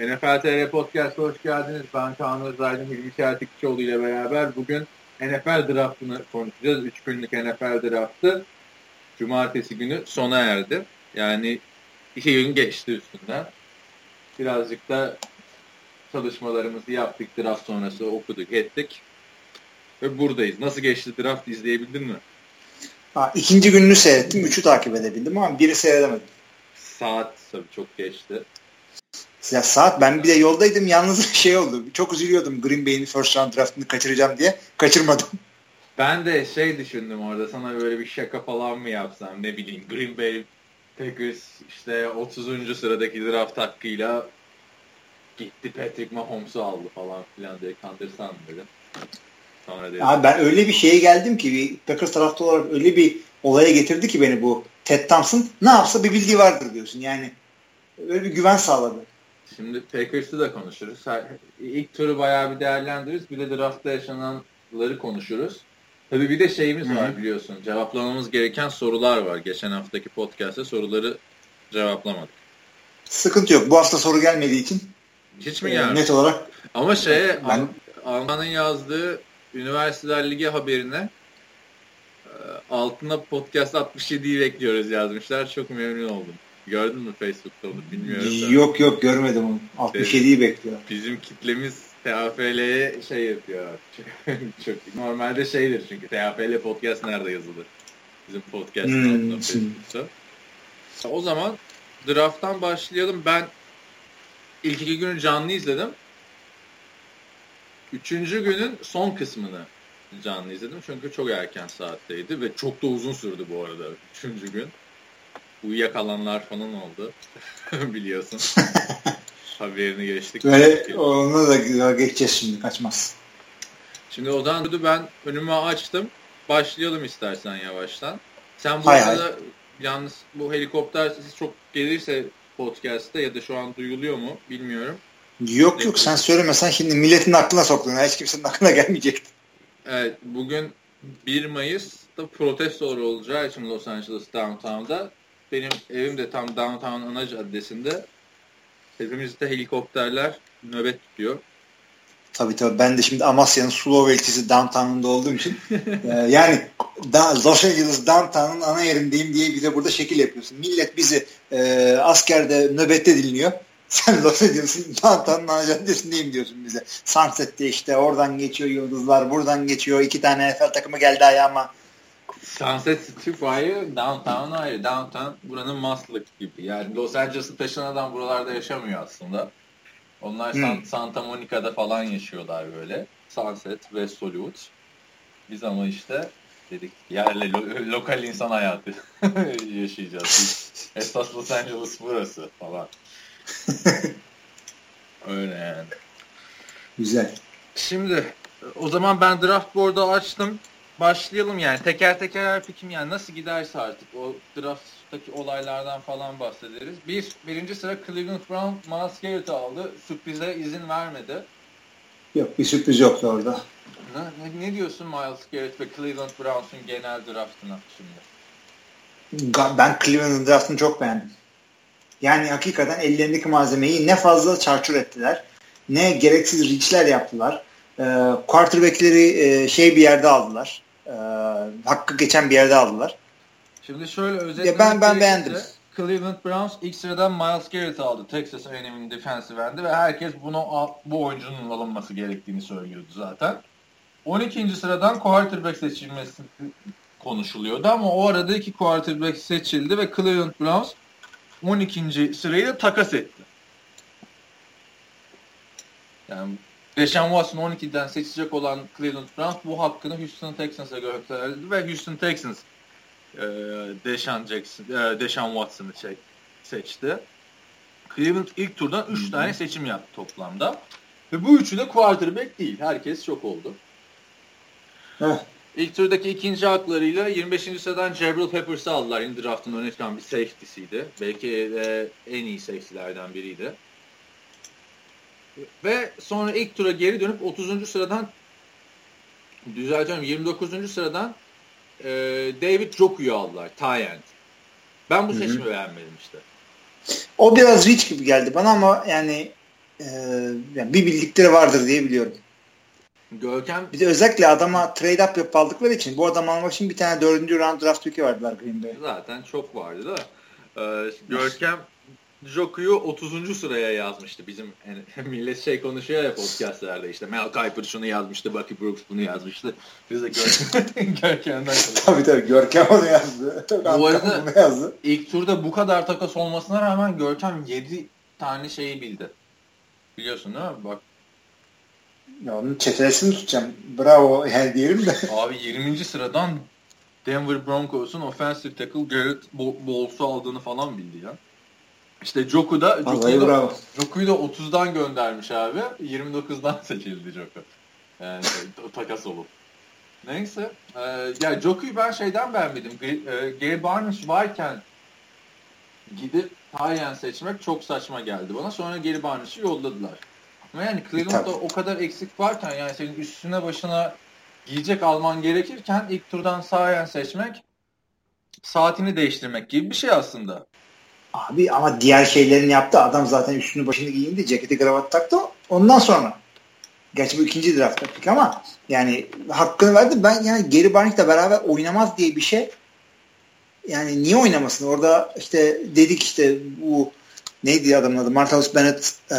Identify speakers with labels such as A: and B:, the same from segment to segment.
A: NFL TR Podcast'a hoş geldiniz. Ben Kaan Özaydın, Hilmi Çeltikçioğlu ile beraber bugün NFL draftını konuşacağız. 3 günlük NFL draftı cumartesi günü sona erdi. Yani iki gün geçti üstünden. Birazcık da çalışmalarımızı yaptık. Draft sonrası okuduk, ettik. Ve buradayız. Nasıl geçti draft izleyebildin mi?
B: Ha, ikinci gününü seyrettim. Üçü takip edebildim ama biri seyredemedim.
A: Saat tabii çok geçti.
B: Ya saat ben bir de yoldaydım yalnız şey oldu. Çok üzülüyordum Green Bay'in first round draftını kaçıracağım diye. Kaçırmadım.
A: Ben de şey düşündüm orada sana böyle bir şaka falan mı yapsam ne bileyim Green Bay Packers işte 30. sıradaki draft hakkıyla gitti Patrick Mahomes'u aldı falan filan diye kandırsam dedim.
B: Sonra dedim. Abi ben öyle bir şeye geldim ki bir Packers tarafta olarak öyle bir olaya getirdi ki beni bu Ted Thompson ne yapsa bir bildiği vardır diyorsun yani. Öyle bir güven sağladı.
A: Şimdi Packers'ı da konuşuruz. İlk turu bayağı bir değerlendiririz. Bir de draftta yaşananları konuşuruz. Tabii bir de şeyimiz Hı-hı. var biliyorsun. Cevaplamamız gereken sorular var. Geçen haftaki podcast'te soruları cevaplamadık.
B: Sıkıntı yok. Bu hafta soru gelmediği için
A: hiç mi geldi?
B: net olarak.
A: Ama şeye ben... Alman'ın yazdığı Üniversiteler Ligi haberine e, altına podcast 67'yi bekliyoruz yazmışlar. Çok memnun oldum. Gördün mü Facebook'ta onu bilmiyorum.
B: Yok yok görmedim onu. 67'yi bekliyor.
A: Bizim kitlemiz TAFL'ye şey yapıyor. Çok normalde şeydir çünkü TAFL podcast nerede yazılır? Bizim podcast hmm. Facebook'ta. O zaman draft'tan başlayalım. Ben ilk iki günü canlı izledim. Üçüncü günün son kısmını canlı izledim. Çünkü çok erken saatteydi ve çok da uzun sürdü bu arada üçüncü gün. Uyuyakalanlar falan oldu. Biliyorsun. Haberini geçtik.
B: Böyle onu da geçeceğiz şimdi kaçmaz.
A: Şimdi o zaman ben önümü açtım. Başlayalım istersen yavaştan. Sen bu hay arada hay. yalnız bu helikopter sesi çok gelirse podcast'te ya da şu an duyuluyor mu bilmiyorum.
B: Yok yok sen söylemesen şimdi milletin aklına soktun. Hiç kimsenin aklına gelmeyecekti.
A: Evet bugün 1 Mayıs'ta protestolar olacağı için Los Angeles Downtown'da benim evim de tam Downtown ana caddesinde hepimizde helikopterler nöbet tutuyor.
B: Tabii tabii ben de şimdi Amasya'nın Slow elçisi downtown'unda olduğum için e, yani da, Los Angeles downtown'un ana yerindeyim diye bize burada şekil yapıyorsun. Millet bizi e, askerde nöbette dinliyor. Sen Los Angeles'ın downtown'un ana caddesindeyim diyorsun bize. Sunset'te işte oradan geçiyor yıldızlar buradan geçiyor. iki tane NFL takımı geldi ayağıma.
A: Sunset Strip Downtown ayrı. Downtown buranın Maslık gibi. Yani Los Angeles'ı taşınan adam buralarda yaşamıyor aslında. Onlar hmm. Santa Monica'da falan yaşıyorlar böyle. Sunset, West Hollywood. Biz ama işte dedik yerle lo lokal insan hayatı yaşayacağız. Esas Los Angeles burası falan. Öyle yani.
B: Güzel.
A: Şimdi o zaman ben draft board'u açtım. Başlayalım yani. Teker teker her fikrim yani nasıl giderse artık o drafttaki olaylardan falan bahsederiz. Bir, birinci sıra Cleveland Brown Miles Garrett'ı aldı. Sürprize izin vermedi.
B: Yok bir sürpriz yoktu orada.
A: Ne, ne diyorsun Miles Garrett ve Cleveland Browns'un genel draftına şimdi?
B: Ben Cleveland draftını çok beğendim. Yani hakikaten ellerindeki malzemeyi ne fazla çarçur ettiler ne gereksiz reachler yaptılar. E, quarterback'leri e, şey bir yerde aldılar. E, hakkı geçen bir yerde aldılar.
A: Şimdi şöyle özetlemek
B: ben ben beğendim.
A: Cleveland Browns ilk sıradan Miles Garrett aldı. Texas A&M'in defensive end'i ve herkes bunu bu oyuncunun alınması gerektiğini söylüyordu zaten. 12. sıradan quarterback seçilmesi konuşuluyordu ama o arada iki quarterback seçildi ve Cleveland Browns 12. sırayı da takas etti. Yani Deshaun Watson 12'den seçecek olan Cleveland Browns bu hakkını Houston Texans'a gösterdi ve Houston Texans e, Deshaun, Jackson, e, Deshaun Watson'ı şey, seçti. Cleveland ilk turdan 3 tane seçim yaptı toplamda. Ve bu üçü de quarterback değil. Herkes şok oldu. Heh. İlk turdaki ikinci haklarıyla 25. sıradan Jabril Peppers'ı aldılar. In draft'ın öne çıkan bir safety'siydi. Belki de en iyi safety'lerden biriydi. Ve sonra ilk tura geri dönüp 30. sıradan düzeltiyorum 29. sıradan e, David Joku'yu aldılar. Tyent. Ben bu seçimi Hı-hı. beğenmedim işte.
B: O biraz rich gibi geldi bana ama yani e, yani bir bildikleri vardır diye biliyorum.
A: Görkem
B: bir de özellikle adama trade up yapıp aldıkları için bu adam almak için bir tane dördüncü round draft pick'i verdiler Green Bay.
A: Zaten çok vardı da. Ee, Görkem Joku'yu 30. sıraya yazmıştı. Bizim yani, millet şey konuşuyor ya podcastlerde işte Mel Kiper şunu yazmıştı, Bucky Brooks bunu yazmıştı. Biz de Görkem, Görkem'den
B: Tabii tabii Görkem onu yazdı.
A: Bu arada bunu yazdı. ilk turda bu kadar takas olmasına rağmen Görkem 7 tane şeyi bildi. Biliyorsun değil mi? Bak
B: ya onun çetelesini tutacağım. Bravo yani diyelim de.
A: Abi 20. sıradan Denver Broncos'un offensive tackle Garrett Bowles'u aldığını falan bildi ya. İşte Joku da Joku'yu da, Joku'yu da 30'dan göndermiş abi. 29'dan seçildi Joku. Yani takas olup. Neyse. Ee, ya Joku'yu ben şeyden beğenmedim. Gary Barnes varken gidip Tyen seçmek çok saçma geldi bana. Sonra Gary Barnes'ı yolladılar. Ama yani Cleveland'da o kadar eksik varken yani senin üstüne başına giyecek alman gerekirken ilk turdan sağ seçmek saatini değiştirmek gibi bir şey aslında.
B: Abi ama diğer şeylerini yaptı. Adam zaten üstünü başını giyindi. Ceketi kravat taktı. Ondan sonra. Gerçi bu ikinci draft pick ama yani hakkını verdi. Ben yani Geri Barnick'le beraber oynamaz diye bir şey yani niye oynamasın? Orada işte dedik işte bu neydi adamın adı? Martellus Bennett e,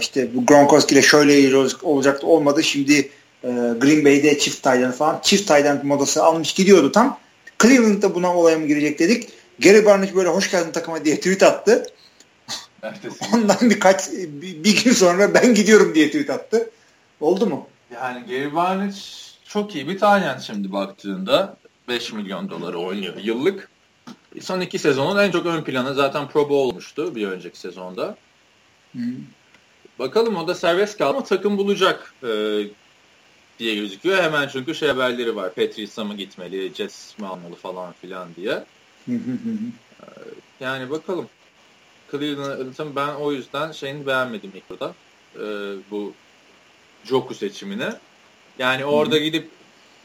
B: işte bu Gronkowski ile şöyle olacaktı olmadı. Şimdi e, Green Bay'de çift tight falan çift tight modası almış gidiyordu tam. Cleveland'da buna olaya mı girecek dedik. Gary Barnett böyle hoş geldin takıma diye tweet attı. Ondan birkaç bir, bir gün sonra ben gidiyorum diye tweet attı. Oldu mu?
A: Yani Gary Barnett çok iyi bir tane şimdi baktığında 5 milyon doları oynuyor yıllık. Son iki sezonun en çok ön planı zaten Pro Bowl olmuştu bir önceki sezonda. Hı. Bakalım o da serbest kaldı ama takım bulacak e, diye gözüküyor. Hemen çünkü şey haberleri var. Patriots'a mı gitmeli, Jets mi almalı falan filan diye. Yani bakalım. Cleveland'ın ben o yüzden şeyini beğenmedim ilk burada. E, bu Joku seçimini. Yani orada gidip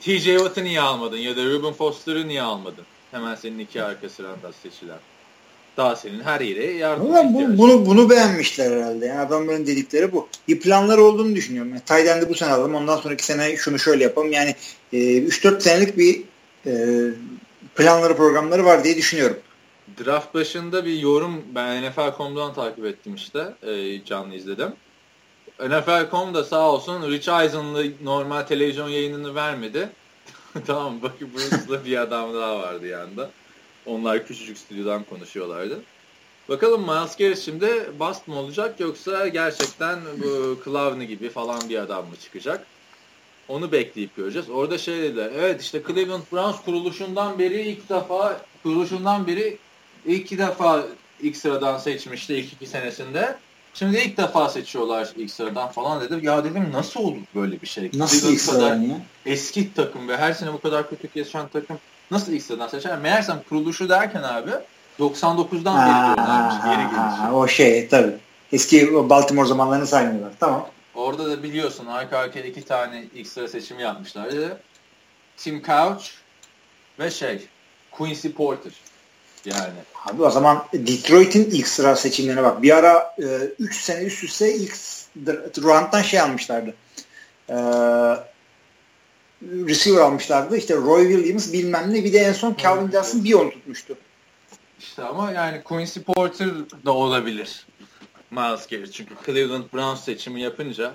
A: TJ Watt'ı niye almadın ya da Ruben Foster'ı niye almadın? Hemen senin iki arka sıranda seçilen. Daha senin her yere yardım
B: Ama bu, bunu, bunu beğenmişler herhalde. Yani adamların dedikleri bu. Bir planları olduğunu düşünüyorum. Yani Tayden'de bu sene alalım. Ondan sonraki sene şunu şöyle yapalım. Yani e, 3-4 senelik bir e, planları programları var diye düşünüyorum.
A: Draft başında bir yorum ben NFL.com'dan takip ettim işte. E, canlı izledim. NFL.com da sağ olsun Rich Eisen'lı normal televizyon yayınını vermedi. tamam Bucky Brooks'la bir adam daha vardı yanında. Onlar küçücük stüdyodan konuşuyorlardı. Bakalım Miles Garrett şimdi bast mı olacak yoksa gerçekten bu Clowney gibi falan bir adam mı çıkacak? Onu bekleyip göreceğiz. Orada şey dediler. Evet işte Cleveland Browns kuruluşundan beri ilk defa kuruluşundan beri ilk iki defa ilk sıradan seçmişti ilk iki senesinde. Şimdi ilk defa seçiyorlar ilk sıradan falan dedim. Ya dedim nasıl olur böyle bir şey?
B: Nasıl ilk sıradan ya?
A: Eski takım ve her sene bu kadar kötü geçen takım nasıl ilk sıradan seçer? Meğersem kuruluşu derken abi 99'dan beri diyorlarmış geri gelişi.
B: O şey tabii. Eski Baltimore zamanlarını saymıyorlar. Tamam.
A: Orada da biliyorsun arka arkaya iki tane ilk sıra seçimi yapmışlar. Tim Couch ve şey Quincy Porter. Yani.
B: Abi o zaman Detroit'in ilk sıra seçimlerine bak. Bir ara 3 e, sene üst üste ilk round'dan şey almışlardı. E, receiver almışlardı. İşte Roy Williams bilmem ne. Bir de en son Calvin Johnson bir onu tutmuştu.
A: İşte ama yani Quincy Porter da olabilir. Miles Garrett. Çünkü Cleveland Browns seçimi yapınca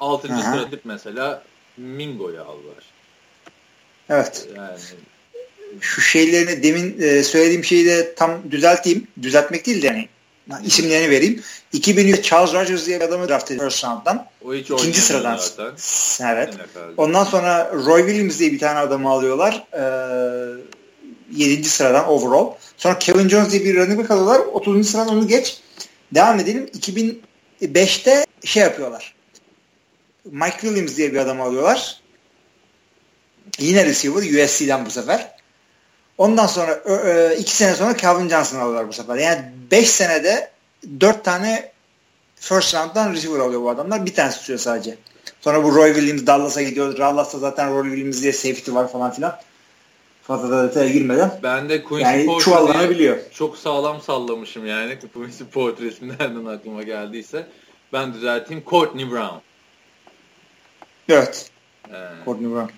A: 6. E, sırada mesela Mingo'yu aldılar.
B: Evet. Yani şu şeylerini demin e, söylediğim şeyi de tam düzelteyim. Düzeltmek değil de yani isimlerini vereyim. 2003 Charles Rogers diye bir adamı draft edildi first round'dan. O hiç İkinci sıradan. Zaten. Evet. Ondan sonra Roy Williams diye bir tane adamı alıyorlar. Ee, 7. sıradan overall. Sonra Kevin Jones diye bir running back alıyorlar. 30. sıradan onu geç. Devam edelim. 2005'te şey yapıyorlar. Mike Williams diye bir adam alıyorlar. Yine receiver USC'den bu sefer. Ondan sonra e, iki sene sonra Calvin Johnson alıyorlar bu sefer. Yani beş senede dört tane first round'dan receiver alıyor bu adamlar. Bir tane tutuyor sadece. Sonra bu Roy Williams Dallas'a gidiyor. Dallas'ta zaten Roy Williams diye safety var falan filan. Fazla detaya girmeden.
A: Ben de Quincy
B: yani
A: Porter çok sağlam sallamışım yani. Quincy Porter ismi nereden aklıma geldiyse. Ben düzelteyim. Courtney Brown.
B: Evet.
A: Ee,
B: Courtney Brown.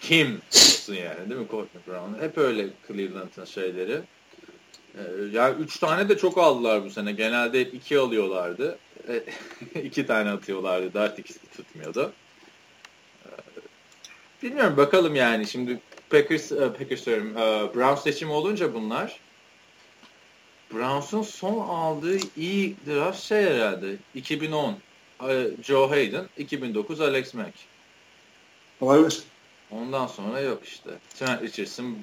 A: Kim olsun yani değil mi Courtney Brown? Hep öyle Cleveland'ın şeyleri. Ee, yani üç tane de çok aldılar bu sene. Genelde hep iki alıyorlardı. E, iki tane atıyorlardı. Dart ikisi tutmuyordu. Ee, bilmiyorum bakalım yani. Şimdi Packers, e, Packers diyorum, e, Browns seçimi olunca bunlar Browns'un son aldığı iyi draft şey herhalde. 2010 e, Joe Hayden, 2009 Alex Mack.
B: Olabilir.
A: Ondan sonra yok işte. Trent Richardson,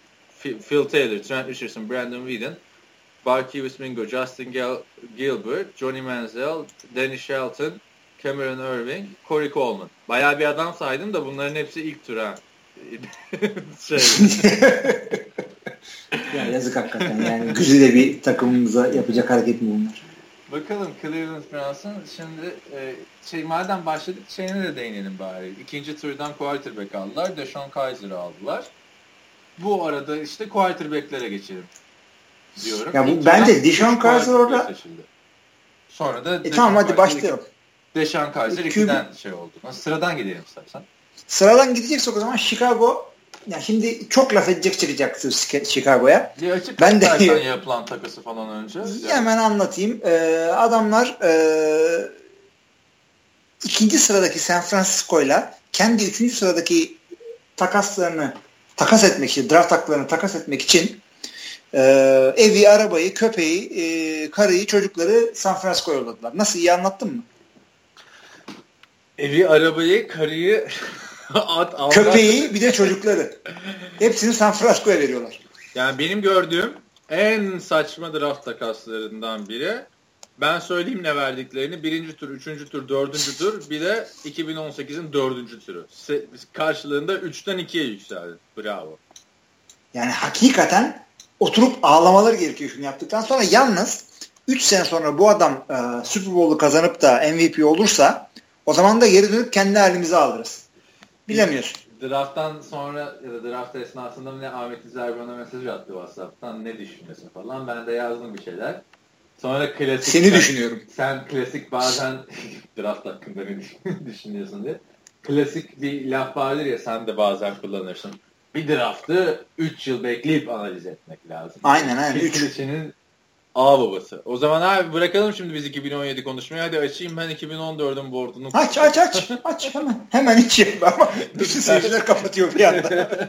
A: Phil, Taylor, Trent Richardson, Brandon Whedon, Barkevius Mingo, Justin Gil Gilbert, Johnny Manziel, Danny Shelton, Cameron Irving, Corey Coleman. Bayağı bir adam saydım da bunların hepsi ilk tur ha. şey.
B: ya yazık hakikaten yani güzide bir takımımıza yapacak hareket mi bunlar?
A: Bakalım Cleveland Browns'ın şimdi e, şey madem başladık şeyine de değinelim bari. İkinci turdan quarterback aldılar. Deshaun Kaiser'ı aldılar. Bu arada işte quarterback'lere geçelim diyorum.
B: Ya bu,
A: İlk
B: bence Deshaun Kaiser orada-
A: seçildi. Sonra da
B: E tamam hadi başlayalım.
A: Deshaun Kaiser
B: QB
A: 2'den şey oldu. Sıradan gidelim istersen.
B: Sıradan gideceksek o zaman Chicago ya şimdi çok laf edecek çıkacaktır Chicago'ya.
A: Bir açık
B: Ben de-
A: yapılan takası falan önce.
B: Hemen anlatayım. Ee, adamlar ee, ikinci sıradaki San Francisco'yla kendi üçüncü sıradaki takaslarını takas etmek için, draft haklarını takas etmek için ee, evi, arabayı, köpeği, ee, karıyı, çocukları San Francisco'ya yolladılar. Nasıl iyi anlattım mı?
A: Evi, arabayı, karıyı.
B: Köpeği bir de çocukları. Hepsini San Francisco'ya veriyorlar.
A: Yani benim gördüğüm en saçma draft takaslarından biri. Ben söyleyeyim ne verdiklerini. Birinci tur, üçüncü tur, dördüncü tur. Bir de 2018'in dördüncü turu. Se- karşılığında üçten ikiye yükseldi. Bravo.
B: Yani hakikaten oturup ağlamaları gerekiyor şunu yaptıktan sonra. Yalnız 3 sene sonra bu adam e, Super Bowl'u kazanıp da MVP olursa o zaman da geri dönüp kendi halimize alırız. Bilemiyorsun.
A: Drafttan sonra ya da draft esnasında ne Ahmet İzer bana mesaj attı WhatsApp'tan ne düşünüyorsun falan. Ben de yazdım bir şeyler. Sonra klasik...
B: Seni düşünüyorum.
A: Sen klasik bazen draft hakkında ne düşünüyorsun diye. Klasik bir laf vardır ya sen de bazen kullanırsın. Bir draftı 3 yıl bekleyip analiz etmek lazım.
B: Aynen aynen. Üç.
A: Kesin A babası. O zaman abi bırakalım şimdi biz 2017 konuşmayı. Hadi açayım ben 2014'ün board'unu.
B: Aç aç aç. Aç hemen. Hemen iç ama bütün seyirciler kapatıyor bir anda.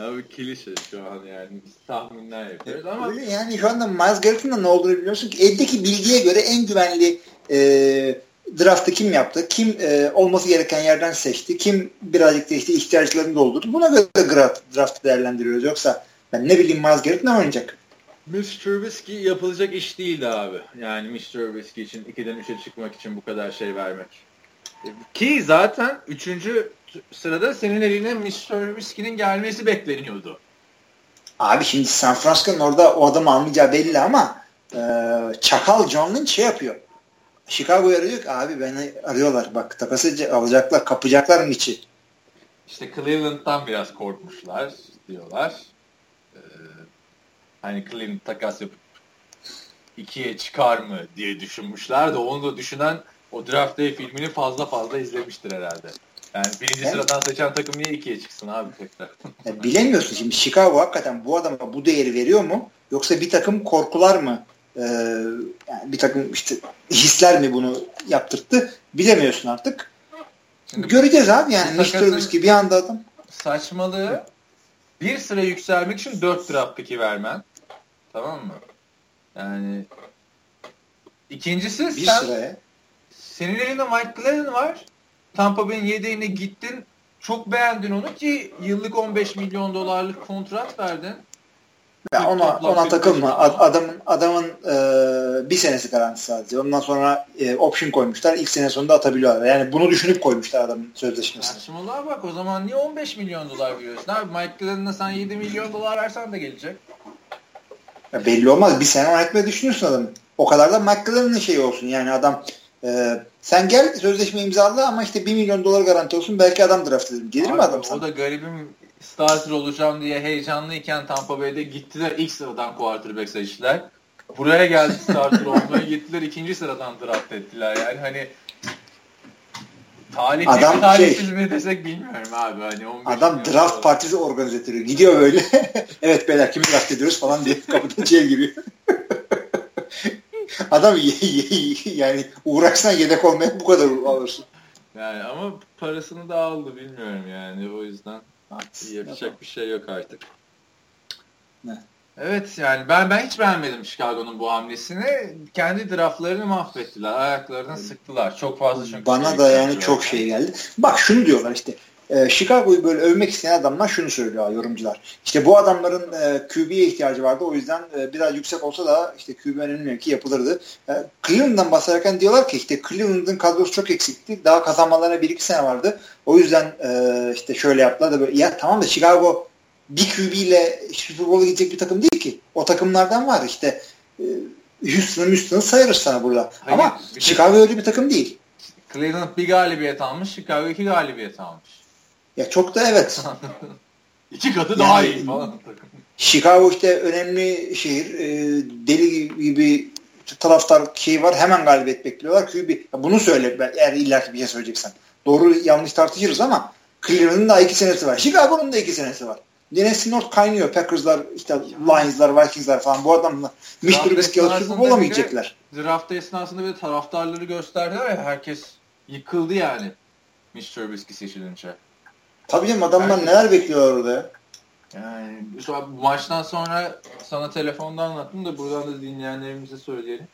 A: Abi klişe şu an yani biz tahminler yapıyoruz ama
B: Öyle yani şu anda Miles Garrett'ın ne olduğunu biliyorsun ki eldeki bilgiye göre en güvenli e, draftı kim yaptı? Kim e, olması gereken yerden seçti? Kim birazcık da işte ihtiyaçlarını doldurdu? Buna göre draft, draftı değerlendiriyoruz. Yoksa ben ne bileyim Miles Garrett ne oynayacak?
A: Mitch Trubisky yapılacak iş değildi abi. Yani Mitch Trubisky için 2'den 3'e çıkmak için bu kadar şey vermek. Ki zaten 3. sırada senin eline Mitch Trubisky'nin gelmesi bekleniyordu.
B: Abi şimdi San Francisco'nun orada o adamı almayacağı belli ama e, Çakal John Lynch şey yapıyor. Chicago'ya arıyor ki abi beni arıyorlar. Bak takası alacaklar, kapacaklar içi?
A: İşte Cleveland'dan biraz korkmuşlar diyorlar. Hani Cleveland takas yapıp ikiye çıkar mı diye düşünmüşler de onu da düşünen o Draft Day filmini fazla fazla izlemiştir herhalde. Yani birinci
B: Evet.
A: sıradan seçen takım niye ikiye çıksın abi tekrar?
B: Bilemiyorsun şimdi Chicago hakikaten bu adama bu değeri veriyor mu? Yoksa bir takım korkular mı? Ee, yani bir takım işte hisler mi bunu yaptırttı? Bilemiyorsun artık.
A: Şimdi
B: Göreceğiz abi yani.
A: takasın-
B: Trubisky bir anda adam.
A: saçmalığı bir sıra yükselmek için 4 draft pick'i vermen. Tamam mı? Yani ikincisi
B: Bir
A: sen
B: sıraya.
A: senin elinde Mike Glennon var. Tampa Bay'in yedeğine gittin. Çok beğendin onu ki yıllık 15 milyon dolarlık kontrat verdin.
B: Ya ona
A: Toplam
B: ona takılma. Ad- Adamın adamın e, bir senesi garanti sadece. Ondan sonra e, option koymuşlar. İlk sene sonunda atabiliyorlar. Yani bunu düşünüp koymuşlar adamın sözleşmesini.
A: Saçmalığa bak o zaman niye 15 milyon dolar veriyorsun abi? Mike Glennon'a sen 7 milyon dolar versen de gelecek.
B: Ya belli olmaz. Bir sene oynatmayı düşünüyorsun adamı. O kadar da McLaren'ın şeyi olsun. Yani adam e, sen gel sözleşme imzala ama işte 1 milyon dolar garanti olsun. Belki adam draft edelim. Gelir mi
A: Abi,
B: adam
A: O
B: sana?
A: da garibim starter olacağım diye heyecanlıyken Tampa Bay'de gittiler ilk sıradan quarterback seçtiler. Buraya geldi starter olmaya gittiler ikinci sıradan draft ettiler yani hani Talihsiz
B: Adam
A: talihsiz
B: şey-
A: mi desek bilmiyorum abi. Hani 15
B: Adam draft
A: dolar.
B: partisi organize ediyor. Gidiyor böyle. evet beyler kimi draft ediyoruz falan diye kapıdan içeri giriyor. Adam yani uğraşsan yedek olmaya bu kadar alırsın.
A: Yani ama parasını da aldı bilmiyorum yani o yüzden yapacak bir şey yok artık.
B: Ne?
A: Evet yani ben ben hiç beğenmedim Chicago'nun bu hamlesini. Kendi draftlarını mahvettiler. Ayaklarını sıktılar. Çok fazla çünkü.
B: Bana
A: şey
B: da yani çok şey geldi. Bak şunu diyorlar işte. e, Chicago'yu böyle övmek isteyen adamlar şunu söylüyor yorumcular. İşte bu adamların e, QB'ye ihtiyacı vardı. O yüzden e, biraz yüksek olsa da işte QB önemli mevki yapılırdı. E, Cleveland'dan bahsederken diyorlar ki işte Cleveland'ın kadrosu çok eksikti. Daha kazanmalarına 1-2 sene vardı. O yüzden e, işte şöyle yaptılar da böyle. Ya tamam da Chicago bir QB ile Super Bowl'a gidecek bir takım değil ki. O takımlardan var işte. E, Houston'ı Houston'ı sayarız sana burada.
A: Hayır,
B: Ama
A: bir
B: Chicago öyle bir takım değil.
A: Cleveland bir galibiyet almış. Chicago iki galibiyet almış.
B: Ya çok da evet.
A: İki katı daha
B: Yani-
A: iyi falan takım.
B: Chicago işte önemli şehir. E, deli gibi taraftar şeyi var. Hemen galibiyet bekliyorlar. QB. Bunu söyle ben- eğer illaki bir şey söyleyeceksen. Doğru yanlış tartışırız ama Cleveland'ın da iki senesi var. Chicago'nun da iki senesi var. NFC North kaynıyor. Packers'lar, işte Lions'lar, Vikings'lar falan. Bu adamlar Mr.
A: Draft
B: Trubisky
A: de-
B: gidecekler?
A: Draft esnasında bir taraftarları gösterdiler ya herkes yıkıldı yani. Mr. Trubisky seçilince.
B: Tabii canım adamlar
A: Herkes-
B: neler bekliyorlar orada ya.
A: Yani şu an bu maçtan sonra sana telefonda anlattım da buradan da dinleyenlerimize söyleyelim.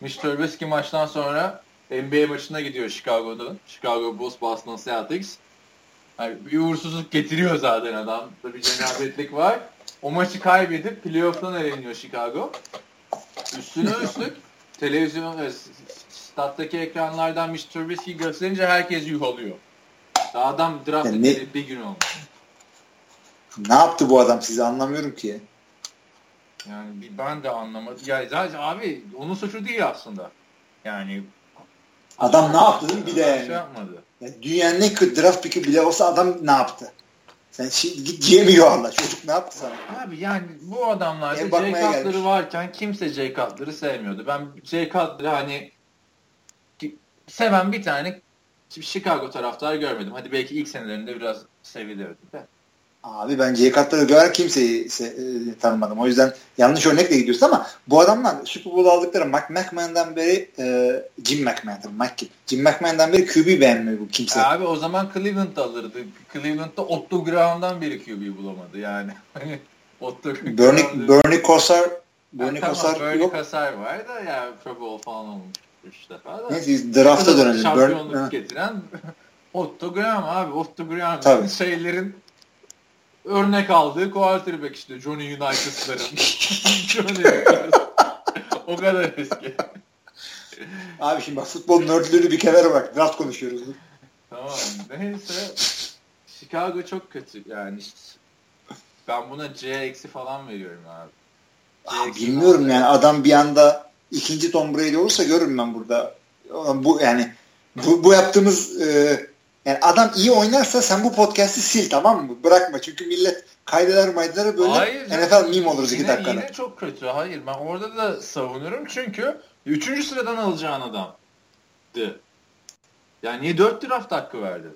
A: Mr. Trubisky maçtan sonra NBA maçına gidiyor Chicago'da. Chicago Bulls, Boston Celtics. Yani bir uğursuzluk getiriyor zaten adam. Da bir cenabetlik var. O maçı kaybedip playoff'tan eleniyor Chicago. Üstüne üstlük televizyon e, stat'taki ekranlardan Mr. Trubisky gösterince herkes yuhalıyor. Daha adam draft
B: Ya ne-
A: bir gün olmuş.
B: Ne yaptı bu adam size anlamıyorum ki. ya.
A: Yani bir- ben de anlamadım. Ya zaten abi onun suçu değil aslında. Yani
B: Adam ne yaptı? Bir de yani.
A: şey yapmadı.
B: Ya dünyanın en kötü draft pick'i bile olsa adam ne yaptı? Sen şimdi git diyemiyor Allah. Çocuk ne yaptı sana?
A: Abi yani bu Jay
B: bakmaya
A: Cutler'ı varken kimse Jay Cutler'ı sevmiyordu. Ben Jay Cutler'ı hani seven bir tane Chicago taraftarı görmedim. Hadi belki ilk senelerinde biraz sevilirdi de.
B: Abi ben Jay Cutler'ı gören kimseyi se- e, tanımadım. O yüzden yanlış örnekle gidiyorsun ama bu adamlar Super Bowl aldıkları Mike McMahon'dan beri e, Jim McMahon'dır. Mike kim? Jim McMahon'dan beri QB beğenmiyor bu kimse.
A: Abi o zaman Cleveland alırdı. Cleveland'da Otto Graham'dan beri QB bulamadı yani. Otto
B: Bernie, Bernie Kosar Bernie
A: Ha, tamam,
B: Kosar
A: Bernie
B: yok.
A: Kosar var da ya Pro Bowl falan olmuş üç defa da.
B: Neyse draft'a dönelim.
A: Şampiyonluk
B: Bernie,
A: getiren Otto Graham abi. Otto Graham
B: Tabii.
A: şeylerin örnek aldığı quarterback işte Johnny United'ların. Johnny o kadar eski.
B: Abi şimdi bak futbol nerdlüğünü bir kenara bırak. Draft konuşuyoruz.
A: Tamam neyse. Chicago çok kötü yani. Ben buna C eksi falan veriyorum abi. Eksi
B: bilmiyorum yani adam bir anda ikinci Tom Brady olursa görürüm ben burada. Bu yani bu, bu yaptığımız e, yani adam iyi oynarsa sen bu podcast'i sil tamam mı? Bırakma çünkü millet kaydeder maydıları böyle
A: Hayır
B: NFL meme oluruz iki dakikada.
A: Yine çok kötü. Hayır ben orada da savunuyorum çünkü 3. sıradan alacağın adamdı. Yani niye 4 draft hakkı verdi?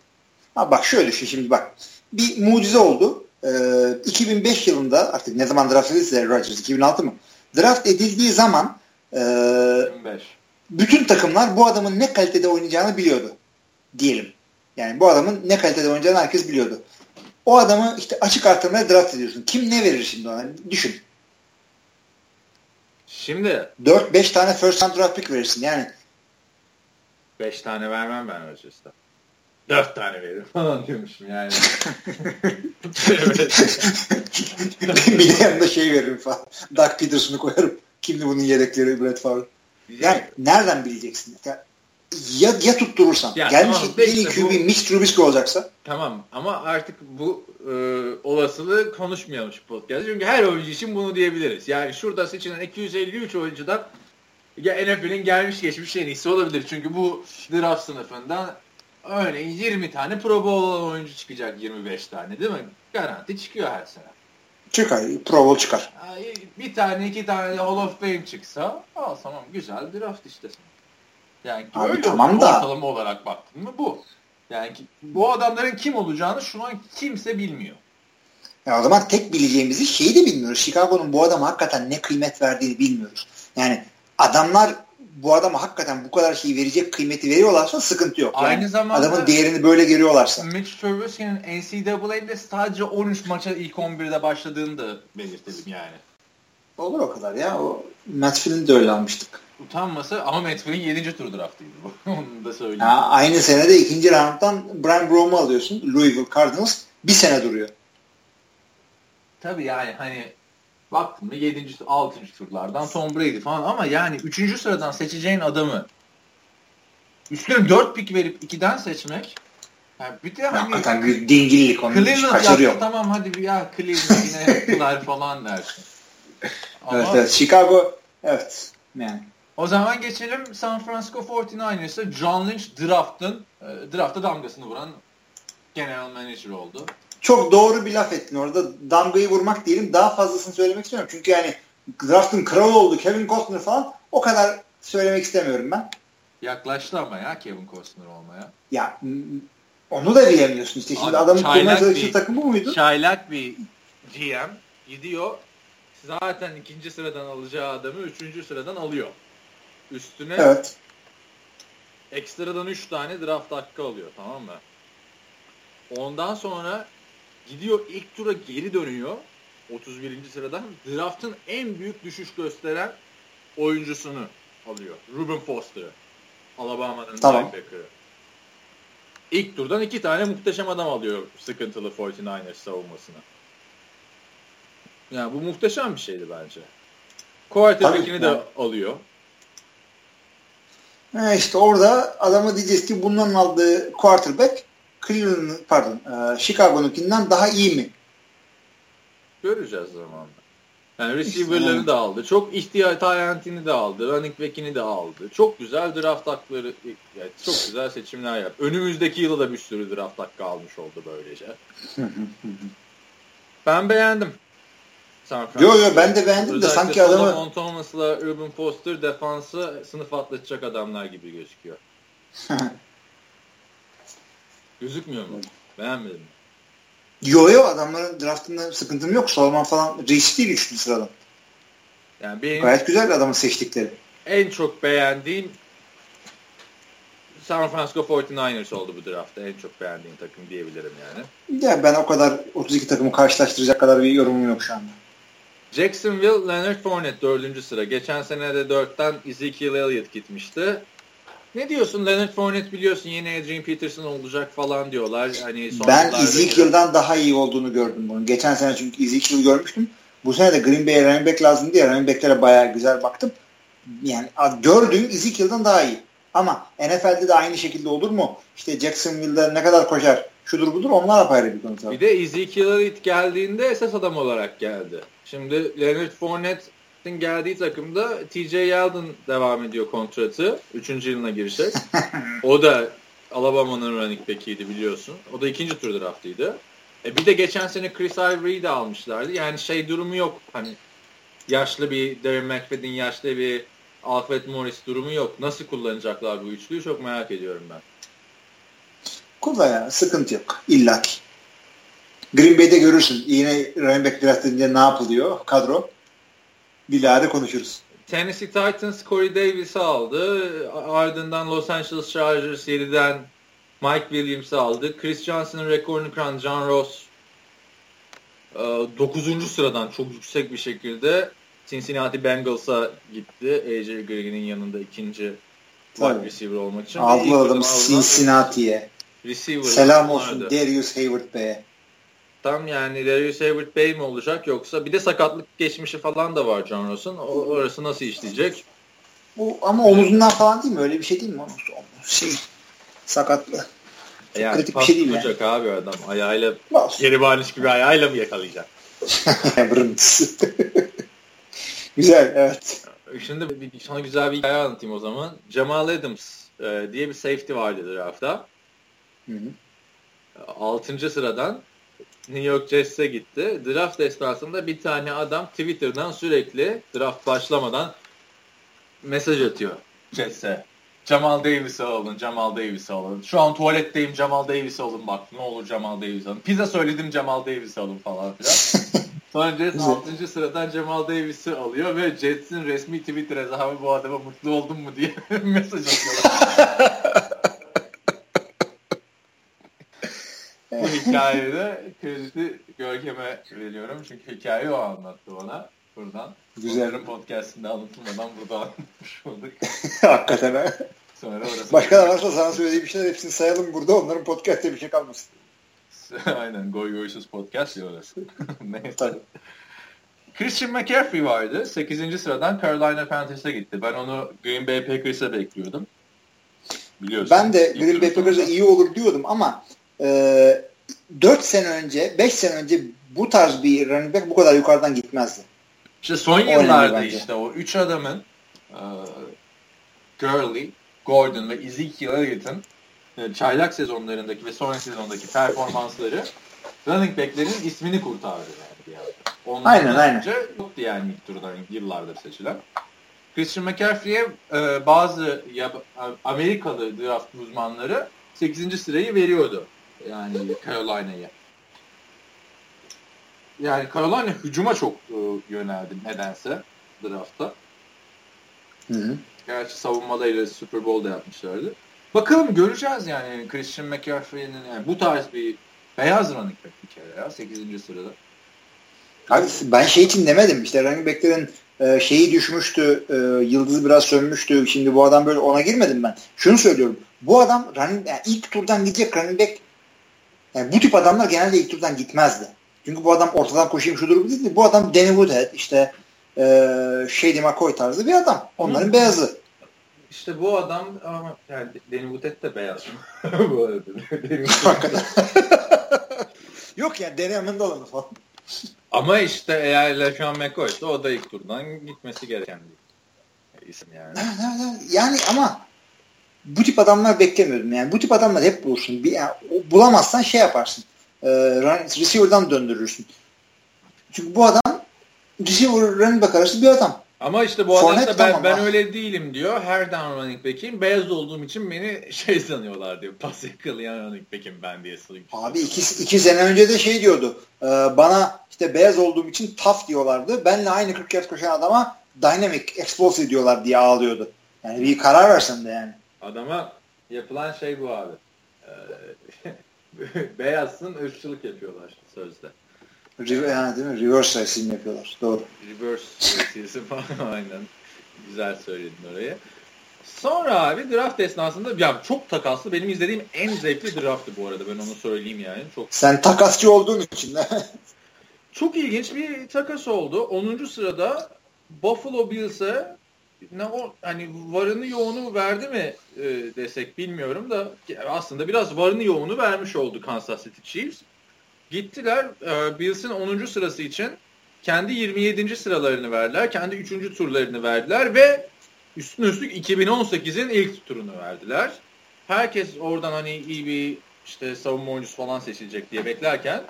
B: Ha bak şöyle düşün şimdi bak. Bir mucize oldu. Ee, 2005 yılında artık ne zaman draft edilse Rodgers 2006 mı? Draft edildiği zaman e,
A: 25.
B: bütün takımlar bu adamın ne kalitede oynayacağını biliyordu. Diyelim. Yani bu adamın ne kalitede oynayacağını herkes biliyordu. O adamı işte açık artırmaya draft ediyorsun. Kim ne verir şimdi ona? Düşün.
A: Şimdi
B: 4-5 tane first round draft pick verirsin. Yani
A: 5 tane vermem ben Rodgers'ta. 4 tane veririm falan diyormuşum yani.
B: bir de yanında şey veririm falan. Doug Peterson'u koyarım. Kimdi bunun yedekleri Brett Favre? Yani nereden bileceksin? Ya ya, ya tutturursan.
A: Ya
B: Gelmiş
A: tamam,
B: en iyi QB
A: bu-
B: Mitch Trubisky olacaksa
A: Tamam ama artık bu e, olasılığı konuşmayalım şu podcast. Çünkü her oyuncu için bunu diyebiliriz. Yani şurada seçilen 253 oyuncudan ya NFL'in gelmiş geçmiş en iyisi olabilir. Çünkü bu draft sınıfından örneğin 20 tane Pro Bowl olan oyuncu çıkacak 25 tane değil mi? Garanti çıkıyor her sene.
B: Çıkar. Pro Bowl çıkar.
A: Bir tane iki tane Hall of Fame çıksa al tamam güzel draft işte. Yani
B: Abi
A: öyle
B: tamam da-
A: ortalama olarak baktın mı bu. Yani ki- bu adamların kim olacağını şu an kimse bilmiyor.
B: Ya o zaman tek bileceğimizi şeyi de bilmiyoruz. Chicago'nun bu adama hakikaten ne kıymet verdiğini bilmiyoruz. Yani adamlar bu adama hakikaten bu kadar şeyi verecek kıymeti veriyorlarsa sıkıntı yok. Yani
A: Aynı zamanda-
B: adamın değerini böyle görüyorlarsa.
A: Mitch Trubisky'nin NCAA'de sadece 13 maça ilk 11'de başladığını da belirtelim yani.
B: Olur o kadar ya. O Matt Flynn'i de öyle almıştık.
A: Utanması ama Matt Flynn 7. tur draftıydı bu. Onu da söyleyeyim.
B: Ya, aynı senede ikinci rounddan Brian Brohm'u alıyorsun. Louisville Cardinals bir sene duruyor.
A: Tabii yani hani baktım mı 7. 6. turlardan Tom Brady falan ama yani 3. sıradan seçeceğin adamı üstüne 4 pik verip 2'den seçmek yani bir de hani
B: Hakikaten büyük dingillik onun
A: Cleveland
B: kaçırıyor.
A: yaptı tamam hadi bir ya Cleveland yine yaptılar falan dersin. Ama
B: Evet, evet. Chicago evet. Yani.
A: O zaman geçelim San Francisco 49ers'a John Lynch draft'ın e, drafta damgasını vuran general manager oldu.
B: Çok doğru bir laf ettin orada. Damgayı vurmak diyelim. Daha fazlasını söylemek istemiyorum. Çünkü yani draftın kralı oldu Kevin Costner falan o kadar söylemek istemiyorum ben.
A: Yaklaştı ama ya Kevin Costner olmaya.
B: Ya onu da bilemiyorsun işte. Şimdi
A: Abi,
B: adamın kurmaya çalıştığı
A: bir-
B: takım bu muydu?
A: Çaylak bir GM gidiyor zaten ikinci sıradan alacağı adamı üçüncü sıradan alıyor. Üstüne
B: Evet.
A: ekstradan 3 tane draft hakkı alıyor tamam mı? Ondan sonra gidiyor ilk tura geri dönüyor 31. sıradan draftın en büyük düşüş gösteren oyuncusunu alıyor. Ruben Foster'ı. Alabama'nın
B: Tamam.
A: linebacker'ı. İlk turdan iki tane muhteşem adam alıyor sıkıntılı 49ers savunmasına. Yani bu muhteşem bir şeydi bence. Quarterback'ini de alıyor.
B: E işte orada adama diyeceğiz ki bundan aldığı quarterback Cleveland'ın pardon e, Chicago'nunkinden daha iyi mi?
A: Göreceğiz zamanla. Yani receiver'ları da aldı. Çok ihtiyaç talentini de aldı. Running back'ini de aldı. Çok güzel draft hakları, yani çok güzel seçimler yaptı. Önümüzdeki yıla da bir sürü draft hakkı almış oldu böylece. ben beğendim. San
B: Yo yo ben de beğendim de
A: Özellikle
B: sanki adamı
A: Solomon Thomas'la Ruben Foster defansı sınıf atlatacak adamlar gibi gözüküyor. Gözükmüyor mu? Beğenmedim
B: yo yo adamların draftında sıkıntım yok. Solomon falan reis değil 3. sıradan.
A: Yani benim
B: Gayet güzel adamın seçtikleri.
A: en çok beğendiğim San Francisco 49ers oldu bu draftta. En çok beğendiğim takım diyebilirim yani.
B: Ya ben o kadar 32 takımı karşılaştıracak kadar bir yorumum yok şu anda.
A: Jacksonville, Leonard Fournette dördüncü sıra. Geçen sene de dörtten Ezekiel Elliott gitmişti. Ne diyorsun Leonard Fournette biliyorsun yeni Adrian Peterson olacak falan diyorlar. Hani
B: Ben Ezekiel'dan daha iyi olduğunu gördüm bunu. Geçen sene çünkü Ezekiel'i görmüştüm. Bu sene de Green Bay'e running back lazım diye running back'lere bayağı güzel baktım. Yani gördüğüm Ezekiel'dan daha iyi. Ama NFL'de de aynı şekilde olur mu? İşte Jacksonville'de ne kadar koşar, şudur budur onlar apayrı bir konu.
A: Bir de Ezekiel Elliott geldiğinde esas adam olarak geldi. Şimdi Leonard Fournette'in geldiği takımda TJ Yeldon devam ediyor kontratı. Üçüncü yılına girecek. o da Alabama'nın running back'iydi biliyorsun. O da ikinci tur draftıydı. E bir de geçen sene Chris Ivory'yi de almışlardı. Yani şey durumu yok. Hani yaşlı bir Darren McFadden, yaşlı bir Alfred Morris durumu yok. Nasıl kullanacaklar bu üçlüyü çok merak ediyorum ben.
B: Kullan ya sıkıntı yok. İlla ki. Green Bay'de görürsün. Yine running back draft edince ne yapılıyor kadro. Bilahare konuşuruz.
A: Tennessee Titans Corey Davis'i aldı. Ardından Los Angeles Chargers 7'den Mike Williams'ı aldı. Chris Johnson'ın rekorunu kıran John Ross 9. sıradan çok yüksek bir şekilde Cincinnati Bengals'a gitti. AJ Green'in yanında ikinci wide receiver olmak için.
B: Aldılar adamı Cincinnati'ye.
A: Receiver
B: Selam
A: vardı.
B: olsun Darius Hayward Bey'e.
A: Tam yani Darius Hayward Bey mi olacak yoksa bir de sakatlık geçmişi falan da var John Ross'un. O, orası nasıl işleyecek?
B: Bu ama omuzundan falan değil mi? Öyle bir şey değil mi? Şey sakatlı. Çok
A: Yani
B: kritik bir şey değil yani.
A: tutacak abi adam. Ayağıyla geri baniş gibi ayağıyla mı yakalayacak?
B: Güzel evet.
A: Şimdi bir, sana güzel bir hikaye anlatayım o zaman. Jamal Adams e, diye bir safety vardı draftta.
B: Hı hı.
A: 6. sıradan New York Jets'e gitti. Draft esnasında bir tane adam Twitter'dan sürekli draft başlamadan mesaj atıyor Jets'e. Jamal Davis'e alın, Jamal Davis'e alın. Şu an tuvaletteyim Jamal Davis'e alın bak ne olur Jamal Davis'e alın. Pizza söyledim Jamal Davis'e alın falan filan. Sonra Jets 6. sıradan Jamal Davis'i alıyor ve Jets'in resmi Twitter hesabı bu adama mutlu oldun mu diye mesaj atıyorlar. bu hikayede krediti Görkem'e veriyorum. Çünkü hikayeyi o anlattı bana. Buradan.
B: Güzel.
A: Onların podcastinde anlatılmadan burada anlatmış olduk.
B: Hakikaten ha.
A: Sonra orası
B: Başka da varsa sana söylediği bir şeyler hepsini sayalım burada. Onların podcast'te bir şey kalmasın.
A: Aynen. Goy Goysuz podcast ya orası. Neyse.
B: Tabii.
A: Christian McCaffrey vardı. 8. sıradan Carolina Panthers'a gitti. Ben onu Green Bay Packers'a bekliyordum. Biliyorsun.
B: Ben de Green Bay. Packers'a iyi olur diyordum ama e, 4 sene önce, 5 sene önce bu tarz bir running back bu kadar yukarıdan gitmezdi.
A: İşte son yıllarda işte o üç adamın e, Gurley, Gordon ve Ezekiel Elliott'ın e, çaylak sezonlarındaki ve sonraki sezondaki performansları running back'lerin ismini kurtardı yani yerde. Ondan
B: Aynen, aynen.
A: önce yoktu yani ilk turdan yıllardır seçilen. Christian McCaffrey'e e, bazı yab- Amerikalı draft uzmanları 8. sırayı veriyordu. Yani Carolina'ya. Yani Carolina hücuma çok e, yöneldi nedense draftta.
B: Hı hı.
A: Gerçi savunmalarıyla Super Bowl'da yapmışlardı. Bakalım göreceğiz yani Christian McCaffrey'nin yani bu tarz bir beyaz running back bir kere ya 8. sırada.
B: Abi ben şey için demedim işte running back'lerin e, şeyi düşmüştü, e, yıldızı biraz sönmüştü. Şimdi bu adam böyle ona girmedim ben. Şunu söylüyorum. Bu adam running, yani ilk turdan gidecek running back yani bu tip adamlar genelde ilk turdan gitmezdi. Çünkü bu adam ortadan koşayım şudur bu değil. Bu adam Danny Woodhead işte e, Shady McCoy tarzı bir adam. Onların
A: Hı.
B: beyazı.
A: İşte bu adam ama yani Danny Woodhead de beyaz. bu arada.
B: Yok yani Danny Amendola falan.
A: ama işte eğer LeSean McCoy ise o da ilk turdan gitmesi gereken bir isim yani.
B: Yani ama bu tip adamlar beklemiyordum. Yani bu tip adamlar hep bulursun. Bir, yani, bulamazsan şey yaparsın. E, receiver'dan döndürürsün. Çünkü bu adam receiver running back arası bir adam.
A: Ama işte bu adam da ben,
B: tamam
A: ben öyle değilim diyor. Her down running back'im. Beyaz olduğum için beni şey sanıyorlar diyor. Pas yakalayan running back'im ben diye söylüyor.
B: Abi iki, iki sene önce de şey diyordu. e, bana işte beyaz olduğum için tough diyorlardı. Benle aynı 40 yaş koşan adama dynamic, explosive diyorlar diye ağlıyordu. Yani bir karar versen de yani.
A: Adama yapılan şey bu abi. Ee, beyazsın ırkçılık yapıyorlar sözde.
B: Re- yani değil mi? Reverse racism yapıyorlar. Doğru.
A: Reverse racism falan aynen. Güzel söyledin orayı. Sonra abi draft esnasında ya çok takaslı benim izlediğim en zevkli drafttı bu arada ben onu söyleyeyim yani. Çok
B: Sen takasçı olduğun için de.
A: Çok ilginç bir takas oldu. 10. sırada Buffalo Bills'e ne o hani varını yoğunu verdi mi e, desek bilmiyorum da aslında biraz varını yoğunu vermiş oldu Kansas City Chiefs. Gittiler e, Bills'in 10. sırası için kendi 27. sıralarını verdiler. Kendi 3. turlarını verdiler ve üstüne üstlük 2018'in ilk turunu verdiler. Herkes oradan hani iyi bir işte savunma oyuncusu falan seçilecek diye beklerken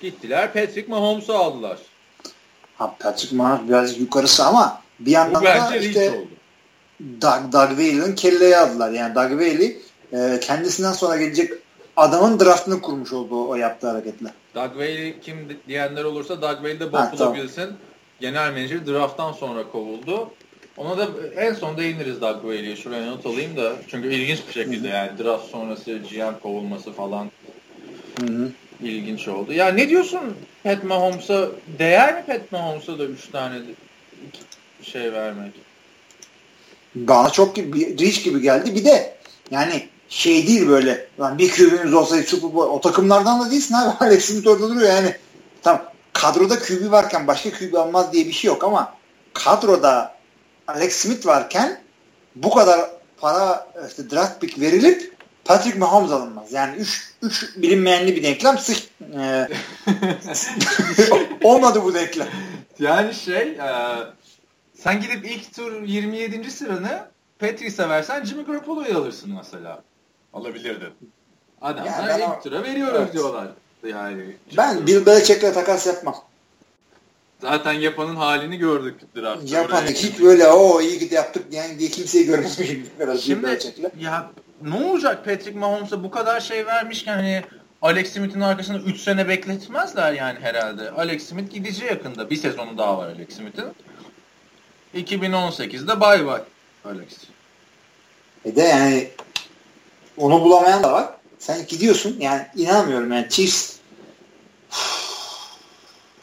A: Gittiler Patrick Mahomes'u aldılar.
B: Ha, Patrick Mahomes birazcık yukarısı ama bir yandan da işte. Doug, Doug Whaley'in kelleyi aldılar. Yani Doug Whaley e, kendisinden sonra gelecek adamın draftını kurmuş oldu o, o yaptığı hareketle.
A: Doug Whaley kim di- diyenler olursa Doug Whaley de Buffalo
B: tamam.
A: Bills'in genel menajeri drafttan sonra kovuldu. Ona da en son değiniriz Doug Whaley'e. Şuraya not alayım da. Çünkü ilginç bir şekilde yani draft sonrası GM kovulması falan
B: Hı hı.
A: ilginç oldu. Ya ne diyorsun Pat Mahomes'a? Değer mi Pat Mahomes'a da 3 tane şey vermek?
B: Bana çok gibi, bir reach gibi geldi. Bir de yani şey değil böyle lan bir QB'miz olsaydı Super Bowl o takımlardan da değilsin abi. Alex Smith orada duruyor yani. Tamam kadroda QB varken başka QB almaz diye bir şey yok ama kadroda Alex Smith varken bu kadar para işte draft pick verilip Patrick Mahomes alınmaz. Yani 3 3 bilinmeyenli bir denklem sık e, olmadı bu denklem.
A: Yani şey e, sen gidip ilk tur 27. sıranı Patrice'e versen Jimmy Garoppolo'yu alırsın mesela. Alabilirdin. Adamlar
B: Ya ben
A: ilk
B: o-
A: tura veriyoruz
B: Evet.
A: diyorlar. Yani
B: ben Bill Belichick'le takas yapmam.
A: Zaten yapanın halini gördük draft.
B: Yapan hiç böyle o iyi ki yaptık yani diye kimseyi görmemişim.
A: Şimdi ya ne olacak Patrick Mahomes'a bu kadar şey vermişken hani Alex Smith'in arkasında 3 sene bekletmezler yani herhalde. Alex Smith gidici yakında. Bir sezonu daha var Alex Smith'in. 2018'de bay bay Alex.
B: E de yani onu bulamayan da var. Sen gidiyorsun yani inanmıyorum yani Chiefs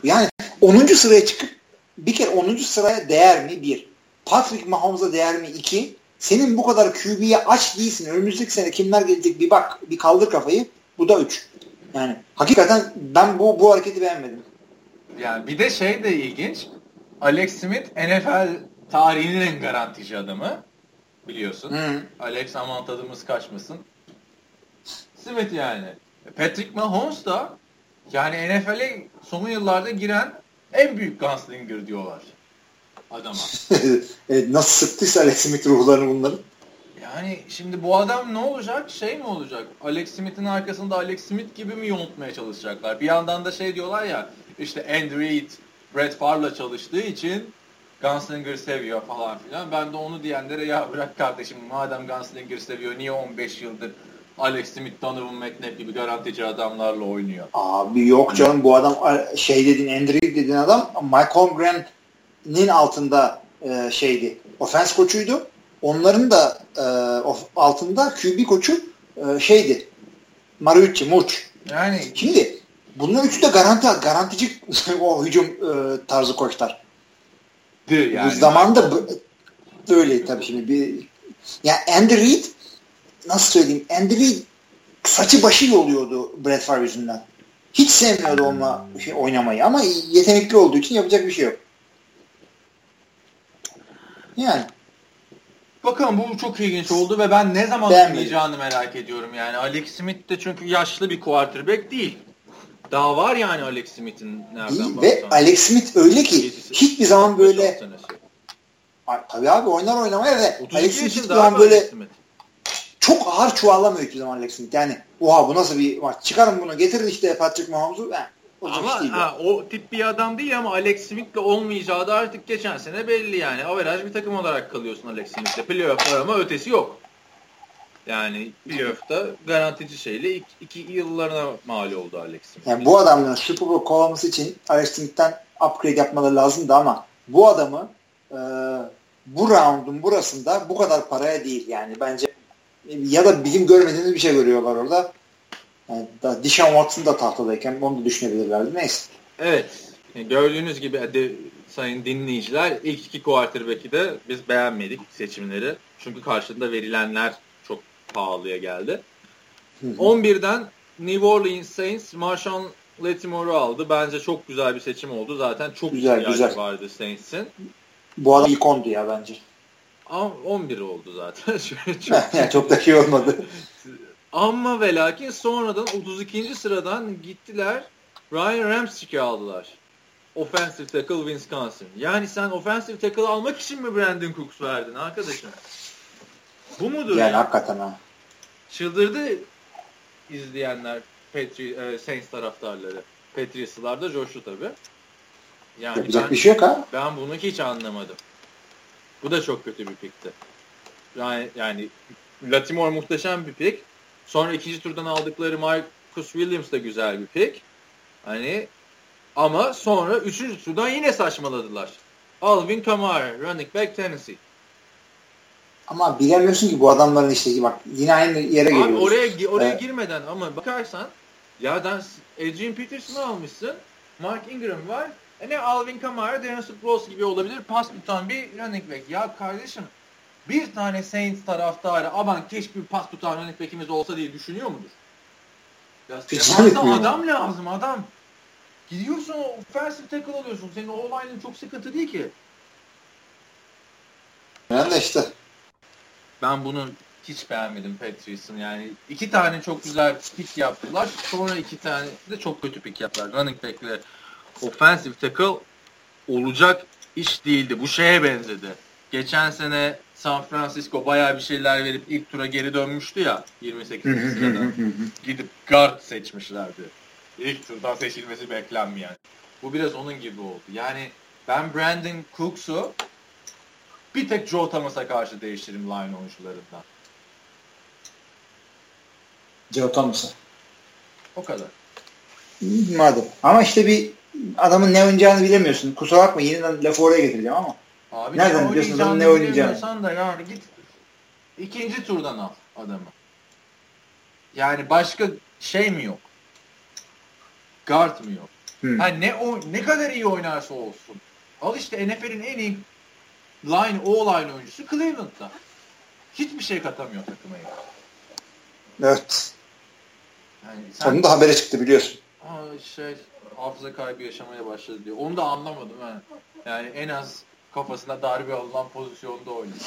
B: yani 10. sıraya çıkıp bir kere 10. sıraya değer mi? Bir. Patrick Mahomes'a değer mi? İki. Senin bu kadar QB'ye aç değilsin. Önümüzdeki sene kimler gelecek bir bak bir kaldır kafayı. Bu da 3. Yani hakikaten ben bu bu hareketi beğenmedim.
A: Yani bir de şey de ilginç. Alex Smith NFL tarihinin en garantici adamı. Biliyorsun. Hı. Alex aman tadımız kaçmasın. Smith yani. Patrick Mahomes da yani NFL'e son yıllarda giren en büyük gunslinger diyorlar adama.
B: evet, nasıl sıktıysa Alex Smith ruhlarını bunların.
A: Yani şimdi bu adam ne olacak? Şey mi olacak? Alex Smith'in arkasında Alex Smith gibi mi yontmaya çalışacaklar? Bir yandan da şey diyorlar ya işte Andrew Reid Brett Favre'la çalıştığı için Gunslinger seviyor falan filan. Ben de onu diyenlere ya bırak kardeşim madem Gunslinger seviyor niye 15 yıldır Alex Smith, Donovan McNabb gibi garantici adamlarla oynuyor.
B: Abi yok canım bu adam şey dedin Andrew dediğin adam Mike Holmgren'in altında e, şeydi. Ofens koçuydu. Onların da e, altında QB koçu e, şeydi. Mariucci, Murç.
A: Yani
B: şimdi bunların üçü de garanti garantici o hücum e, tarzı koçlar. Yani. Bu zamanda öyle tabii şimdi bir ya yani Andy Reid nasıl söyleyeyim Andy saçı başı yoluyordu Brett Favre yüzünden. Hiç sevmiyordu onunla şey, oynamayı ama yetenekli olduğu için yapacak bir şey yok. Yani.
A: Bakalım bu çok ilginç oldu ve ben ne zaman oynayacağını merak ediyorum yani. Alex Smith de çünkü yaşlı bir quarterback değil. Daha var yani Alex Smith'in nereden
B: Ve Alex Smith öyle ki hiçbir zaman böyle Tabii abi oynar oynamaya ve Alex Smith hiçbir zaman böyle Smith çok ağır çuvallamıyor hiçbir zaman Alex Smith. Yani oha bu nasıl bir maç. Çıkarın bunu getirin işte Patrick Mahomes'u.
A: Ama ha, o tip bir adam değil ama Alex Smith'le olmayacağı da artık geçen sene belli yani. Averaj bir takım olarak kalıyorsun Alex Smith'le. Playoff var ama ötesi yok. Yani playoff'ta garantici şeyle iki, iki yıllarına mal oldu Alex Smith.
B: Yani bu adamların Super Bowl kovalaması için Alex Smith'ten upgrade yapmaları lazımdı ama bu adamı e, bu roundun burasında bu kadar paraya değil yani bence ya da bizim görmediğimiz bir şey görüyorlar orada. Yani da Dishon Watson da tahtadayken onu da düşünebilirlerdi. Neyse.
A: Evet. Gördüğünüz gibi hadi sayın dinleyiciler ilk iki quarterback'i de biz beğenmedik seçimleri. Çünkü karşında verilenler pahalıya geldi. Hı hı. 11'den New Orleans Saints Marshawn Lattimore'u aldı. Bence çok güzel bir seçim oldu. Zaten çok güzel, güzel. vardı Saints'in.
B: Bu adam ilk ondu ya bence.
A: 11 oldu zaten.
B: çok, yani çok da şey olmadı.
A: Ama ve lakin sonradan 32. sıradan gittiler Ryan Ramczyk'i aldılar. Offensive tackle Wisconsin. Yani sen offensive tackle almak için mi Brandon Cooks verdin arkadaşım? Bu mudur?
B: Yani ya? hakikaten ha.
A: Çıldırdı izleyenler Petri, e, Saints taraftarları. Patriots'lar da coştu tabi.
B: Yani Yapacak ben, bir şey yok ha.
A: Ben bunu hiç anlamadım. Bu da çok kötü bir pikti. Yani, yani Latimore muhteşem bir pik. Sonra ikinci turdan aldıkları Marcus Williams da güzel bir pik. Hani ama sonra üçüncü turdan yine saçmaladılar. Alvin Kamara, running back Tennessee.
B: Ama bilemiyorsun ki bu adamların işte bak yine aynı yere geliyoruz. Abi
A: oraya oraya evet. girmeden ama bakarsan ya da Adrian Peterson'ı almışsın. Mark Ingram var. Ne Alvin Kamara, Darren Sproles gibi olabilir. Pas tutan bir running back. Ya kardeşim bir tane Saints taraftarı aman keşke bir pas tutan running back'imiz olsa diye düşünüyor mudur? Ya adam lazım adam. Gidiyorsun offensive tackle alıyorsun. Senin o line'ın çok sıkıntı değil ki.
B: Ben de işte.
A: Ben bunu hiç beğenmedim Patriots'ın yani. iki tane çok güzel pick yaptılar. Sonra iki tane de çok kötü pick yaptılar. Running back'le offensive tackle olacak iş değildi. Bu şeye benzedi. Geçen sene San Francisco bayağı bir şeyler verip ilk tura geri dönmüştü ya 28. sırada. Gidip guard seçmişlerdi. İlk turdan seçilmesi beklenmeyen. Bu biraz onun gibi oldu. Yani ben Brandon Cooks'u bir tek Joe Thomas'a karşı değiştiririm line oyuncularından.
B: Joe Thomas'a.
A: O kadar.
B: Madem. Ama işte bir adamın ne oynayacağını bilemiyorsun. Kusura bakma yine lafı oraya getireceğim ama.
A: Abi
B: Nereden
A: ne
B: biliyorsun adamın ne oynayacağını?
A: da yani git ikinci turdan al adamı. Yani başka şey mi yok? Guard mı yok?
B: Hmm.
A: Ha ne o ne kadar iyi oynarsa olsun. Al işte NFL'in en iyi line o line oyuncusu Cleveland'da. Hiçbir şey katamıyor takıma. ya.
B: Evet.
A: Yani sen
B: Sonunda da habere çıktı biliyorsun.
A: Aa, şey hafıza kaybı yaşamaya başladı diyor. Onu da anlamadım ha. Yani en az kafasına darbe alınan pozisyonda oynuyor.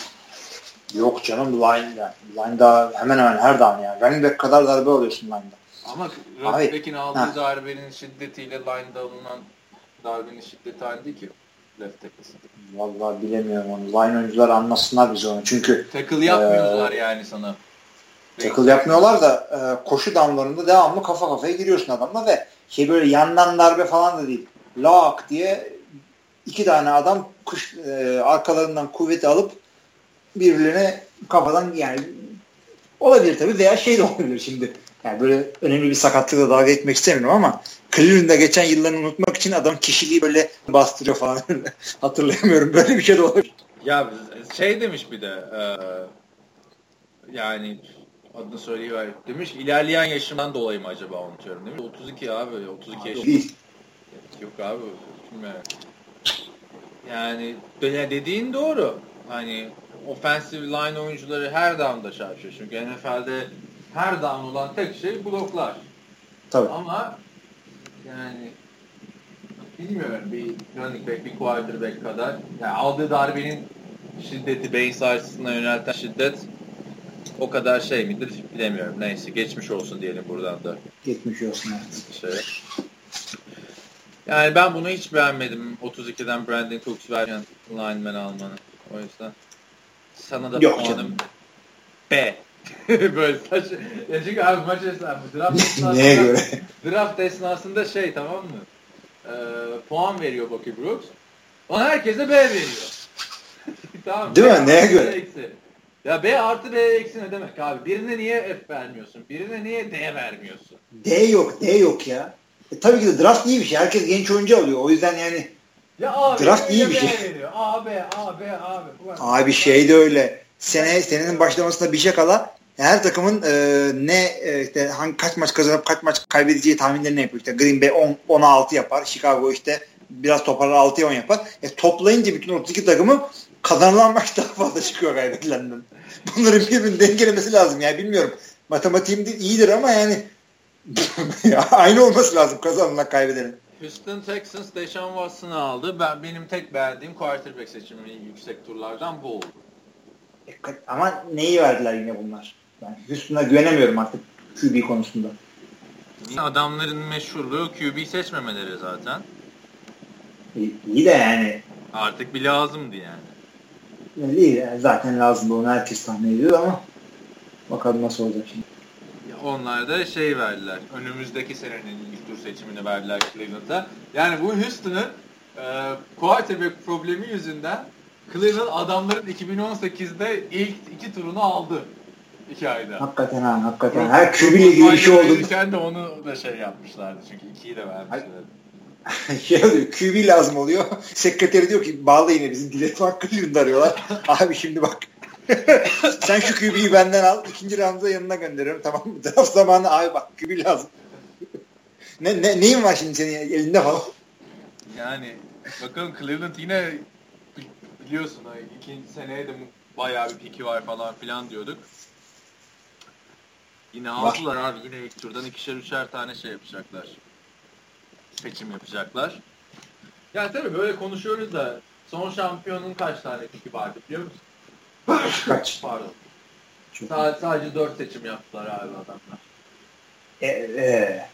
B: Yok canım line yani. Line daha hemen hemen her down yani. Running back kadar darbe alıyorsun line'da.
A: Ama running back'in aldığı
B: ha.
A: darbenin şiddetiyle line'da alınan darbenin şiddeti aynı değil ki. Left tackle'sın.
B: Vallahi bilemiyorum onu. Line oyuncular anlasınlar bize onu. Çünkü
A: Tackle yapmıyorlar yani sana.
B: tackle yapmıyorlar da e, koşu damlarında devamlı kafa kafaya giriyorsun adamla ve şey böyle yandan darbe falan da değil. Lak diye iki tane adam kuş, e, arkalarından kuvveti alıp birbirlerine kafadan yani olabilir tabii veya şey de olabilir şimdi. Yani böyle önemli bir sakatlıkla dalga etmek istemiyorum ama Cleveland'da geçen yıllarını unutmak için adam kişiliği böyle bastırıyor falan. Hatırlayamıyorum. Böyle bir şey de olabilir.
A: Ya şey demiş bir de e, yani adını söyleyiver demiş ilerleyen yaşımdan dolayı mı acaba unutuyorum demiş. 32 abi 32 yaş. Yok abi bilmiyorum. Yani de- dediğin doğru. Hani offensive line oyuncuları her down'da çarpıyor. Çünkü NFL'de her down olan tek şey bloklar.
B: Tabii.
A: Ama yani bilmiyorum bir running back, bir quarterback kadar. Yani aldığı darbenin şiddeti, beyin sarsısına yönelten şiddet o kadar şey midir bilemiyorum. Neyse geçmiş olsun diyelim buradan da.
B: Geçmiş olsun evet.
A: Şey. Yani ben bunu hiç beğenmedim. 32'den Brandon Cooks verken lineman almanı. O yüzden. Sana da
B: Yok
A: puanım
B: canım.
A: B. Böyle saç. Ya çünkü abi maç esnasında draft esnasında,
B: Neye göre?
A: draft esnasında şey tamam mı? Ee, puan veriyor Bucky Brooks. Ona herkese B veriyor. tamam.
B: Değil mi?
A: B
B: Neye
A: artı,
B: göre?
A: B eksi. Ya B artı B eksi ne demek abi? Birine niye F vermiyorsun? Birine niye D vermiyorsun?
B: D yok, D yok ya. E, tabii ki de draft iyi bir şey. Herkes genç oyuncu alıyor. O yüzden yani
A: Ya abi
B: Draft iyi bir
A: B
B: şey.
A: veriyor. A, B, A, B, A, B. Ulan.
B: abi şey de öyle. Sene senenin başlamasında bir şey kala her takımın e, ne e, işte hangi kaç maç kazanıp kaç maç kaybedeceği tahminlerini yapıyor. İşte Green Bay 10 10'a 6 yapar. Chicago işte biraz toparlar 6'ya 10 yapar. E, toplayınca bütün 32 takımı kazanılan maç daha fazla çıkıyor kaybedilenden. Bunların birbirinin dengelemesi lazım yani bilmiyorum. Matematiğim iyidir ama yani aynı olması lazım kazanılan kaybedenin.
A: Houston Texans Deshaun Watson'ı aldı. Ben benim tek beğendiğim quarterback seçimi yüksek turlardan bu oldu.
B: E, Ama neyi verdiler yine bunlar? Ben Houston'a güvenemiyorum artık QB konusunda.
A: Adamların meşhurluğu QB seçmemeleri zaten.
B: İyi, iyi de yani
A: Artık bir lazımdı yani.
B: yani zaten lazım onu herkes tahmin ediyor ama bakalım nasıl olacak şimdi.
A: Onlar da şey verdiler. Önümüzdeki senenin ilk tur seçimini verdiler Cleveland'a. Yani bu Houston'ın e, quarterback problemi yüzünden Cleveland adamların 2018'de ilk iki turunu aldı. İki ayda.
B: Hakikaten ha hakikaten. Her QB bir şey oldu.
A: Verirken de onu da şey yapmışlardı çünkü ikiyi de vermişler.
B: şey oluyor QB lazım oluyor. Sekreteri diyor ki bağla yine bizim Dilet Hakkı arıyorlar. Abi şimdi bak sen şu QB'yi benden al. ikinci roundda yanına gönderiyorum. Tamam mı? Draft zamanı abi bak QB lazım. ne, ne, neyin var şimdi senin elinde falan?
A: Yani bakalım Cleveland yine bi- biliyorsun ikinci seneye de bayağı bir piki var falan filan diyorduk. Yine
B: Var.
A: aldılar abi yine ilk turdan ikişer üçer tane şey yapacaklar. Seçim yapacaklar. Yani tabii böyle konuşuyoruz da son şampiyonun kaç tane piki vardı biliyor musun?
B: Kaç?
A: Pardon.
B: Çok.
A: Sadece, sadece 4 seçim yaptılar abi adamlar.
B: E, e,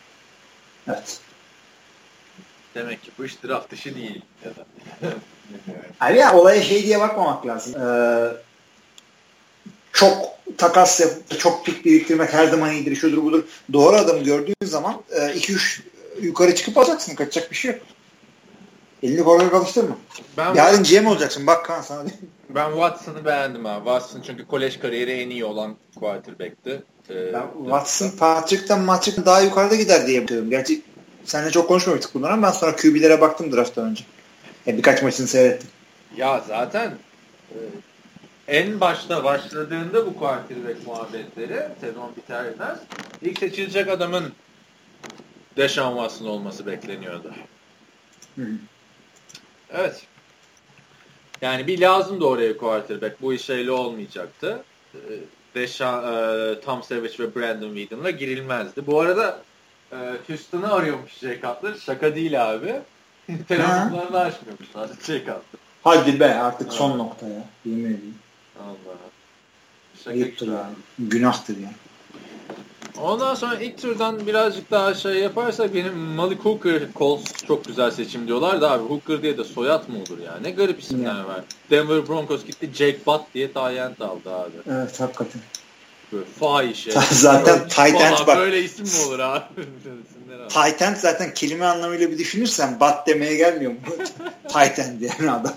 B: evet.
A: Demek ki bu iş draft dışı değil. Ya da.
B: Abi ya olaya şey diye bakmamak lazım. Ee, çok takas yapıp çok pik biriktirmek her zaman iyidir, şudur budur. Doğru adamı gördüğün zaman 2-3 yukarı çıkıp alacaksın. Kaçacak bir şey yok. Elini korkak alıştırma. Ben Yarın GM olacaksın. Bak kan sana
A: Ben Watson'ı beğendim abi. Watson çünkü kolej kariyeri en iyi olan quarterback'ti.
B: Ee, ben Watson Patrick'ten Matrick'ten daha yukarıda gider diye biliyorum. Gerçi seninle çok konuşmamıştık bundan ama ben sonra QB'lere baktım draft'tan önce. Yani birkaç maçını seyrettim.
A: Ya zaten e, en başta başladığında bu quarterback muhabbetleri sezon biter bitmez ilk seçilecek adamın Deshaun Watson olması bekleniyordu. Hı hı. Evet. Yani bir lazım da oraya quarterback. Bu iş öyle olmayacaktı. Ee, Deshaun, e, Tom Savage ve Brandon Whedon'la girilmezdi. Bu arada e, Houston'ı arıyormuş Jay Cutler. Şaka değil abi. Telefonlarını açmıyormuş sadece Jay Cutler.
B: Hadi be artık son nokta ya. Yemin edeyim.
A: Allah.
B: Ayıptır yani. Günahtır yani.
A: Ondan sonra ilk turdan birazcık daha şey yaparsak benim Malik Hooker Colts çok güzel seçim diyorlar da abi Hooker diye de soyad mı olur ya? Ne garip isimler yeah. var. Denver Broncos gitti Jake Butt diye Tyent aldı abi.
B: Evet hakikaten.
A: Böyle fahişe.
B: zaten Titan bak.
A: Böyle isim mi olur abi?
B: Titan zaten kelime anlamıyla bir düşünürsen Bat demeye gelmiyor mu? Titan diyen adam.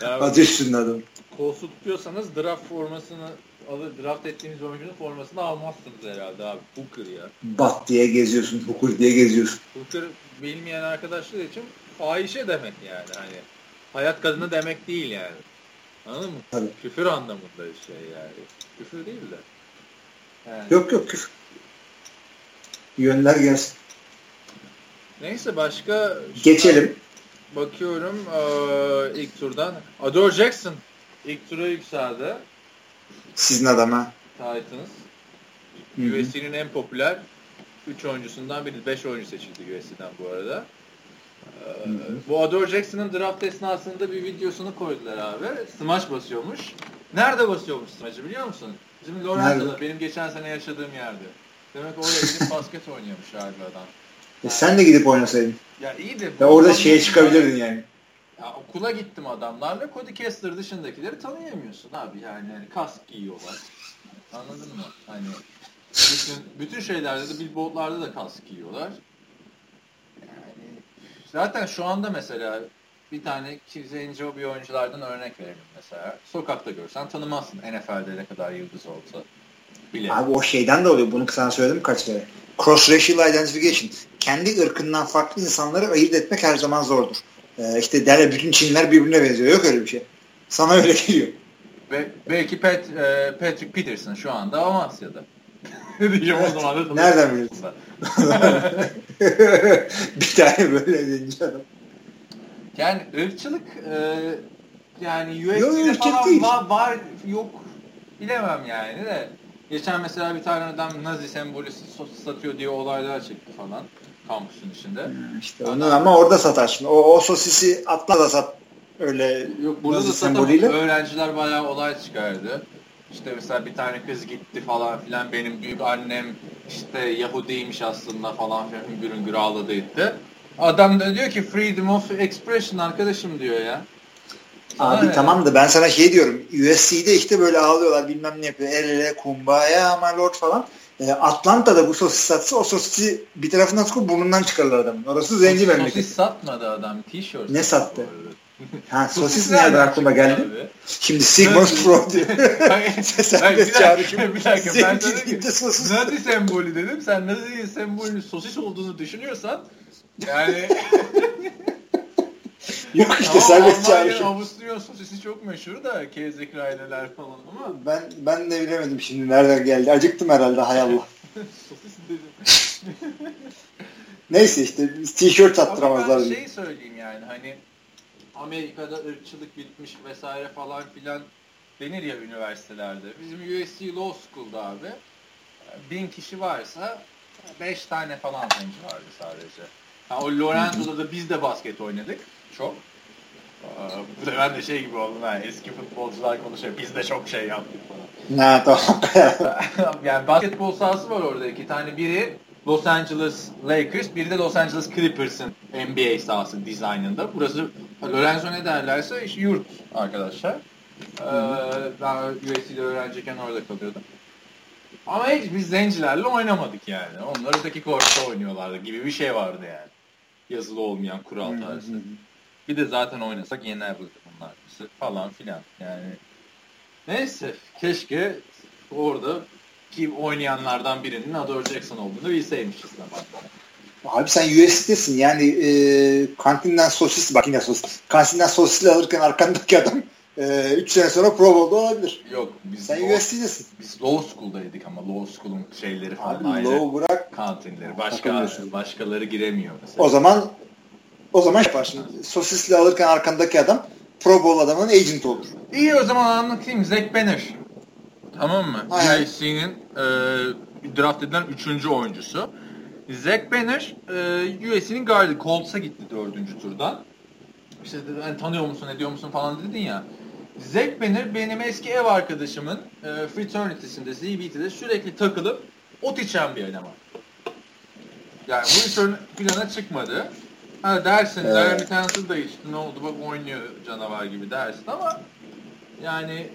B: Yani, Adı üstünde adam.
A: Colts'u tutuyorsanız draft formasını alır, draft ettiğiniz oyuncunun formasını almazsınız herhalde abi. Hooker ya.
B: Bat diye geziyorsun, Hooker diye geziyorsun.
A: Hooker bilmeyen arkadaşlar için fahişe demek yani. Hani hayat kadını demek değil yani. Anladın mı? Tabii. Küfür anlamında şey yani. Küfür değil de.
B: Yani. Yok yok küfür. Yönler gelsin.
A: Neyse başka
B: geçelim.
A: Bakıyorum ee, ilk turdan. Adore Jackson ilk tura yükseldi.
B: Sizin adama.
A: Titans. USC'nin en popüler 3 oyuncusundan biri. 5 oyuncu seçildi USC'den bu arada. Ee, bu Adore Jackson'ın draft esnasında bir videosunu koydular abi. Smash basıyormuş. Nerede basıyormuş Smash'ı biliyor musun? Bizim Lorenzo'da benim geçen sene yaşadığım yerde. Demek oraya gidip basket oynuyormuş abi adam.
B: E sen de gidip oynasaydın.
A: Ya iyi de.
B: Ya orada şeye çıkabilirdin yani.
A: Ya okula gittim adamlarla. Cody Kessler dışındakileri tanıyamıyorsun abi yani. yani kask giyiyorlar. Anladın mı? Hani bütün, bütün şeylerde de billboardlarda da kask giyiyorlar. Yani zaten şu anda mesela bir tane zenci bir oyunculardan örnek verelim mesela. Sokakta görsen tanımazsın NFL'de ne kadar yıldız olsa.
B: Bile. Abi o şeyden de oluyor. Bunu sana söyledim kaç kere. Cross-racial identification. Kendi ırkından farklı insanları ayırt etmek her zaman zordur. Ee, işte derler bütün Çinler birbirine benziyor. Yok öyle bir şey. Sana öyle geliyor.
A: Ve belki Pat, e, Patrick Peterson şu anda Amasya'da. Diyeceğim o zaman
B: da. Nereden biliyorsun? bir tane böyle zenci adam.
A: Yani ırkçılık e, yani UFC'de falan değil. var, var yok bilemem yani de. Geçen mesela bir tane adam Nazi sembolü satıyor diye olaylar çekti falan kampüsün içinde.
B: Hmm, işte onu ama orada satar şimdi. O, o sosisi atla da sat öyle
A: Yok burada da sembolüyle. öğrenciler bayağı olay çıkardı. İşte mesela bir tane kız gitti falan filan benim büyük annem işte Yahudiymiş aslında falan filan hüngür hüngür ağladı etti. Adam da diyor ki freedom of expression arkadaşım diyor ya.
B: Abi Aynen. tamam da ben sana şey diyorum. USC'de işte böyle ağlıyorlar bilmem ne yapıyor. El ele kumbaya my lord falan. E, Atlanta'da bu sosis satsa o sosisi bir tarafından sokup burnundan çıkarırlar adamın. Orası zenci sosis memleket.
A: Sosis satmadı adam. T-shirt.
B: Ne sattı? Ha sosis nereden aklıma geldi? Abi. Şimdi Sigmund Freud diyor.
A: Sen de çağrı şimdi. Bir dakika ben dedim ki Nazi sembolü dedim. Sen Nazi sembolünün sosis olduğunu düşünüyorsan yani
B: Yok işte serbest çağrışım.
A: Avusturya sosisi çok meşhur da kezek rayneler falan ama.
B: Ben ben de bilemedim şimdi nereden geldi. Acıktım herhalde hay Allah. Sosis dedim. Neyse işte tişört sattıramazlar.
A: Ama ben şey söyleyeyim yani hani Amerika'da ırkçılık bitmiş vesaire falan filan denir ya üniversitelerde. Bizim USC Law School'da abi bin kişi varsa beş tane falan zenci vardı sadece. Ha, o Lorenzo'da da biz de basket oynadık çok. Bu da ben de şey gibi oldum yani eski futbolcular konuşuyor. Biz de çok şey yaptık falan.
B: Ne tamam.
A: yani basketbol sahası var orada iki tane. Biri Los Angeles Lakers, biri de Los Angeles Clippers'ın NBA sahası dizaynında. Burası Lorenzo ne derlerse işte yurt arkadaşlar. Ee, ben USC'de öğrenciyken orada kalıyordum. Ama hiç biz zencilerle oynamadık yani. Onlar öteki kortta oynuyorlardı gibi bir şey vardı yani. Yazılı olmayan kural tarzı. Bir de zaten oynasak yenerdik bunlar bizi falan filan. Yani neyse keşke orada ki oynayanlardan birinin Adore Jackson olduğunu bilseymişiz zamanında.
B: Abi sen US'desin yani e, kantinden sosis bak yine sosis. Kantinden sosisli alırken arkandaki adam 3 e, sene sonra Pro Bowl'da olabilir.
A: Yok biz
B: sen USC'desin.
A: Biz Law School'daydık ama Law School'un şeyleri falan
B: Abi,
A: ayrı.
B: Law bırak.
A: Kantinleri. Başka, başkaları giremiyor mesela.
B: O zaman o zaman yaparsın. Sosisli alırken arkandaki adam Pro Bowl adamının agent olur.
A: İyi o zaman anlatayım. Zach Banner. Tamam mı? USC'nin e, draft edilen 3. oyuncusu. Zach Banner e, USC'nin gardı. Colts'a gitti 4. turdan. İşte hani tanıyor musun, ediyor musun falan dedin ya. Zach Banner benim eski ev arkadaşımın e, fraternity'sinde, ZBT'de sürekli takılıp ot içen bir eleman. Yani bu iş plana çıkmadı. Ha dersin, evet. Larry Tansil de işte ne oldu bak oynuyor canavar gibi dersin ama yani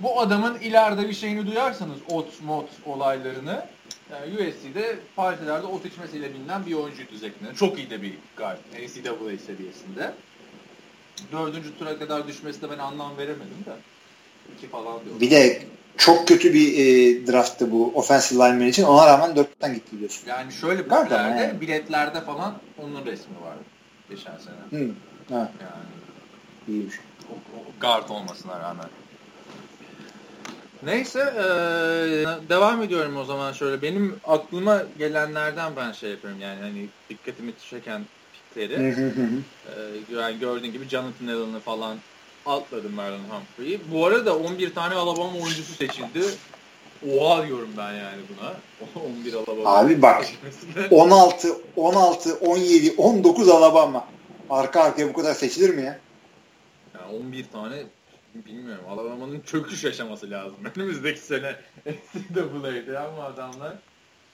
A: bu adamın ileride bir şeyini duyarsanız ot mod olaylarını yani USC'de partilerde ot içmesiyle bilinen bir oyuncuydu Zekne. Çok iyi de bir guard. NCAA seviyesinde. Dördüncü tura kadar düşmesine ben anlam veremedim de. İki falan diyor.
B: Bir de çok kötü bir e, drafttı bu offensive lineman için. Ona rağmen dörtten gitti diyorsun.
A: Yani şöyle biletlerde, yani. biletlerde falan onun resmi vardı geçen sene.
B: Hı. Ha.
A: Yani
B: iyiymiş.
A: O, o guard olmasına rağmen. Neyse ee, devam ediyorum o zaman şöyle. Benim aklıma gelenlerden ben şey yapıyorum yani hani dikkatimi çeken pikleri. ee, yani gördüğün gibi Jonathan Allen'ı falan atladım Marlon Humphrey'i. Bu arada 11 tane Alabama oyuncusu seçildi. Oha diyorum ben yani buna. 11 Alabama.
B: Abi bak 16, 16, 17, 19 Alabama. Arka arkaya bu kadar seçilir mi ya?
A: Yani 11 tane bilmiyorum. Alabama'nın çöküş yaşaması lazım. Önümüzdeki sene NCAA'de ama adamlar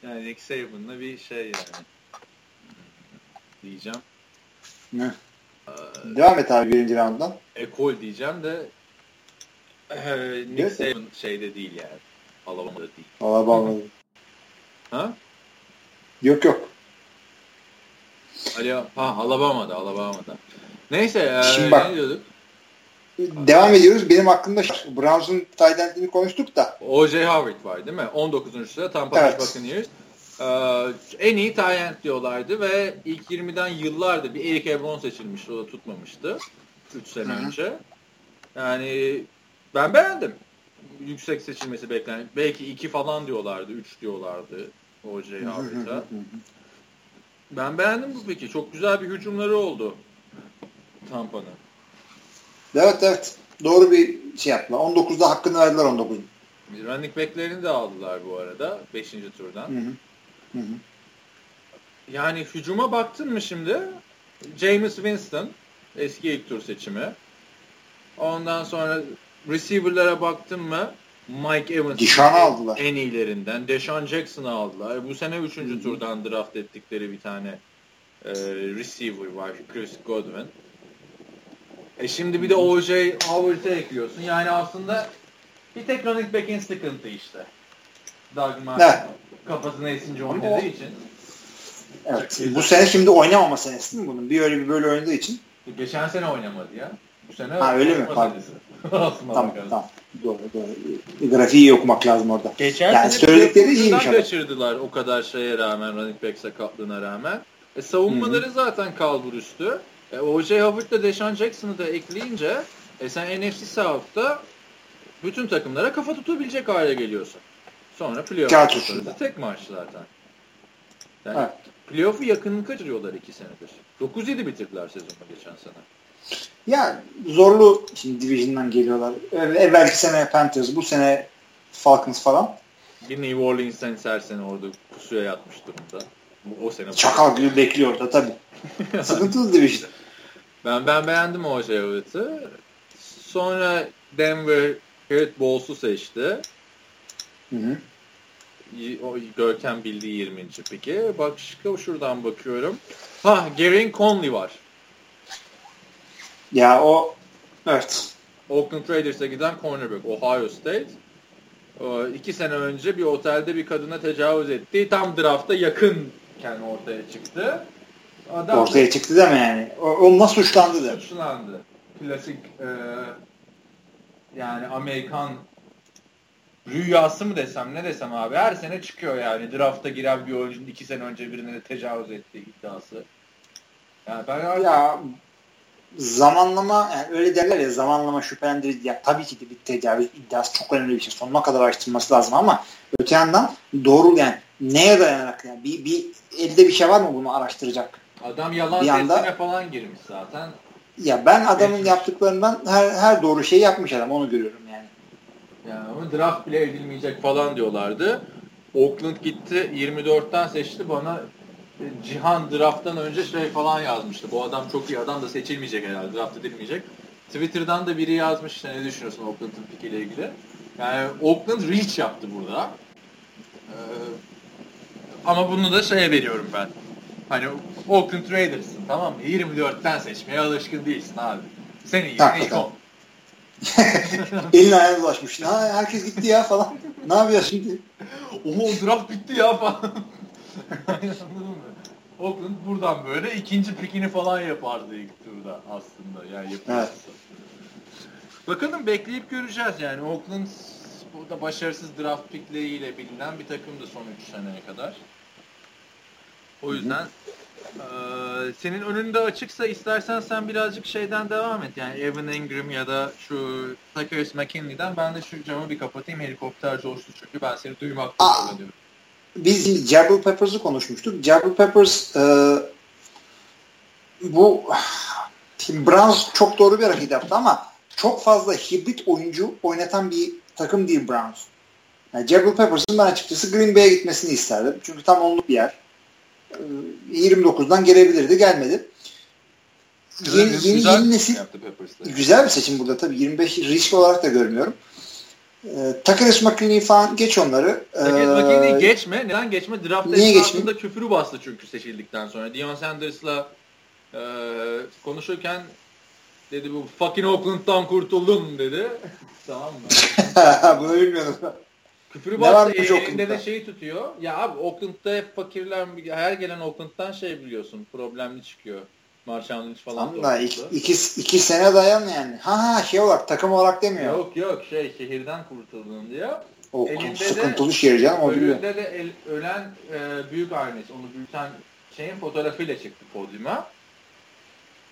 A: yani Nick Saban'la bir şey yani diyeceğim.
B: Ne? Devam et abi birinci rounddan.
A: Ekol diyeceğim de e, Nick. Saban şeyde değil yani. Alabama'da değil.
B: Alabama'da.
A: ha?
B: Yok yok.
A: Ali, ha Alabama'da, Alabama'da. Neyse,
B: Şimdi e, bak, ne diyorduk? Devam ediyoruz. Benim aklımda Browns'un tight konuştuk da.
A: O.J. Howard var değil mi? 19. sıra Tampa Bay evet. Buccaneers. Ee, en iyi tight diyorlardı ve ilk 20'den yıllardır bir Eric Ebron seçilmiş. O da tutmamıştı. 3 sene Hı-hı. önce. Yani ben beğendim. Yüksek seçilmesi beklenen. Belki 2 falan diyorlardı. 3 diyorlardı O.J. Howard'a. Ben beğendim bu peki. Çok güzel bir hücumları oldu Tampa'nın.
B: Evet evet. Doğru bir şey yaptılar. 19'da hakkını verdiler 19'un.
A: Running back'lerini de aldılar bu arada 5. turdan. Hı hı. Hı hı. Yani hücuma baktın mı şimdi? James Winston eski ilk tur seçimi. Ondan sonra receiver'lara baktın mı? Mike Evans
B: Deshaun aldılar.
A: en iyilerinden. Deshaun Jackson'ı aldılar. Bu sene 3. turdan draft ettikleri bir tane e, receiver var. Chris Godwin. E şimdi bir de O.J. Howard'ı ekliyorsun. Yani aslında bir tek running back'in sıkıntı işte. Doug Martin kafasına esince oynadığı için.
B: Evet. Bu sene şimdi oynamama senesi değil mi bunun? Bir öyle bir böyle oynadığı için.
A: Geçen sene oynamadı ya. Bu sene
B: ha öyle mi? Pardon. tamam tamam. Doğru doğru. Grafiği iyi okumak lazım orada.
A: Geçen yani sene söyledikleri iyiymiş ama. kaçırdılar o kadar şeye rağmen running back sakatlığına rağmen. E, savunmaları Hı-hı. zaten kalbur üstü. E, O.J. Howard'la Deshaun Jackson'ı da ekleyince e, sen NFC South'ta bütün takımlara kafa tutabilecek hale geliyorsun. Sonra playoff tek maç zaten. Yani evet. playoff'u yakınını kaçırıyorlar iki senedir. 9-7 bitirdiler sezonu geçen sene.
B: Ya zorlu şimdi Division'dan geliyorlar. Evvelki sene Panthers, bu sene Falcons falan.
A: Bir New Orleans'ten her sene orada pusuya yatmış durumda. O sene.
B: Çakal gibi bekliyor da tabii. Sıkıntılı Division.
A: Ben ben beğendim o Javit'i. Sonra Denver Garrett Bowles'u seçti. Hı hı. O Görkem bildiği 20. peki. Bak şuradan bakıyorum. Ha Gerin Conley var.
B: Ya o evet.
A: Oakland Raiders'e giden cornerback Ohio State. o, iki sene önce bir otelde bir kadına tecavüz etti. Tam drafta yakınken ortaya çıktı.
B: Adam ortaya çıktı deme yani. O, onunla suçlandı
A: da. Suçlandı. Klasik e, yani Amerikan rüyası mı desem ne desem abi her sene çıkıyor yani drafta giren bir oyuncunun iki sene önce birine de tecavüz ettiği iddiası.
B: Yani ben ya zamanlama yani öyle derler ya zamanlama şüphelendirici. Ya tabii ki de bir tecavüz iddiası çok önemli bir şey. Sonuna kadar araştırması lazım ama öte yandan doğru yani neye dayanarak yani bir, bir elde bir şey var mı bunu araştıracak?
A: Adam yalan bir anda, falan girmiş zaten.
B: Ya ben adamın Geçmiş. yaptıklarından her her doğru şeyi yapmış adam onu görüyorum yani.
A: Yani ama draft bile edilmeyecek falan diyorlardı. Oakland gitti 24'ten seçti bana Cihan drafttan önce şey falan yazmıştı. Bu adam çok iyi adam da seçilmeyecek herhalde. Draft edilmeyecek. Twitter'dan da biri yazmış işte ne düşünüyorsun Oakland'ın pikiyle ilgili. Yani Oakland reach yaptı burada. Ee, ama bunu da şeye veriyorum ben. Hani Oakland Raiders'ın tamam mı? 24'ten seçmeye alışkın değilsin abi. Senin yerine ilk on.
B: Elin ayağına dolaşmış. Ha, herkes gitti ya falan. ne yapıyor şimdi?
A: Oho draft bitti ya falan. Anladın mı? Oakland buradan böyle ikinci pikini falan yapardı ilk turda aslında. Yani yapıyorsa. Evet. Bakalım bekleyip göreceğiz yani. Oakland burada başarısız draft pickleriyle bilinen bir takımdı son 3 seneye kadar. O yüzden e, senin önünde açıksa istersen sen birazcık şeyden devam et. Yani Evan Ingram ya da şu Takers McKinley'den ben de şu camı bir kapatayım. Helikopter coştu çünkü ben seni duymakta zorlanıyorum
B: biz Jabril Peppers'ı konuşmuştuk. Jabril Peppers e, bu Tim Browns çok doğru bir hareket yaptı ama çok fazla hibrit oyuncu oynatan bir takım değil Browns. Yani Jabril Peppers'ın ben açıkçası Green Bay'e gitmesini isterdim. Çünkü tam onluk bir yer. E, 29'dan gelebilirdi. Gelmedi. Güzel, yeni, yeni, güzel yeni nesil güzel bir seçim burada tabii. 25 risk olarak da görmüyorum. E, Takaris McKinney falan geç onları.
A: Ee, McKinney'i geçme. Neden geçme? Draft esnasında küfürü bastı çünkü seçildikten sonra. Dion Sanders'la e, konuşurken dedi bu fucking Oakland'dan kurtuldum dedi. tamam mı?
B: Bunu bilmiyordum.
A: Küfürü bastı. Elinde de şeyi tutuyor. Ya abi Oakland'da hep fakirler her gelen Oakland'dan şey biliyorsun. Problemli çıkıyor. Marshall Lynch falan.
B: Tamam da iki, iki, iki sene dayan yani. Ha ha şey olarak takım olarak demiyor.
A: Yok yok şey şehirden kurtuldun diyor.
B: O elinde sıkıntılı de, şehir canım. O
A: önünde de el, ölen e, büyük annesi onu büyüten şeyin fotoğrafıyla çıktı podyuma.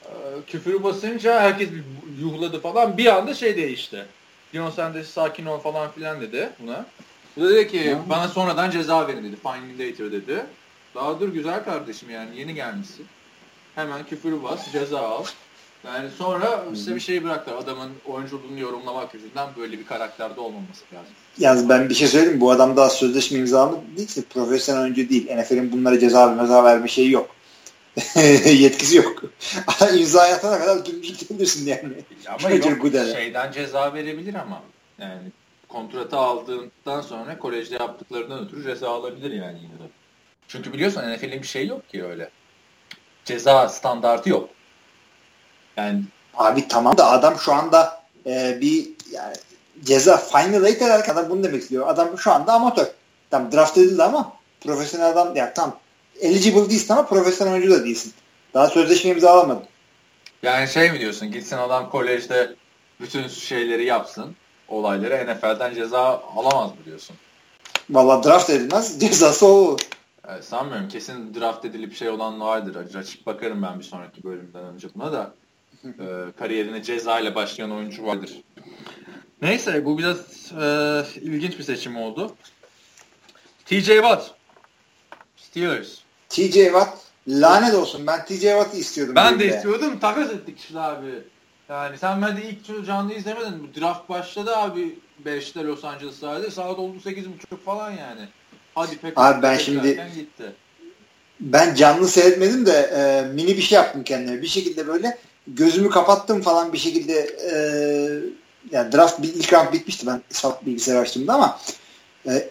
A: E, küfürü basınca herkes bir yuhladı falan. Bir anda şey değişti. Dion Sanders sakin ol falan filan dedi buna. Bu da dedi ki ya. bana sonradan ceza verin dedi. Fine me later dedi. Daha dur güzel kardeşim yani yeni gelmişsin. Hemen küfürü bas, ceza al. Yani sonra size bir şey bıraktılar. Adamın oyunculuğunu yorumlamak yüzünden böyle bir karakterde olmaması lazım.
B: Yalnız ben bir şey söyleyeyim Bu adam daha sözleşme imzaladı değil ki profesyonel oyuncu değil. NFL'in bunlara ceza meza verme şeyi yok. Yetkisi yok. İmza atana kadar gidebilirsin yani.
A: Ama yok, Goodell'e. şeyden ceza verebilir ama. Yani kontratı aldığından sonra kolejde yaptıklarından ötürü ceza alabilir yani yine de. Çünkü biliyorsun NFL'in bir şey yok ki öyle ceza standartı yok.
B: Yani abi tamam da adam şu anda e, bir yani ceza final eight ederken adam bunu demek istiyor. Adam şu anda amatör. Tam draft edildi ama profesyonel adam ya tam eligible değilsin ama profesyonel oyuncu da değilsin. Daha sözleşme imzalamadın.
A: Yani şey mi diyorsun gitsin adam kolejde bütün şeyleri yapsın olayları NFL'den ceza alamaz mı diyorsun?
B: Valla draft edilmez cezası o
A: Evet, sanmıyorum. Kesin draft edilip şey olan vardır. Açık bakarım ben bir sonraki bölümden önce buna da. e, kariyerine ceza ile başlayan oyuncu vardır. Neyse bu biraz e, ilginç bir seçim oldu. TJ Watt. Steelers.
B: TJ Watt lanet olsun. Ben TJ Watt'ı istiyordum.
A: Ben de istiyordum. Takas ettik işte abi. Yani sen ben de ilk canlı izlemedin. Draft başladı abi 5'te Los Angeles'ta. Saat oldu 8.30 falan yani. Hadi pek
B: Abi ben şimdi gitti. ben canlı seyretmedim de e, mini bir şey yaptım kendime. Bir şekilde böyle gözümü kapattım falan bir şekilde e, yani draft ilk round bitmişti ben salt bilgisayar açtığımda ama e,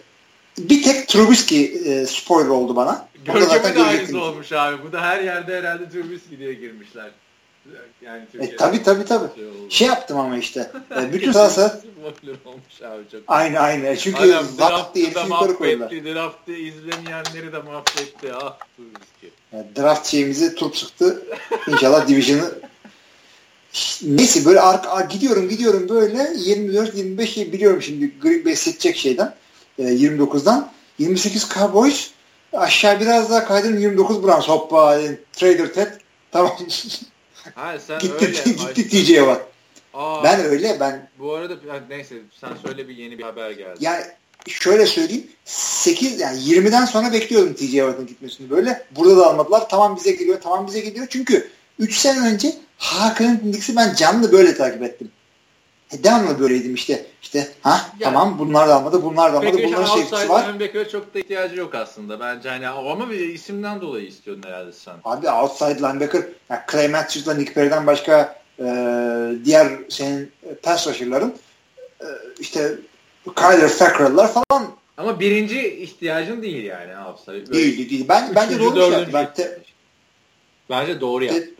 B: bir tek Trubisky e, spoiler oldu bana.
A: Görkem'in aynısı olmuş abi. Bu da her yerde herhalde Trubisky diye girmişler. Yani
B: e, tabii tabii tabii. Şey, şey yaptım ama işte. E, bütün sahası
A: olmuş abi çok.
B: Aynı aynı. Çünkü
A: Adam
B: draft diye
A: da mahvetti. Draft'ı izlemeyenleri de mahvetti. Ah riski.
B: Yani draft şeyimizi turp çıktı. İnşallah Division'ı Neyse böyle arka, gidiyorum gidiyorum böyle 24 25 biliyorum şimdi Green Bay seçecek şeyden e, 29'dan 28 Cowboys aşağı biraz daha kaydım 29 Browns hoppa Trader Ted tamam
A: Hayır sen
B: gitti,
A: öyle.
B: gitti TJ'ye bak. Aa, ben öyle ben.
A: Bu arada neyse sen söyle bir yeni bir haber geldi.
B: Yani şöyle söyleyeyim 8 yani 20'den sonra bekliyordum TJ Watt'ın gitmesini böyle. Burada da almadılar. Tamam bize geliyor. Tamam bize geliyor. Çünkü 3 sene önce Hakan'ın Knicks'i ben canlı böyle takip ettim. E, devamlı böyleydim işte. İşte ha yani, tamam bunlar da almadı, bunlar da almadı. Bunların
A: sevgisi var. Linebacker'a çok da ihtiyacı yok aslında. Bence hani ama bir isimden dolayı istiyordun herhalde sen.
B: Abi outside linebacker yani Clay Matthews'la Nick Perry'den başka e, diğer senin pass rusher'ların e, işte Kyler Fackrell'lar falan.
A: Ama birinci ihtiyacın değil yani outside.
B: Değil değil. Ben, bence doğru şey yaptı. Ben te,
A: bence doğru yaptı.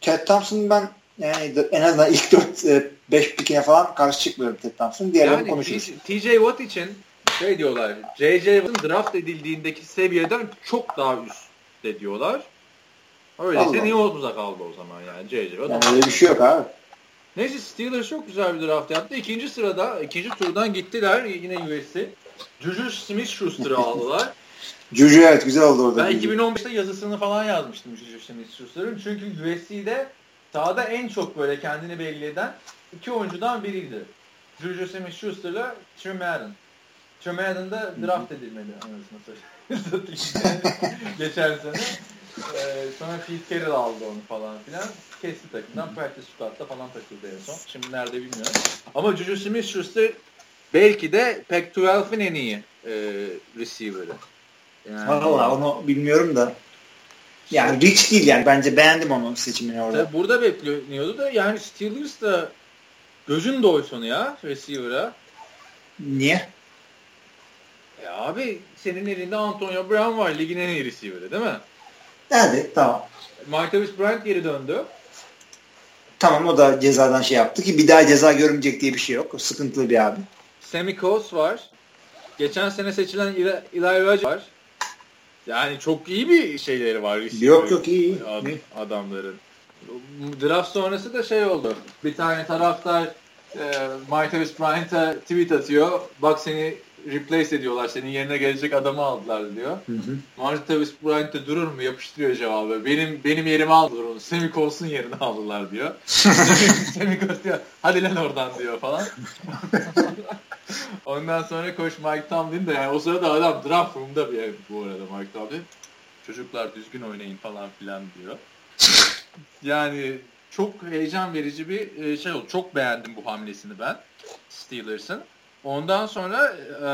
B: Ted Thompson'ın ben yani en azından ilk 4 5 pikine falan karşı çıkmıyorum Ted Thompson. Diğerlerini yani konuşuruz.
A: TJ Watt için şey diyorlar. J.J. Watt'ın draft edildiğindeki seviyeden çok daha üstte diyorlar. Öyleyse niye uzak kaldı o zaman yani J.J. Watt?
B: Yani öyle bir şey yok abi.
A: Neyse Steelers çok güzel bir draft yaptı. İkinci sırada, ikinci turdan gittiler yine USC. Juju Smith-Schuster'ı aldılar.
B: Juju evet güzel oldu orada.
A: Ben 2015'te yazısını falan yazmıştım Juju Smith-Schuster'ın. Çünkü USC'de sahada en çok böyle kendini belli eden iki oyuncudan biriydi. Juju Smith-Schuster'la. Trey Madden da draft edilmedi anasını Geçen sene. Ee, sonra Carroll aldı onu falan filan. Kesti takımdan. Practice squad'da falan takıldı en son. Şimdi nerede bilmiyorum. Ama Juju Smith-Schuster belki de Pac-12'in en iyi e, receiver'ı.
B: Yani, Valla onu bilmiyorum da. Yani Rich değil yani. Bence beğendim onun seçimini orada.
A: Tabii burada bekleniyordu da yani Steelers da gözün doysun ya receiver'a.
B: Niye?
A: Ya e abi senin elinde Antonio Brown var. Ligin en iyi receiver'ı değil mi?
B: Evet tamam.
A: Martavis Bryant geri döndü.
B: Tamam o da cezadan şey yaptı ki bir daha ceza görmeyecek diye bir şey yok. O sıkıntılı bir abi.
A: Sammy Coates var. Geçen sene seçilen Eli Roger var. Yani çok iyi bir şeyleri var.
B: Yok yok iyi.
A: Ad, adamların. Draft sonrası da şey oldu. Bir tane taraftar e, Martavis Bryant'a tweet atıyor. Bak seni replace ediyorlar. Senin yerine gelecek adamı aldılar diyor. Martavis Bryant de durur mu? Yapıştırıyor cevabı. Benim benim yerime aldılar onu. Semih Colson yerine aldılar diyor. Semih diyor. Hadi lan oradan diyor falan. Ondan sonra koş Mike Tomlin de yani o sırada adam draft room'da bir bu arada Mike Tomlin. Çocuklar düzgün oynayın falan filan diyor. yani çok heyecan verici bir e, şey oldu. Çok beğendim bu hamlesini ben Steelers'ın. Ondan sonra e,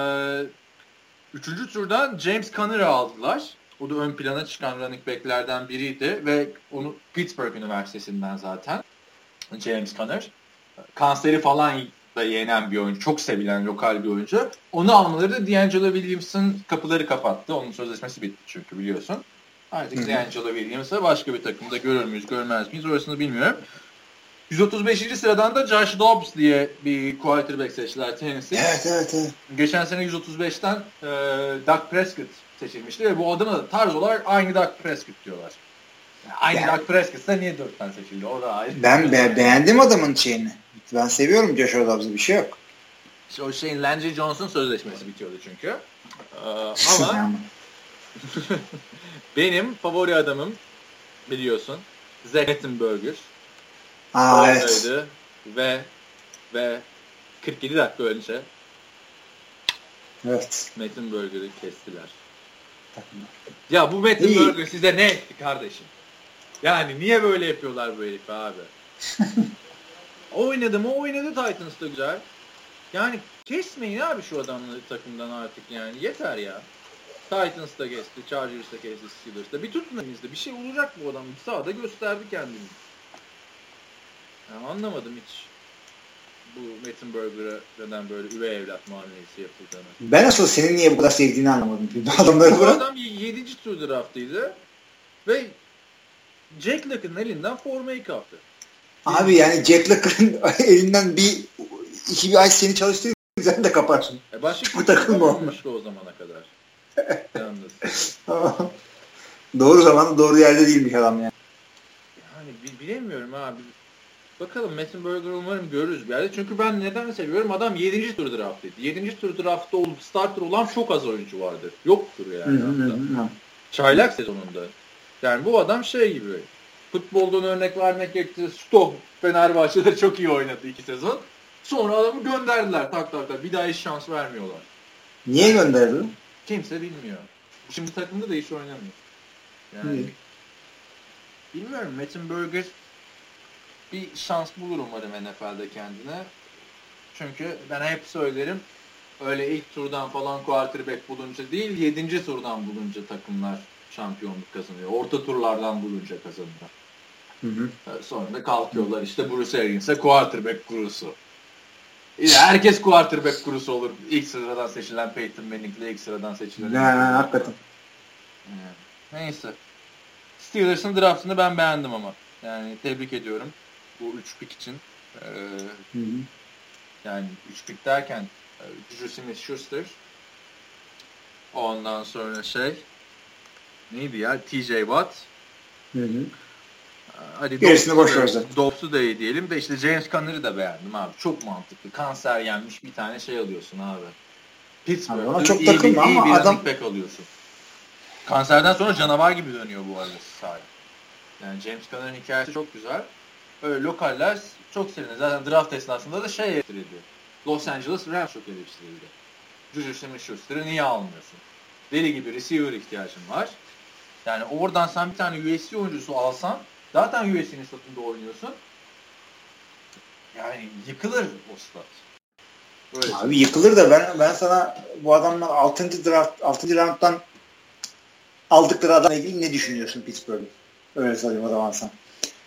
A: üçüncü turdan James Conner'ı aldılar. O da ön plana çıkan running back'lerden biriydi ve onu Pittsburgh Üniversitesi'nden zaten James Conner. Kanseri falan da yenen bir oyuncu. Çok sevilen lokal bir oyuncu. Onu almaları da D'Angelo Williams'ın kapıları kapattı. Onun sözleşmesi bitti çünkü biliyorsun. Artık D'Angelo Williams'a başka bir takımda görür müyüz görmez miyiz orasını bilmiyorum. 135. sıradan da Josh Dobbs diye bir quarterback seçtiler Tennessee.
B: Evet evet evet.
A: Geçen sene 135'ten e, Doug Prescott seçilmişti ve bu adına da tarz olarak aynı Doug Prescott diyorlar. Yani aynı yani, Doug Prescott'sa niye 4'ten seçildi? O da ayrı.
B: Ben be beğendim adamın şeyini. Ben seviyorum Josh Dobbs'ı bir şey yok.
A: İşte o şeyin Landry Johnson sözleşmesi bitiyordu çünkü. Ee, ama benim favori adamım biliyorsun Zach Mettenberger.
B: Aa, evet.
A: Ve ve 47 dakika önce
B: Evet.
A: Mettenberger'ı kestiler. Ya bu Mettenberger size ne etti kardeşim? Yani niye böyle yapıyorlar bu herif abi? oynadı mı oynadı Titans'ta güzel. Yani kesmeyin abi şu adamları takımdan artık yani. Yeter ya. Titans'ta kesti, Chargers'ta kesti, Steelers'ta. Bir tutun elinizde. Bir şey olacak bu adam. Sağda gösterdi kendini. Yani anlamadım hiç bu Mettenberger'a neden böyle üvey evlat muamelesi yapıldığını.
B: Ben asıl senin niye bu kadar sevdiğini anlamadım. Adamları
A: bu adam 7. tur draftıydı ve Jack Lock'ın elinden formayı kaptı.
B: Abi yani Jack Lock'ın elinden bir iki bir ay seni çalıştırır sen de kaparsın.
A: E başka
B: Bu takım mı
A: olmuştu o zamana kadar.
B: Doğru zaman doğru yerde değilmiş adam yani.
A: Yani bilemiyorum abi. Bakalım Mettenberger umarım görürüz bir yerde. Çünkü ben neden seviyorum? Adam 7. tur draftıydı. 7. tur draftta olup starter olan çok az oyuncu vardı. Yoktur yani. Hı Çaylak sezonunda. Yani bu adam şey gibi. Futboldan örnek vermek gerekirse Stoh Fenerbahçe'de çok iyi oynadı iki sezon. Sonra adamı gönderdiler tak tak tak. Bir daha hiç şans vermiyorlar.
B: Niye gönderdi?
A: Kimse bilmiyor. Şimdi takımda da hiç oynamıyor. Yani Niye? bilmiyorum. Mettenberger bir şans bulur umarım NFL'de kendine. Çünkü ben hep söylerim öyle ilk turdan falan quarterback bulunca değil 7. turdan bulunca takımlar şampiyonluk kazanıyor. Orta turlardan bulunca kazanıyor. Hı hı. Sonra da kalkıyorlar işte Bruce Arians'e quarterback kurusu. Herkes quarterback kurusu olur. İlk sıradan seçilen Peyton Manning'le ilk sıradan seçilen.
B: Ne, hakikaten.
A: Neyse. Steelers'ın draftını ben beğendim ama. Yani tebrik ediyorum bu üç pik için. Ee, hı hı. Yani derken e, Juju Smith-Schuster ondan sonra şey neydi ya TJ Watt hı hı. Ee, hadi
B: Gerisini boş ver zaten.
A: Dobbs'u da iyi diyelim de işte James Conner'ı da beğendim abi. Çok mantıklı. Kanser yenmiş bir tane şey alıyorsun abi. Pittsburgh'da
B: ona çok takılma ama iyi bir adam
A: back alıyorsun. Kanserden sonra canavar gibi dönüyor bu arada sahip. Yani James Conner'ın hikayesi çok güzel. Öyle lokaller çok sevinir. Zaten draft esnasında da şey eleştirildi. Los Angeles Rams çok eleştirildi. Juju Smith-Schuster'ı niye almıyorsun? Deli gibi receiver ihtiyacın var. Yani oradan sen bir tane USC oyuncusu alsan zaten USC'nin statında oynuyorsun. Yani yıkılır o stat.
B: Öyle Abi yıkılır da ben ben sana bu adamlar 6. draft 6. round'dan aldıkları adamla ilgili ne düşünüyorsun Pittsburgh'ın? Öyle sorayım o zaman sana.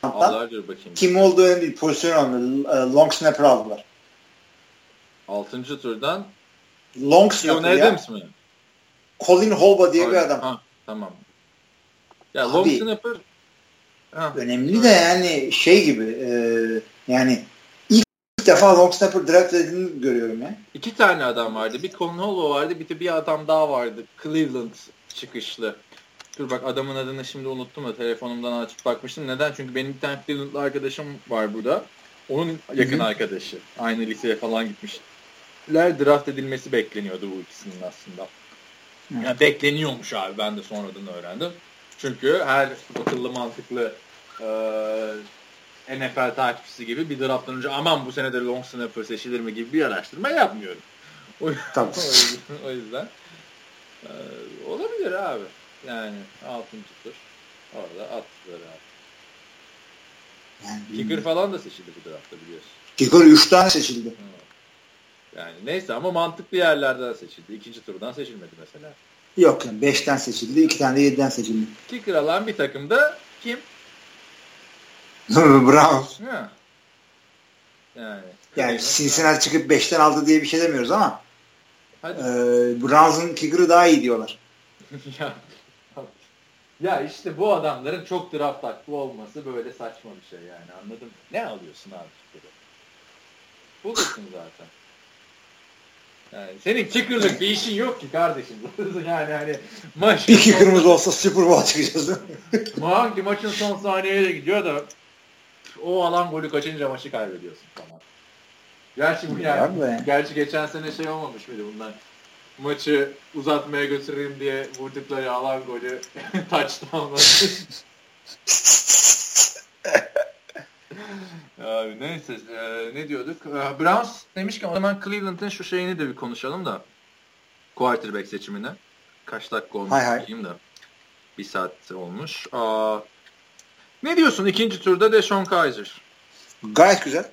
A: Allardır bakayım.
B: Kim olduğu önemli değil. Pozisyon önemli. Long snapper aldılar.
A: 6. turdan
B: Long snapper ya. Adams mı? Colin Holba diye Colin, bir adam. Ha,
A: tamam. Ya Abi, long snapper
B: ha, önemli de yani şey gibi e, yani ilk defa long snapper draft edildiğini görüyorum ya.
A: İki tane adam vardı. Bir Colin Holba vardı. Bir de bir adam daha vardı. Cleveland çıkışlı. Dur bak adamın adını şimdi unuttum da telefonumdan açıp bakmıştım. Neden? Çünkü benim bir tane Cleveland'lı arkadaşım var burada. Onun yakın Hı-hı. arkadaşı. Aynı liseye falan gitmişler. Draft edilmesi bekleniyordu bu ikisinin aslında. Yani bekleniyormuş abi. Ben de sonradan öğrendim. Çünkü her akıllı mantıklı e, NFL takipçisi gibi bir drafttan önce aman bu sene de long snapper seçilir mi gibi bir araştırma yapmıyorum. O, tamam. o yüzden, o yüzden e, olabilir abi. Yani 6. tur. Orada attılar abi. Yani Kicker falan da seçildi bu draftta biliyorsun.
B: Kicker 3 tane seçildi.
A: Yani neyse ama mantıklı yerlerden seçildi. İkinci turdan seçilmedi mesela.
B: Yok yani 5'ten seçildi. 2 tane de 7'den seçildi.
A: Kicker alan bir takımda kim?
B: Browns.
A: Ha. Yani.
B: Yani Cincinnati çıkıp 5'ten aldı diye bir şey demiyoruz ama Hadi. e, Browns'ın kicker'ı daha iyi diyorlar.
A: ya ya işte bu adamların çok draft hakkı olması böyle saçma bir şey yani anladın mı? Ne alıyorsun abi kickeri? Bulursun zaten. Yani senin kickerlık bir işin yok ki kardeşim. yani hani
B: maç bir kicker'ımız olsa Super Bowl çıkacağız.
A: Hangi maçın son saniyeye gidiyor da o alan golü kaçınca maçı kaybediyorsun falan. Gerçi bu yani, gerçi geçen sene şey olmamış mıydı bunlar? Maçı uzatmaya götüreyim diye vurdukları alan golü touchdown'la. Abi neyse e, ne diyorduk? E, Browns demişken o zaman Cleveland'ın şu şeyini de bir konuşalım da quarterback seçimine. Kaç dakika olmuş hay hay. da. Bir saat olmuş. Aa, ne diyorsun ikinci turda Deshaun Kaiser?
B: Gayet güzel.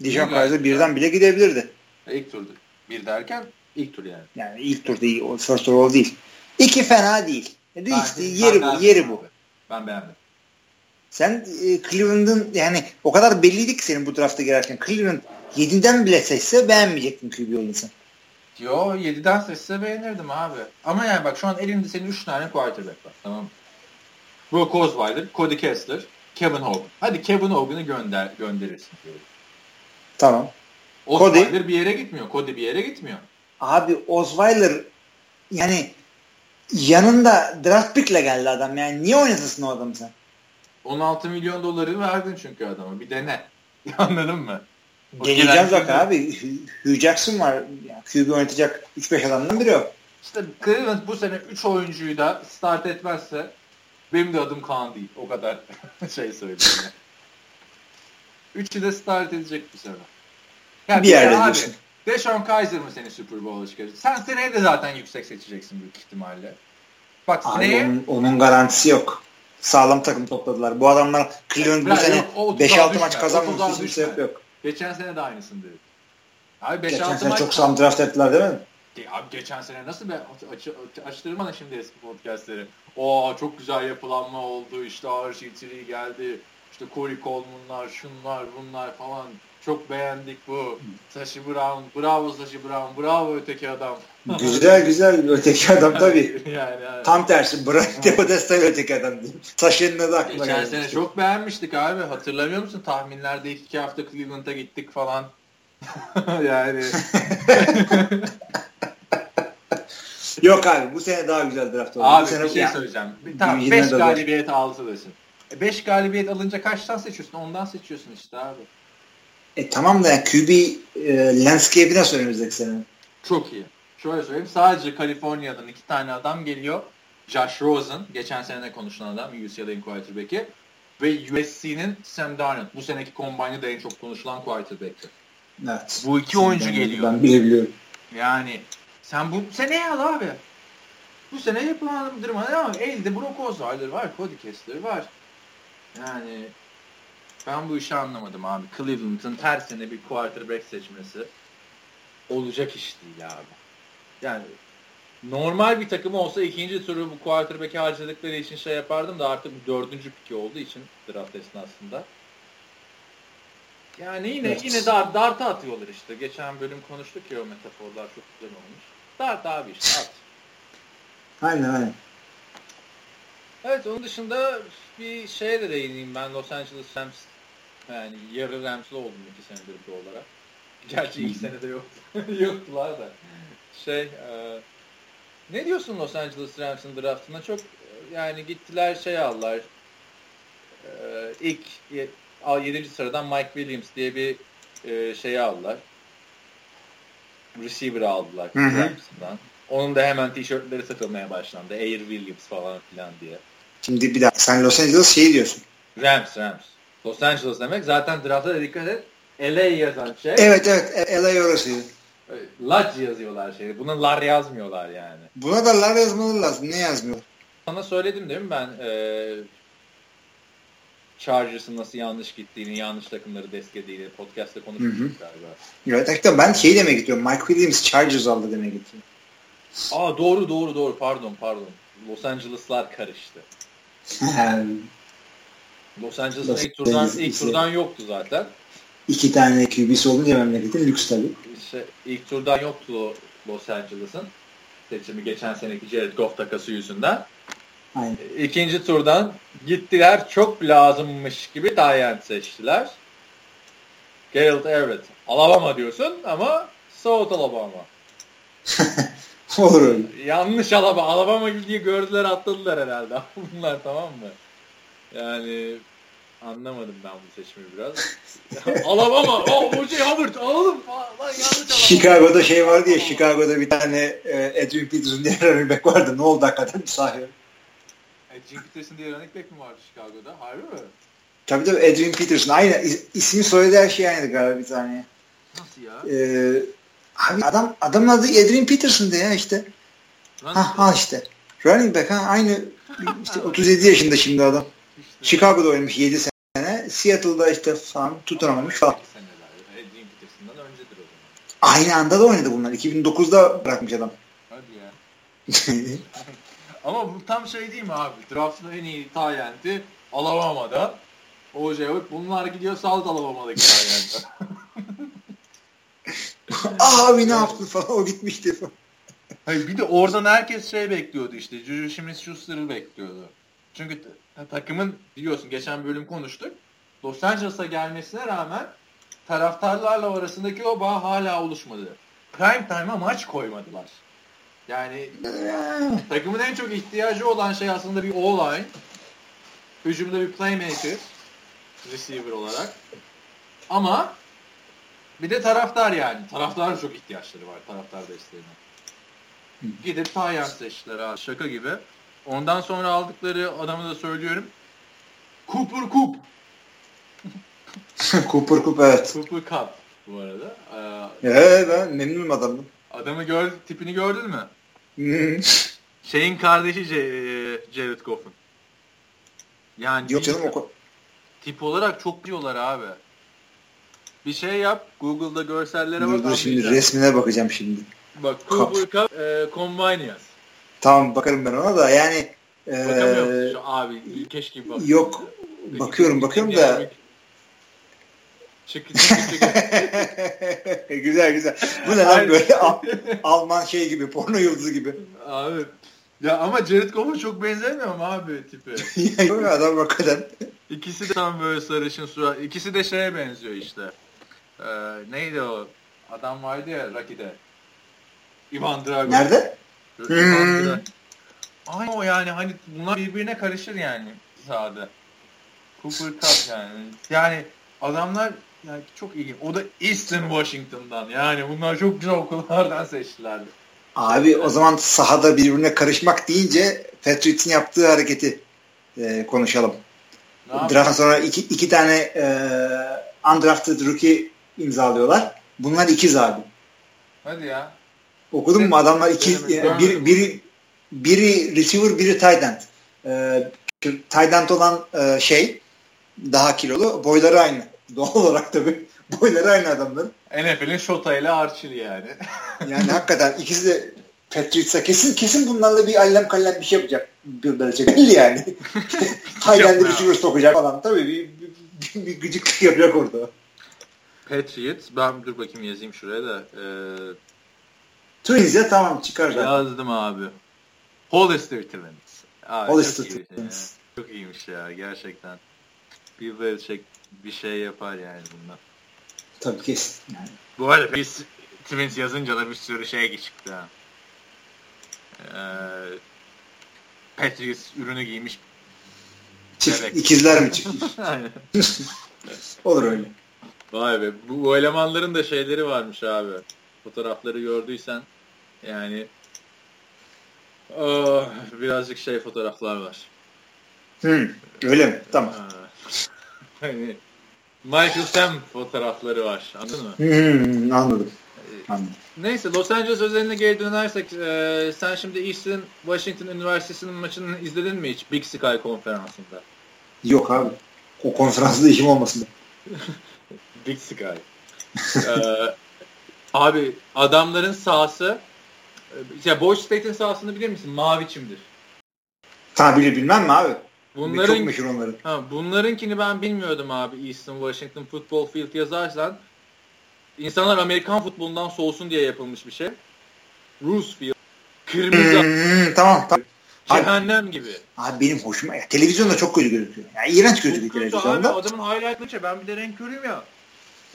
B: Deshaun Kaiser birden bile gidebilirdi.
A: İlk turda. Bir derken ilk tur yani.
B: Yani ilk tur değil. First overall değil. İki fena değil. E değil işte, yeri bu. Yeri bu.
A: Ben beğendim.
B: Sen e, Cleveland'ın yani o kadar belliydi ki senin bu drafta girerken. Cleveland 7'den bile seçse beğenmeyecektin QB Williams'ı.
A: Yo 7'den seçse beğenirdim abi. Ama yani bak şu an elimde senin 3 tane quarterback var. Tamam? Brock Osweiler, Cody Kessler, Kevin Hogan. Hadi Kevin Hogan'ı gönder gönderirsin diyorum.
B: Tamam.
A: Osweiler Cody, bir yere gitmiyor. Cody bir yere gitmiyor.
B: Abi Osweiler yani yanında draft pick'le geldi adam. Yani niye oynatırsın o adamı sen?
A: 16 milyon doları verdin çünkü adama. Bir dene. Anladın mı?
B: Geleceğim zaten abi. Hugh Jackson var. Yani QB oynatacak 3-5 adamdan biri o.
A: İşte Cleveland bu sene 3 oyuncuyu da start etmezse benim de adım Kaan değil. O kadar şey söyleyeyim. Üçü de start edecek bu sene. Yani bir yerde abi, diyorsun. Deshaun Kaiser mı seni Super Bowl'a çıkaracak? Sen seneye de zaten yüksek seçeceksin büyük ihtimalle.
B: Bak seneye... Onun, onun garantisi yok. Sağlam takım topladılar. Bu adamlar Cleveland bu sene 5-6 maç kazanmamış. Hiçbir sebep yok.
A: Geçen sene de aynısını dedi.
B: Abi 5 Geçen sene maç... çok sağlam draft ettiler değil mi?
A: Abi geçen sene nasıl be aç, aç, açtırma şimdi eski podcastleri. O çok güzel yapılanma oldu. İşte RG3 geldi. İşte Corey Coleman'lar, şunlar, bunlar falan. Çok beğendik bu. Sashi Brown, bravo Sashi Brown, bravo öteki adam.
B: güzel güzel öteki adam tabii. yani, yani. Tam tersi. Brian Podesta öteki adam değil. Sashi'nin adı aklıma
A: Geçen sene çok beğenmiştik abi. Hatırlamıyor musun? Tahminlerde ilk iki hafta Cleveland'a gittik falan. yani.
B: Yok abi bu sene daha güzel draft oldu.
A: Abi
B: bu sene
A: bir şey ya, söyleyeceğim. Tamam 5 galibiyet altı desin. 5 e, galibiyet alınca kaçtan seçiyorsun? Ondan seçiyorsun işte abi.
B: E tamam da yani QB e, landscape'i nasıl önümüzdeki sene?
A: Çok iyi. Şöyle söyleyeyim. Sadece Kaliforniya'dan iki tane adam geliyor. Josh Rosen. Geçen sene konuşulan adam. UCLA'nin quarterback'i. Ve USC'nin Sam Darnold. Bu seneki combine'ı en çok konuşulan quarterback'i. Evet. Bu iki oyuncu ben, geliyor.
B: Ben bile biliyorum.
A: Yani sen bu sene al abi. Bu sene yapılan durma ama elde Brock Osweiler var, Cody Kessler var. Yani ben bu işi anlamadım abi. Cleveland'ın her sene bir quarterback seçmesi olacak iş değil abi. Yani normal bir takım olsa ikinci turu bu quarterback'i harcadıkları için şey yapardım da artık bu dördüncü piki olduğu için draft esnasında. Yani yine evet. yine dar, darta atıyorlar işte. Geçen bölüm konuştuk ya o metaforlar çok güzel olmuş. Dart abi işte at.
B: Aynen aynen.
A: Evet onun dışında bir şeye de değineyim ben Los Angeles Rams yani yarı Rams'lı oldum iki senedir bir olarak. Gerçi ilk sene de yoktu. Yoktular da. Şey e, ne diyorsun Los Angeles Rams'ın draftına? Çok yani gittiler şey aldılar. E, ilk 7. sıradan Mike Williams diye bir e, şeyi aldılar. Receiver aldılar Rams'dan. Onun da hemen tişörtleri satılmaya başlandı. Air Williams falan filan diye.
B: Şimdi bir dakika sen Los Angeles şey diyorsun.
A: Rams, Rams. Los Angeles demek. Zaten draftta da dikkat et. LA yazan şey.
B: Evet evet LA orası.
A: Large yazıyorlar şeyi. Buna lar yazmıyorlar yani.
B: Buna da lar yazmaları lazım. Ne yazmıyor?
A: Sana söyledim değil mi ben e, Chargers'ın nasıl yanlış gittiğini, yanlış takımları desteklediğini podcast'ta konuşmuştuk galiba.
B: Evet hatta ben şey demeye gidiyorum. Mike Williams Chargers aldı demeye gidiyorum.
A: Aa doğru doğru doğru pardon pardon. Los Angeles'lar karıştı. Los Angeles'ın ilk turdan, ilk turdan yoktu zaten.
B: İki tane QB'si olunca memleketin lüks tabii.
A: İşte ilk turdan yoktu Los Angeles'ın seçimi geçen seneki Jared Goff takası yüzünden. Aynen. İkinci turdan gittiler çok lazımmış gibi Tayent seçtiler. Gerald Everett. Alabama diyorsun ama South Alabama.
B: Olur öyle.
A: Yanlış Alabama. Alabama diye gördüler atladılar herhalde. Bunlar tamam mı? Yani anlamadım ben bu seçimi biraz. Alabama. Oh, O.J. Hubbard alalım. Lan yanlış
B: Chicago'da şey vardı ya Chicago'da bir tane e, Edwin Peterson diye running back vardı. Ne oldu hakikaten sahi?
A: Edwin Peterson diye running back mi vardı Chicago'da? Harbi mi?
B: Tabii tabii Edwin Peterson. Aynı. ismi soyadı her şey aynıydı galiba bir tane.
A: Nasıl
B: ya? Ee, Abi adam adamın adı Adrian Peterson'dı ya işte. Ha, ha işte. Running back ha aynı işte 37 yaşında şimdi adam. İşte. Chicago'da oynamış 7 sene. Seattle'da işte falan tutunamamış falan. Aynı anda da oynadı bunlar. 2009'da bırakmış adam.
A: Hadi ya. Ama bu tam şey değil mi abi? Draft'ın en iyi tayenti Alabama'da. O.J. Bunlar gidiyor South Alabama'daki tayenti.
B: abi ne yaptın falan o gitmişti falan.
A: Hayır bir de oradan herkes şey bekliyordu işte. Juju Smith-Schuster'ı bekliyordu. Çünkü takımın biliyorsun geçen bölüm konuştuk. Los Angeles'a gelmesine rağmen taraftarlarla arasındaki o bağ hala oluşmadı. Prime time'a maç koymadılar. Yani takımın en çok ihtiyacı olan şey aslında bir O-line. Hücumda bir playmaker. Receiver olarak. Ama bir de taraftar yani. Taraftar çok ihtiyaçları var taraftar desteğine. Gidip Tayyar seçtiler abi. Şaka gibi. Ondan sonra aldıkları adamı da söylüyorum. Cooper Coop.
B: Cooper Coop evet.
A: Cooper Cup bu arada. Ee,
B: evet ben memnunum adamdan.
A: adamı gör, tipini gördün mü?
B: Hmm.
A: Şeyin kardeşi e, Jared Goff'un. Yani
B: Yok canım o
A: tip olarak çok diyorlar abi. Bir şey yap. Google'da görsellere bak.
B: dur şimdi resmine bakacağım şimdi.
A: Bak Cooper Cup e, Combine yaz.
B: Tamam bakarım ben ona da yani
A: Bakamıyor musun abi? Keşke bak.
B: yok bakıyorum bakıyorum da
A: Çık çık çık.
B: güzel güzel. Bu ne lan böyle Al- Alman şey gibi porno yıldızı gibi.
A: abi. Ya ama Jared Goff'a çok benzemiyor mu abi tipi?
B: Yok adam hakikaten.
A: İkisi de tam böyle sarışın surat. İkisi de şeye benziyor işte. Ee, neydi o? Adam vardı ya Rocky'de. Ivan Drago.
B: Nerede?
A: Ivan
B: Hmm.
A: Drago. Aynı o yani hani bunlar birbirine karışır yani sahada. Cooper Cup yani. Yani adamlar yani çok iyi. O da Eastern Washington'dan. Yani bunlar çok güzel okullardan seçtilerdi.
B: Abi o zaman sahada birbirine karışmak deyince Patriots'ın yaptığı hareketi eee, konuşalım. Draft'tan sonra iki, iki tane eee undrafted rookie imzalıyorlar. Bunlar ikiz abi.
A: Hadi ya.
B: Okudun mu? Adamlar iki,
A: Görmedim.
B: bir, biri, biri receiver, biri tight end. Ee, tight end olan e, şey daha kilolu. Boyları aynı. Doğal olarak tabii. Boyları aynı adamların.
A: NFL'in Shota ile Archil yani.
B: Yani hakikaten ikisi de Patriots'a kesin kesin bunlarla bir allem kallem bir şey yapacak. Bir Belichick belli yani. end'i
A: Yapma.
B: receiver sokacak falan. Tabii bir, bir, bir, bir gıcıklık yapacak orada.
A: Patriots. Ben dur bakayım yazayım şuraya da. Ee,
B: Twins'e tamam çıkar zaten.
A: yazdım abi. Hollister Twins. Abi,
B: Hollister
A: çok ya.
B: Twins.
A: Çok iyiymiş ya gerçekten. Bill Belichick bir şey yapar yani bundan.
B: Tabii kesin. Yani.
A: Bu arada biz Twins yazınca da bir sürü şey çıktı ha. Ee, Patriots ürünü giymiş.
B: Çift,
A: Evet.
B: ikizler mi çıkmış?
A: Aynen.
B: Olur öyle.
A: Vay be. Bu, bu elemanların da şeyleri varmış abi. Fotoğrafları gördüysen yani oh, birazcık şey fotoğraflar var.
B: Hmm, öyle mi? Tamam.
A: Ha. Hani Michael Sam fotoğrafları var. Anladın mı?
B: Hmm, anladım. anladım.
A: Neyse Los Angeles özeline geri dönersek e, sen şimdi Eastern Washington Üniversitesi'nin maçını izledin mi hiç Big Sky konferansında?
B: Yok abi. O konferansda işim olmasın.
A: Big Sky. Ee, abi adamların sahası e, ya Boise State'in sahasını bilir misin? Mavi çimdir.
B: Tabi bilir bilmem mi abi?
A: Bunların
B: Çok meşhur onların.
A: ha, bunlarınkini ben bilmiyordum abi Eastern Washington Football Field yazarsan insanlar Amerikan futbolundan soğusun diye yapılmış bir şey. Roose Field. Kırmızı.
B: Hmm, tamam tamam. Abi,
A: Cehennem gibi.
B: abi benim hoşuma. Ya, televizyonda çok kötü gözüküyor. Yani iğrenç
A: Çok
B: gözüküyor
A: abi
B: televizyonda.
A: adamın highlight'ını ben bir de renk göreyim ya.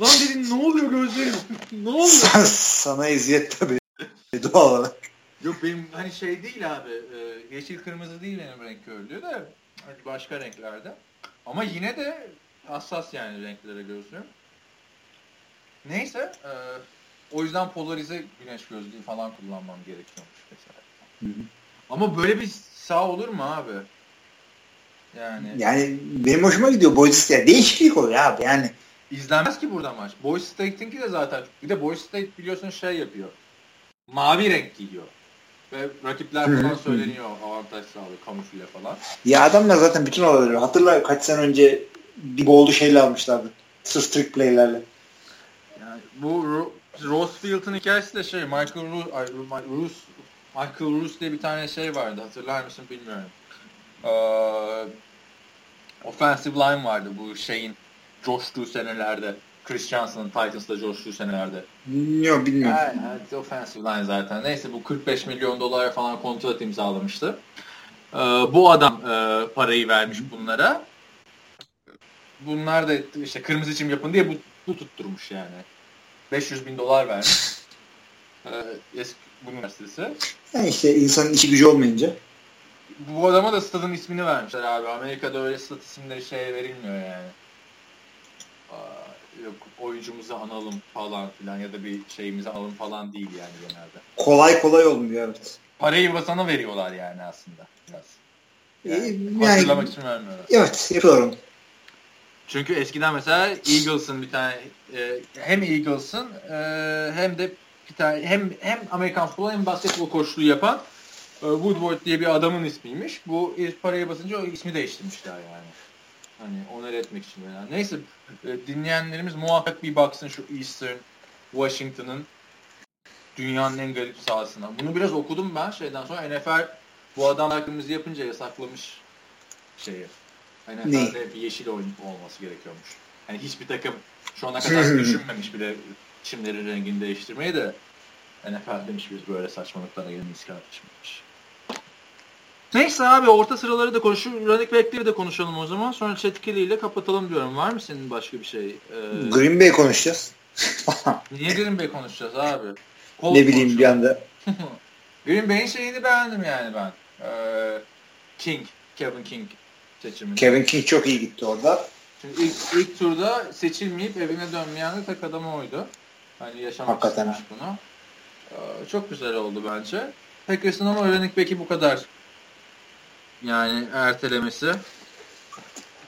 A: Lan dedim ne oluyor gözlerim? ne oluyor?
B: Sana, sana eziyet tabii. Doğal olarak.
A: Yok benim hani şey değil abi. e, yeşil kırmızı değil benim renk körlüğü de. Hani başka renklerde. Ama yine de hassas yani renklere gözlüğüm. Neyse. e, o yüzden polarize güneş gözlüğü falan kullanmam gerekiyormuş mesela.
B: Hı hı.
A: Ama böyle bir sağ olur mu abi? Yani
B: Yani benim hoşuma gidiyor. Boys State. Değişiklik oluyor abi. Yani
A: izlenmez ki burada maç. Boise State'inki de zaten. Bir de Boise State biliyorsun şey yapıyor. Mavi renk giyiyor. Ve rakipler falan söyleniyor avantaj sağlıyor kamufle falan.
B: ya adamlar zaten bütün olayları hatırla kaç sene önce bir boldu şeyle almışlardı. Sırf trick play'lerle.
A: Yani bu Ro- Rosefield'ın hikayesi de şey Michael Roos, ay, Ma- Roos Michael Roos diye bir tane şey vardı hatırlar mısın bilmiyorum. Ee, offensive line vardı bu şeyin coştuğu senelerde. Chris Johnson'ın Titans'da coştuğu senelerde.
B: Yok bilmiyorum.
A: Evet, offensive line zaten. Neyse bu 45 milyon dolara falan kontrat imzalamıştı. Ee, bu adam e, parayı vermiş bunlara. Bunlar da işte kırmızı çim yapın diye bu, bu tutturmuş yani. 500 bin dolar vermiş. Ee, eski bu üniversitesi.
B: Yani işte insanın işi gücü olmayınca.
A: Bu adama da stadın ismini vermişler abi. Amerika'da öyle stat isimleri şey verilmiyor yani. Aa, yok oyuncumuzu analım falan filan ya da bir şeyimizi alın falan değil yani genelde.
B: Kolay kolay olmuyor evet.
A: Parayı basana veriyorlar yani aslında biraz. Yani,
B: yani,
A: hatırlamak için vermiyorlar.
B: Evet yapıyorlar onu.
A: Çünkü eskiden mesela Eagles'ın bir tane e, hem Eagles'ın e, hem de bir tane hem hem Amerikan futbolu hem basketbol koçluğu yapan e, Woodward diye bir adamın ismiymiş. Bu paraya basınca o ismi değiştirmişler yani. Hani onur etmek için yani. Neyse e, dinleyenlerimiz muhakkak bir baksın şu Eastern Washington'ın dünyanın en garip sahasına. Bunu biraz okudum ben şeyden sonra NFL bu adam hakkımızı yapınca yasaklamış şeyi. NFL'de bir yeşil oyun olması gerekiyormuş. Hani hiçbir takım şu ana kadar düşünmemiş bile çimlerin rengini değiştirmeyi de NFL demiş biz böyle saçmalıklara gelmeyiz kardeşimmiş. Neyse abi orta sıraları da konuşup running back'leri de konuşalım o zaman. Sonra Chet ile kapatalım diyorum. Var mı senin başka bir şey?
B: Ee, Green Bay konuşacağız.
A: Niye Green Bay konuşacağız abi?
B: Kol ne bileyim bir anda.
A: Green Bay'in şeyini beğendim yani ben. Ee, King, Kevin King seçimini.
B: Kevin King çok iyi gitti orada.
A: Çünkü ilk, ilk turda seçilmeyip evine dönmeyen de tek adam oydu. Hani yaşamak Hakikaten. bunu. Ee, çok güzel oldu bence. Packers'ın ama running back'i bu kadar yani ertelemesi.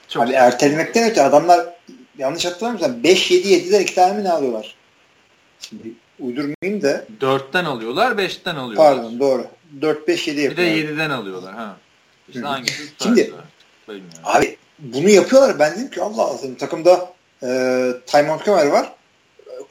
B: Çok Abi ertelemekten öte adamlar yanlış hatırlamıyorsam 5-7-7'den iki tane mi ne alıyorlar? Şimdi uydurmayayım da.
A: 4'ten alıyorlar 5'ten alıyorlar.
B: Pardon doğru. 4-5-7
A: yapıyorlar. Bir de 7'den alıyorlar. Ha. İşte hangisi
B: Şimdi abi bunu yapıyorlar. Ben dedim ki Allah Allah takımda e, Ty Montgomery var.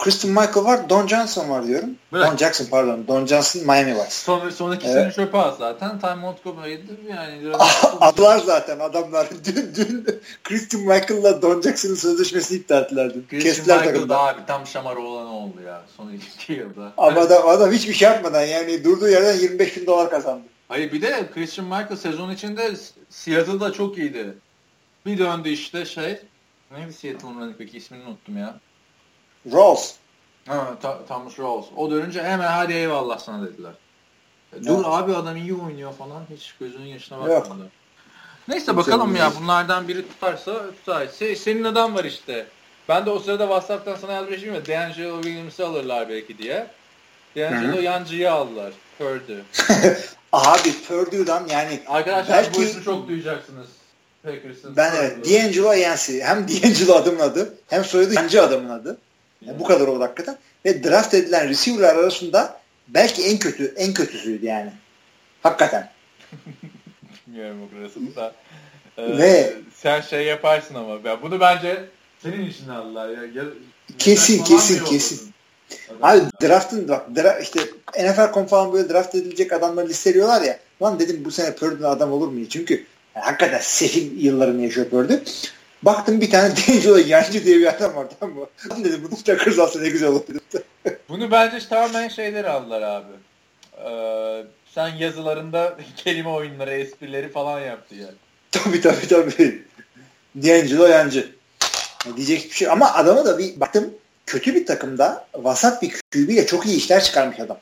B: Christian Michael var, Don Johnson var diyorum. Bırak. Don Jackson pardon. Don Johnson Miami var.
A: Son, son ikisini evet. çöpe at zaten. Ty Montgomery'di yani.
B: Adlar zaten adamlar. Dün, dün Christian Michael'la Don Jackson'ın sözleşmesini iptal ettiler. Dün.
A: Christian Kestiler Michael takımda. da abi tam şamar olan oldu ya son iki yılda.
B: Ama adam, adam hiçbir şey yapmadan yani durduğu yerden 25 bin dolar kazandı.
A: Hayır bir de Christian Michael sezon içinde Seattle'da çok iyiydi. Bir döndü işte şey. Neydi Seattle'ın running peki ismini unuttum ya.
B: Rawls.
A: Ha, Thomas Rawls. O dönünce hemen hadi eyvallah sana dediler. E, dur evet. abi adam iyi oynuyor falan. Hiç gözünün yaşına bakmadı. Yok. Neyse bakalım ya bunlardan biri tutarsa tutar. Se, senin adam var işte. Ben de o sırada WhatsApp'tan sana yazmışım ya D'Angelo Williams'ı alırlar belki diye. D'Angelo Yancı'yı aldılar. Purdue.
B: Abi Purdue'dan yani
A: Arkadaşlar belki... bu ismi çok duyacaksınız.
B: Packers'ın. Ben evet. D'Angelo Yancey. Hem D'Angelo adımın adı hem soyadı Yancı adamın adı. Yani bu kadar oldu hakikaten. Ve draft edilen receiver'lar arasında belki en kötü, en kötüsüydü yani. Hakikaten.
A: Bilmiyorum o kadar da. Ee, Ve sen şey yaparsın ama. Ya bunu bence senin için aldılar. Ya, ya,
B: kesin kesin kesin. Abi draftın bak dra işte NFL.com falan böyle draft edilecek adamları listeliyorlar ya. Lan dedim bu sene Purdue'nun adam olur mu? Çünkü yani hakikaten sefil yıllarını yaşıyor Purdue. Baktım bir tane D'Angelo Yancı diye bir adam var tamam mı? Ben dedim bunu Packers alsa ne güzel olur.
A: bunu bence tamamen şeyler aldılar abi. Ee, sen yazılarında kelime oyunları, esprileri falan yaptı ya.
B: Tabii tabii tabii. D'Angelo Yancı. Diyecek bir şey ama adama da bir baktım kötü bir takımda vasat bir QB ile çok iyi işler çıkarmış adam.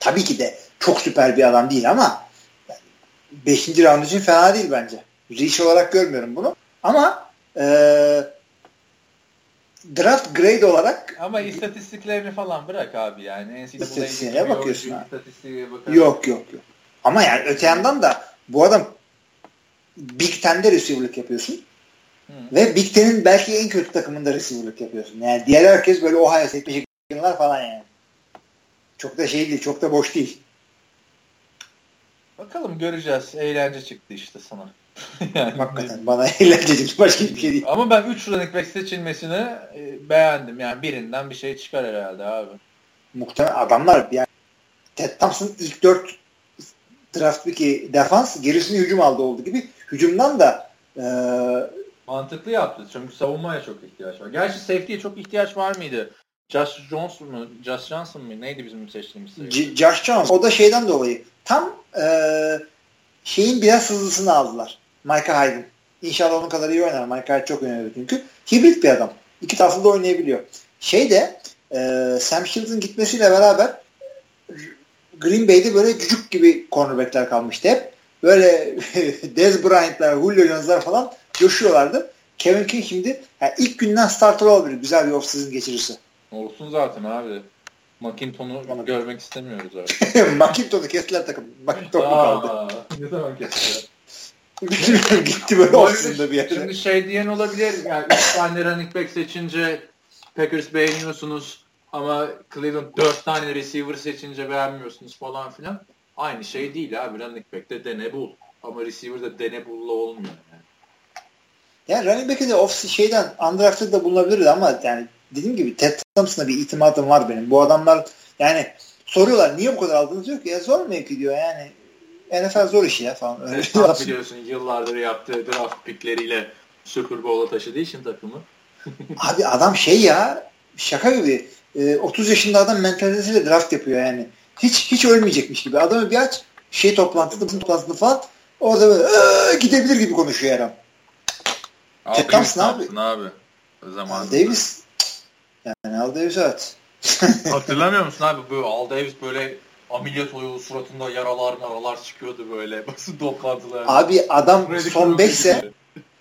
B: Tabii ki de çok süper bir adam değil ama 5. round için fena değil bence. Reach olarak görmüyorum bunu. Ama e, draft grade olarak
A: ama istatistiklerini falan bırak abi yani.
B: İstatistiğine bakıyorsun. Ha. Yok yok yok. Ama yani öte yandan da bu adam Big Ten'de receiver'lık yapıyorsun. Hı. Ve Big Ten'in belki en kötü takımında receiver'lık yapıyorsun. Yani diğer herkes böyle Ohio State, Michigan'lar falan yani. Çok da şey değil, çok da boş değil.
A: Bakalım göreceğiz. Eğlence çıktı işte sana.
B: yani Hakikaten bana eğlence çıktı. Başka bir şey değil.
A: Ama ben 3 running back seçilmesini e, beğendim. Yani birinden bir şey çıkar herhalde abi.
B: Muhtemelen adamlar yani Ted Thompson ilk 4 draft picki defans gerisini hücum aldı olduğu gibi hücumdan da e,
A: mantıklı yaptı. Çünkü savunmaya çok ihtiyaç var. Gerçi safety'ye çok ihtiyaç var mıydı? Josh Johnson mu? Josh Johnson mı? Neydi bizim seçtiğimiz?
B: Josh Johnson. O da şeyden dolayı tam e, şeyin biraz hızlısını aldılar. Micah Hyde'ın. İnşallah onun kadar iyi oynar. Micah Hyde çok oynuyor çünkü. Hibrit bir adam. İki taraflı da oynayabiliyor. Şey de e, Sam Shield'ın gitmesiyle beraber Green Bay'de böyle cücük gibi cornerbackler kalmıştı hep. Böyle Dez Bryant'lar, Julio Jones'lar falan coşuyorlardı. Kevin King şimdi yani ilk günden starter olabilir. Güzel bir offseason geçirirse.
A: Olsun zaten abi. McInton'u görmek istemiyoruz artık.
B: McInton'u kestiler takım. McInton mu kaldı?
A: Ne zaman kestiler?
B: Bilmiyorum gitti böyle offseason'da bir yere.
A: Şimdi şey diyen olabilir. Yani 3 tane running back seçince Packers beğeniyorsunuz ama Cleveland 4 tane receiver seçince beğenmiyorsunuz falan filan. Aynı şey değil abi. Running back'te dene bul. Ama receiver'da dene bulla olmuyor yani.
B: Yani running back'e de off şeyden undrafted da bulunabilirdi ama yani dediğim gibi Ted Thompson'a bir itimadım var benim. Bu adamlar yani soruyorlar niye bu kadar aldınız diyor ki ya zor mevki diyor yani NFL zor iş ya falan. Öyle
A: Sen biliyorsun yıllardır yaptığı draft pickleriyle Super Bowl'a taşıdığı için takımı.
B: Abi adam şey ya şaka gibi e, 30 yaşında adam mentalitesiyle draft yapıyor yani. Hiç hiç ölmeyecekmiş gibi. Adamı bir aç şey toplantısı, toplantısı falan orada böyle gidebilir gibi konuşuyor adam.
A: Ted Thompson abi. abi. O zaman
B: Al Davis yani Al Davis evet.
A: Hatırlamıyor musun abi bu Al Davis böyle ameliyat oluyor suratında yaralar maralar çıkıyordu böyle basın toplantıları.
B: Abi adam son 5 sene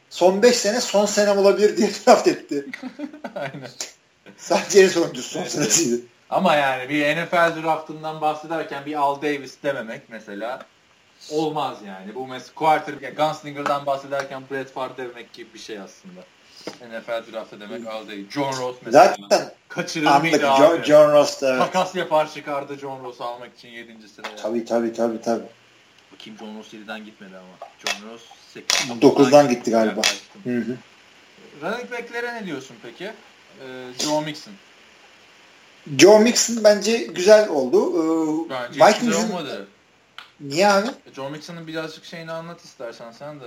B: son 5 sene son senem olabilir diye draft etti.
A: Aynen.
B: Sadece en sonuncusu son senesiydi.
A: Ama yani bir NFL draftından bahsederken bir Al Davis dememek mesela olmaz yani. Bu mesela quarter, yani Gunslinger'dan bahsederken Brett Favre demek gibi bir şey aslında. NFL draftı demek az değil. John Ross mesela.
B: Zaten
A: kaçırır mıydı
B: John, abi? John Ross da evet.
A: Takas yapar çıkardı John Ross'u almak için 7. sıraya.
B: Tabii tabii tabii tabii.
A: Kim John Ross 7'den gitmedi ama. John Ross 8.
B: 9'dan gitti galiba. Hı hı.
A: Running back'lere ne diyorsun peki? Ee, Joe Mixon.
B: Joe Mixon bence güzel oldu. Ee,
A: bence Vikings'in... olmadı.
B: Niye abi?
A: Joe Mixon'ın birazcık şeyini anlat istersen sen de.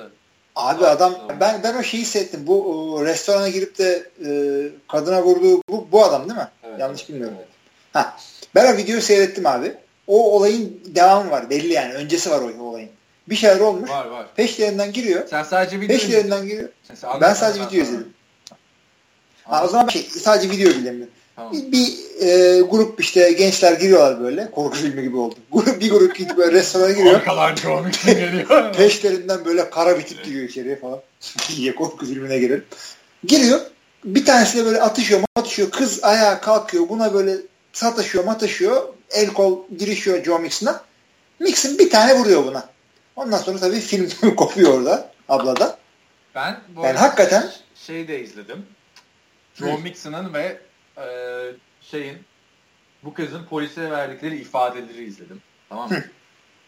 B: Abi adam ben ben o şeyi hissettim. Bu o, restorana girip de e, kadına vurduğu bu, bu adam değil mi? Evet, Yanlış evet, bilmiyorum. Evet. Ha. Ben o videoyu seyrettim abi. O olayın devamı var. Belli yani. Öncesi var o olayın. Bir şeyler olmuş.
A: Var var.
B: Peşlerinden giriyor.
A: Sen sadece video
B: Peşlerinden giriyor. ben sadece video izledim. Ha, o zaman şey, sadece video bilemiyorum. Tamam. Bir, bir e, grup işte gençler giriyorlar böyle. Korku filmi gibi oldu. Bir grup gidip böyle restorana giriyor.
A: Arkadan John geliyor.
B: Peşlerinden böyle kara bir tip giriyor içeriye falan. diye korku filmine girelim. Giriyor. Bir tanesi de böyle atışıyor atışıyor. Kız ayağa kalkıyor. Buna böyle sataşıyor mataşıyor. El kol girişiyor Joe Mixon'a. Mixon bir tane vuruyor buna. Ondan sonra tabii film kopuyor orada ablada.
A: Ben bu
B: yani hakikaten
A: şey de izledim. Joe Mixon'ın ve e, şeyin bu kızın polise verdikleri ifadeleri izledim. Tamam mı?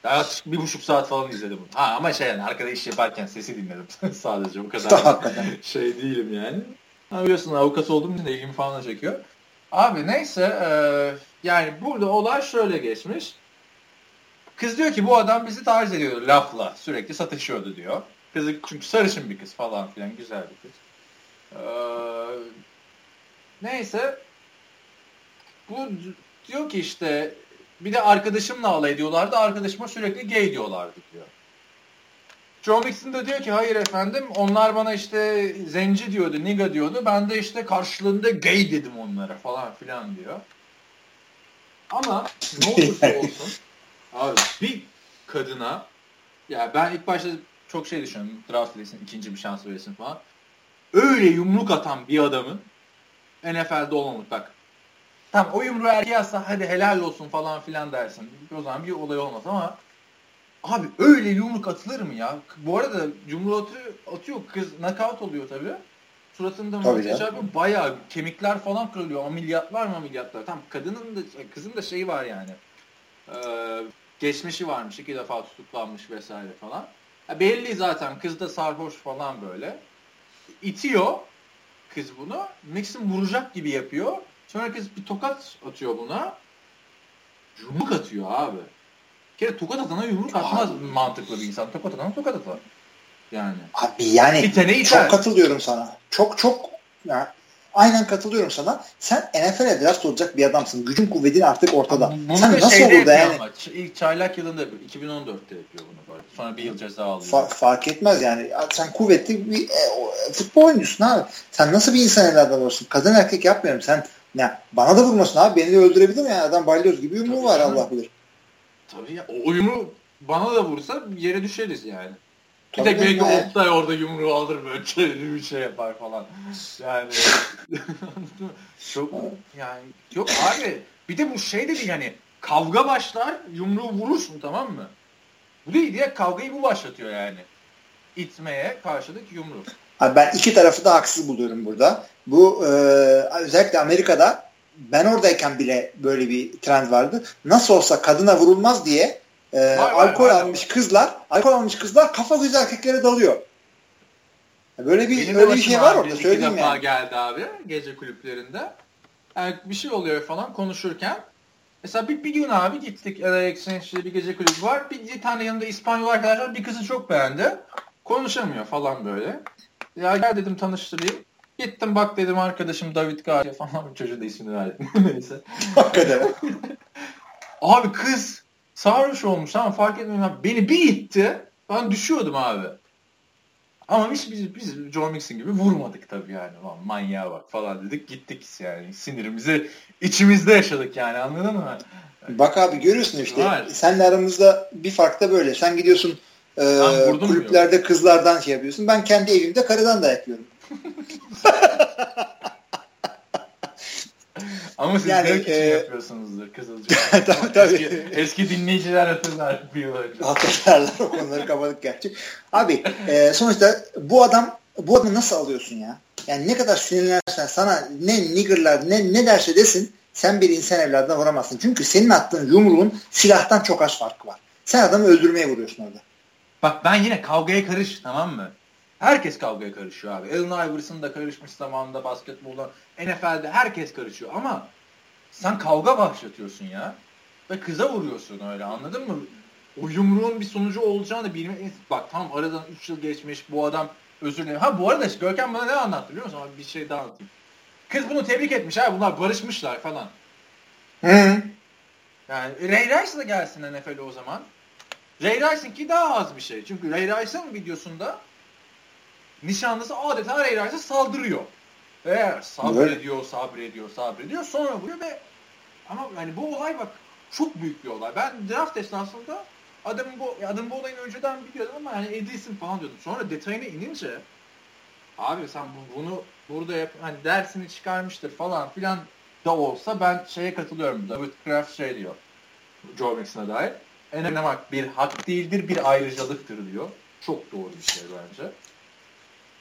A: Yaklaşık bir buçuk saat falan izledim bunu. Ha ama şey yani arkada iş yaparken sesi dinledim sadece bu kadar şey değilim yani. Ama biliyorsun avukat olduğum için de ilgimi falan da çekiyor. Abi neyse e, yani burada olay şöyle geçmiş. Kız diyor ki bu adam bizi taciz ediyordu lafla sürekli satışıyordu diyor. Kızı çünkü sarışın bir kız falan filan güzel bir kız. Ee, neyse bu diyor ki işte bir de arkadaşımla alay ediyorlardı. Arkadaşıma sürekli gay diyorlardı diyor. John Mixon da diyor ki hayır efendim onlar bana işte zenci diyordu, niga diyordu. Ben de işte karşılığında gay dedim onlara falan filan diyor. Ama ne olursa olsun abi bir kadına ya ben ilk başta çok şey düşünüyorum. Draft edilsin, ikinci bir şans verilsin falan. Öyle yumruk atan bir adamın NFL'de olmamak. Bak Tamam o yumruğu erkeğe atsa hadi helal olsun falan filan dersin. O zaman bir olay olmaz ama abi öyle yumruk atılır mı ya? Bu arada yumruğu atıyor, atıyor kız knockout oluyor tabii. Suratında montaj yapıyor. Bayağı kemikler falan kırılıyor. Ameliyatlar mı ameliyatlar? Tam kadının da kızın da şeyi var yani. Ee, geçmişi varmış. iki defa tutuklanmış vesaire falan. Ya belli zaten. Kız da sarhoş falan böyle. İtiyor kız bunu. Nixon vuracak gibi yapıyor. Sonra herkes bir tokat atıyor buna. Yumruk atıyor abi. Bir kere tokat atana yumruk atmaz abi. mantıklı bir insan. Tokat atana tokat atar. Yani.
B: Abi yani çok katılıyorum sana. Çok çok yani aynen katılıyorum sana. Sen NFL'e draft olacak bir adamsın. Gücün kuvvetin artık ortada.
A: Bunu
B: Sen nasıl olur da yani? Ama.
A: İlk çaylak yılında 2014'te yapıyor bunu. Sonra bir yıl ceza alıyor.
B: Fa- fark etmez yani. Sen kuvvetli bir e, futbol oyuncusun abi. Sen nasıl bir insan evladı olursun? Kadın erkek yapmıyorum. Sen ya bana da vurmasın abi. Beni de öldürebilir mi? Yani adam balyoz gibi yumruğu var canım. Allah bilir.
A: Tabii ya. O yumruğu bana da vursa yere düşeriz yani. Bir tek belki Oktay orada yumruğu alır böyle bir şey yapar falan. Yani çok yani yok abi bir de bu şey dedi yani kavga başlar yumruğu vurursun tamam mı? Bu değil diye kavgayı bu başlatıyor yani. İtmeye karşılık yumruk.
B: Abi ben iki tarafı da haksız buluyorum burada. Bu e, özellikle Amerika'da ben oradayken bile böyle bir trend vardı. Nasıl olsa kadına vurulmaz diye e, var, alkol var, almış var. kızlar, alkol almış kızlar kafa güzel erkeklere dalıyor. Böyle bir Benim öyle bir şey var orada söyleyeyim yani.
A: geldi abi gece kulüplerinde. Yani bir şey oluyor falan konuşurken. Mesela bir, bir gün abi gittik LA Exchange'de bir gece kulübü var. Bir, bir tane yanında İspanyol arkadaşlar bir kızı çok beğendi. Konuşamıyor falan böyle. Ya gel dedim tanıştırayım. Gittim bak dedim arkadaşım David Garcia falan çocuğun da ismini verdim. Neyse.
B: Hakikaten.
A: abi kız sarhoş olmuş ama fark etmiyorum. Beni bir itti. Ben düşüyordum abi. Ama biz, biz, biz Joe Mixon gibi vurmadık tabii yani. Lan manyağa bak falan dedik gittik yani. Sinirimizi içimizde yaşadık yani anladın mı?
B: Bak abi görüyorsun işte. Var. Senle aramızda bir fark da böyle. Sen gidiyorsun e, kulüplerde kızlardan şey yapıyorsun. Ben kendi evimde karıdan da yapıyorum.
A: Ama siz yani, zevk e, için yapıyorsunuzdur Kızılcık. tabii tabii. Eski, eski dinleyiciler hatırlar bir yıl önce.
B: Hatırlarlar o konuları kapadık gerçi. Abi e, sonuçta bu adam bu adamı nasıl alıyorsun ya? Yani ne kadar sinirlenirsen sana ne niggerlar ne, ne derse desin sen bir insan evladına vuramazsın. Çünkü senin attığın yumruğun silahtan çok az farkı var. Sen adamı öldürmeye vuruyorsun orada.
A: Bak ben yine kavgaya karış tamam mı? Herkes kavgaya karışıyor abi. Allen Iverson da karışmış zamanında basketbolda. NFL'de herkes karışıyor ama sen kavga başlatıyorsun ya. Ve kıza vuruyorsun öyle anladın mı? O yumruğun bir sonucu olacağını bilmek. Bak tam aradan 3 yıl geçmiş bu adam özür dilerim. Ha bu arada Görkem bana ne anlattı biliyor musun? Bir şey daha anlatayım. Kız bunu tebrik etmiş ha bunlar barışmışlar falan.
B: Hı.
A: Yani Ray Rice da gelsin NFL'e o zaman. Ray Rice'in ki daha az bir şey. Çünkü Ray Rice'ın videosunda nişanlısı adeta Ray Rice'a saldırıyor. Ve sabrediyor, sabrediyor, sabrediyor. Sonra vuruyor ve ama yani bu olay bak çok büyük bir olay. Ben draft esnasında adamın bu adamın bu olayını önceden biliyordum ama yani edilsin falan diyordum. Sonra detayına inince abi sen bunu burada yap hani dersini çıkarmıştır falan filan da olsa ben şeye katılıyorum. David Kraft şey diyor. Joe Mixon'a dair. En önemli bir hak değildir, bir ayrıcalıktır diyor. Çok doğru bir şey bence.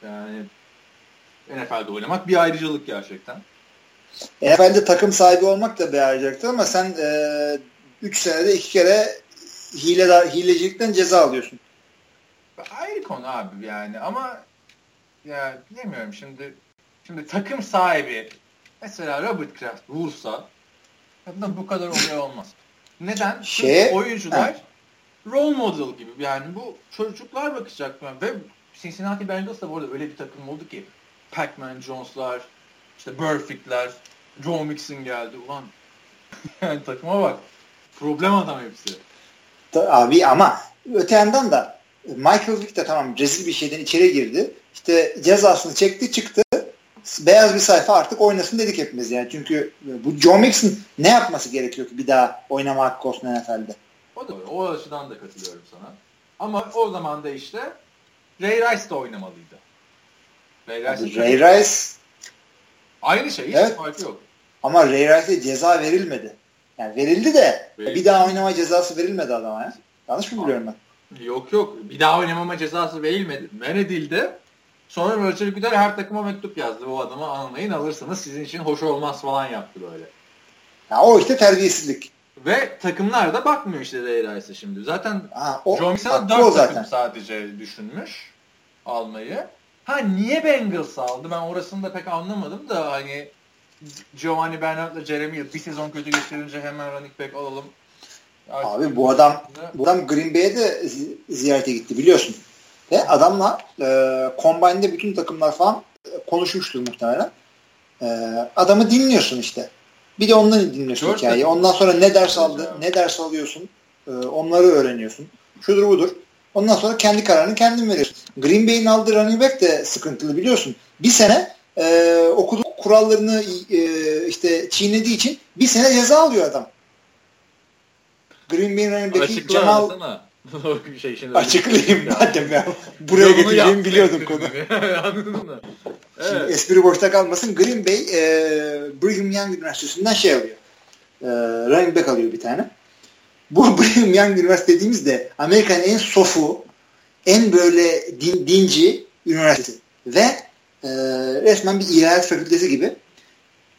A: Yani NFL'de oynamak bir ayrıcalık gerçekten.
B: NFL'de takım sahibi olmak da bir ayrıcalıktır ama sen 3 e, senede 2 kere hile hilecilikten ceza alıyorsun.
A: Ayrı konu abi yani ama ya bilemiyorum şimdi şimdi takım sahibi mesela Robert Kraft vursa bu kadar olay olmaz. Neden? Şey, Çünkü oyuncular he. role model gibi yani bu çocuklar bakacak ve Cincinnati Bengals da bu arada öyle bir takım oldu ki Pac-Man Jones'lar, işte Burfict'ler, Joe Mixon geldi. Ulan yani takıma bak. Problem adam hepsi.
B: Abi ama öte yandan da Michael Vick de tamam rezil bir şeyden içeri girdi. İşte cezasını çekti çıktı. Beyaz bir sayfa artık oynasın dedik hepimiz yani. Çünkü bu Joe Mixon ne yapması gerekiyor ki bir daha oynama hakkı olsun NFL'de?
A: O da o açıdan da katılıyorum sana. Ama o zaman da işte Ray Rice de oynamalıydı.
B: Ray Rice, Ray Rice
A: aynı şey hiç evet. farkı yok.
B: Ama Ray Rice'e ceza verilmedi. Yani verildi de verildi. bir daha oynama cezası verilmedi adama ya. Yanlış mı biliyorum ben?
A: Yok yok. Bir daha oynamama cezası verilmedi. Men edildi. Sonra Roger Goodell her takıma mektup yazdı. Bu adamı almayın alırsanız sizin için hoş olmaz falan yaptı böyle.
B: Ya o işte terbiyesizlik.
A: Ve takımlar da bakmıyor işte Ray Rice'e şimdi. Zaten ha, o, John Mixon 4 takım sadece düşünmüş almayı. Ha niye Bengals aldı? Ben orasını da pek anlamadım da hani Giovanni Bernard'la Jeremy bir sezon kötü geçirince hemen running back alalım.
B: Artık Abi bu adam bu adam Green Bay'e de ziyarete gitti biliyorsun. Ve adamla e, Combine'de bütün takımlar falan e, konuşmuştur muhtemelen. Ee, adamı dinliyorsun işte. Bir de ondan dinliyorsun George hikayeyi. Ondan sonra ne ders aldı, ne ders alıyorsun. E, onları öğreniyorsun. Şudur budur. Ondan sonra kendi kararını kendin veriyorsun. Green Bay'in aldığı running back de sıkıntılı biliyorsun. Bir sene e, okulu kurallarını e, işte çiğnediği için bir sene ceza alıyor adam. Green Bay'in running back'i Cemal şey şimdi Açıklayayım madem ya. Buraya getireceğimi biliyordum konu. Anladın mı? Evet. Şimdi espri boşta kalmasın. Green Bay e, Brigham Young Üniversitesi'nden şey alıyor. E, running back alıyor bir tane. Bu Brigham Young Üniversitesi dediğimizde Amerika'nın en sofu, en böyle din, dinci üniversitesi. Ve e, resmen bir ilahiyat fakültesi gibi.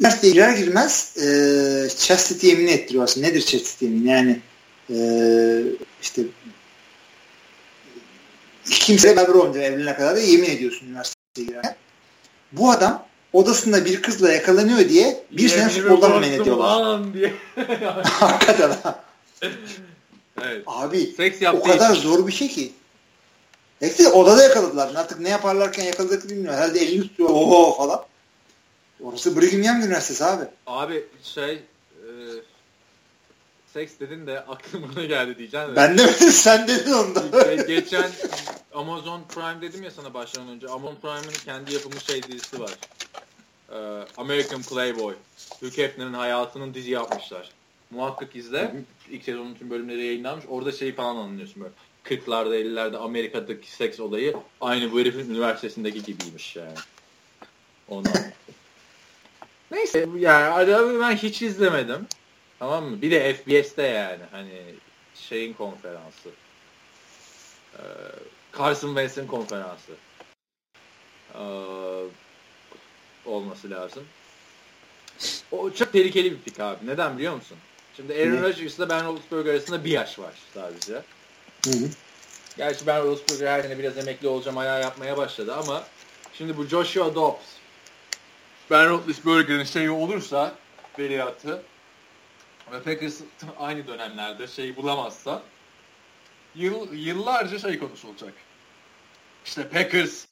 B: Üniversiteye girer girmez e, chastity yemini ettiriyor aslında. Nedir chastity yemin? Yani e, işte kimse beraber olmayacak evlenene kadar da yemin ediyorsun üniversiteye girerken. Bu adam odasında bir kızla yakalanıyor diye bir sene futboldan men ediyorlar. Hakikaten ha. Evet. Abi Seks o kadar hiç. zor bir şey ki. Neyse odada yakaladılar. Artık ne yaparlarken yakaladık bilmiyorum. Herhalde elini tutuyor. Oho falan. Orası Brigham Young Üniversitesi abi.
A: Abi şey e, seks dedin de aklıma geldi diyeceğim.
B: Ben demedim sen dedin onda.
A: Geçen Amazon Prime dedim ya sana başlamadan önce. Amazon Prime'ın kendi yapımı şey dizisi var. Ee, American Playboy. Hugh Hefner'ın hayatının dizi yapmışlar. Muhakkak izle. İlk sezonun tüm bölümleri yayınlanmış. Orada şey falan anlıyorsun böyle. 40'larda 50'lerde Amerika'daki seks olayı aynı bu herifin üniversitesindeki gibiymiş yani. Onu Neyse yani adamı ben hiç izlemedim. Tamam mı? Bir de FBS'te yani hani şeyin konferansı. Ee, Carson Wentz'in konferansı ee, olması lazım. O çok tehlikeli bir pik abi. Neden biliyor musun? Şimdi Aaron Rodgers ile Ben Roethlisberger arasında bir yaş var sadece. Hı hı. Gerçi Ben Roethlisberger her sene biraz emekli olacağım ayağı yapmaya başladı ama şimdi bu Joshua Dobbs Ben Roethlisberger'in şeyi olursa veliahtı ve Packers aynı dönemlerde şeyi bulamazsa yıl, yıllarca şey konuşulacak. İşte Packers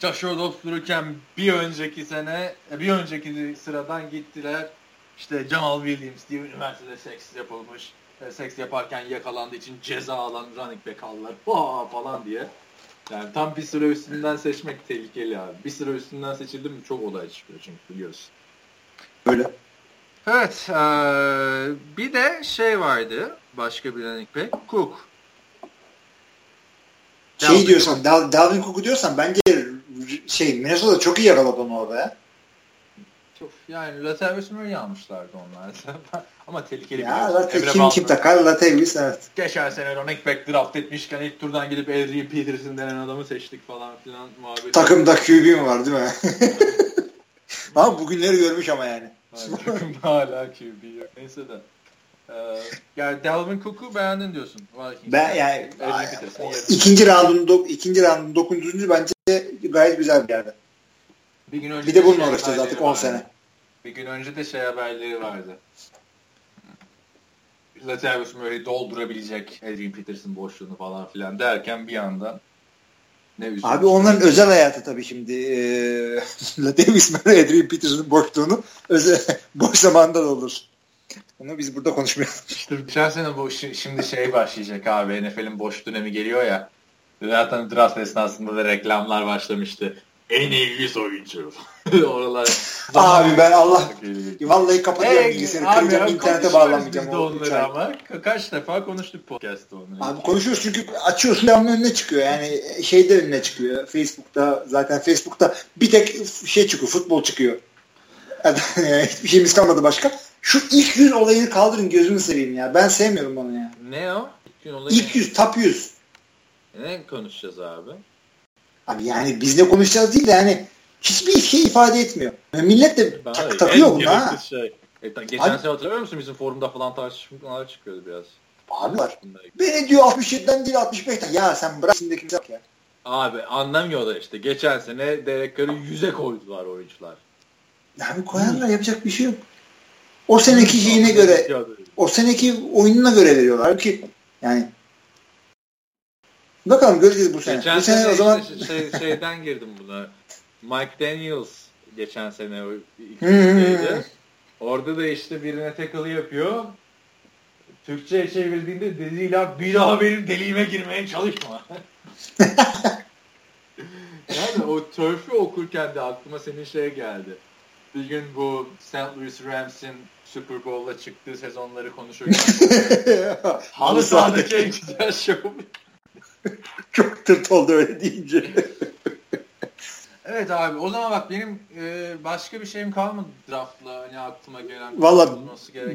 A: Joshua Dobbs dururken bir önceki sene, bir önceki sıradan gittiler. İşte Jamal Williams diye üniversitede seks yapılmış. E, seks yaparken yakalandığı için ceza alan running back aldılar falan diye. Yani tam bir sıra üstünden seçmek tehlikeli abi. Bir sıra üstünden seçildi mi çok olay çıkıyor çünkü biliyorsun.
B: Öyle.
A: Evet. Ee, bir de şey vardı. Başka bir running back. Cook.
B: Şey Dalvin diyorsan, Dal Dalvin Cook'u diyorsan bence şey Minnesota çok iyi yakaladı onu orada ya.
A: Çok, yani Latavius Murray almışlardı onlar. Ama tehlikeli
B: ya, bir Lata, kim kim takar Latavius evet.
A: Geçen sene running back draft etmişken ilk turdan gidip Adrian Peterson denen adamı seçtik falan filan muhabbet.
B: Takımda QB var değil mi? ama bugünleri görmüş ama yani.
A: takımda hala QB yok. Neyse de. Ee, yani Dalvin Cook'u beğendin diyorsun.
B: Ben yani ikinci roundun ikinci roundun dokuzuncu bence gayet güzel bir yerde. Bir gün önce bir de bununla şey uğraşacağız artık 10 sene.
A: Bir gün önce de şey haberleri vardı. Latavius Murray doldurabilecek Adrian Peterson boşluğunu falan filan derken bir anda
B: ne üzüldüm. Abi onların özel hayatı tabii şimdi. Ee, Latavius Murray Adrian Peterson'ın boşluğunu özel, boş zamanda da olur. Onu biz burada konuşmayalım.
A: İşte geçen sene bu şimdi şey başlayacak abi NFL'in boş dönemi geliyor ya. Zaten draft esnasında da reklamlar başlamıştı. En 100 oyuncu. Oralar.
B: Abi ben Allah vallahi kapatıyorum hey, bilgisayarı. Kıracağım internete bağlanmayacağım.
A: Biz de onları ama. Kaç defa konuştuk podcast'ta onları.
B: Abi konuşuyoruz çünkü açıyorsun devamlı önüne çıkıyor. Yani şeyde önüne çıkıyor. Facebook'ta zaten Facebook'ta bir tek şey çıkıyor. Futbol çıkıyor. Hiçbir şeyimiz kalmadı başka. Şu ilk yüz olayını kaldırın gözünü seveyim ya. Ben sevmiyorum onu ya.
A: Ne o?
B: İlk, ilk yüz, top yüz.
A: Ne konuşacağız abi?
B: Abi yani biz ne konuşacağız değil de yani hiçbir şey ifade etmiyor. Millet de tak, takıyor buna ha. Şey.
A: E, geçen abi, sene hatırlamıyor musun bizim forumda falan tartışmalar çıkıyordu biraz.
B: Abi var. Beni diyor 67'den değil 65'ten. Ya sen bırak şimdiki ya.
A: Abi anlamıyorlar işte. Geçen sene Derek Carr'ı yüze koydular oyuncular.
B: Abi koyarlar yapacak bir şey yok. O seneki şeyine göre o seneki oyununa göre veriyorlar ki yani Bakalım göreceğiz bu sene.
A: Geçen
B: bu sene,
A: sene o zaman şey, şeyden girdim buna. Mike Daniels geçen sene o ikinciydi. Orada da işte birine tackle yapıyor. Türkçe'ye çevirdiğinde dediğiyle bir daha benim deliğime girmeye çalışma. yani o turf'ü okurken de aklıma senin şey geldi. Bir gün bu St. Louis Rams'in Super Bowl'la çıktığı sezonları konuşurken halı sahadaki en güzel show.
B: Çok tırt oldu öyle deyince.
A: Evet abi o zaman bak benim e, başka bir şeyim kalmadı draftla hani aklıma gelen.
B: Valla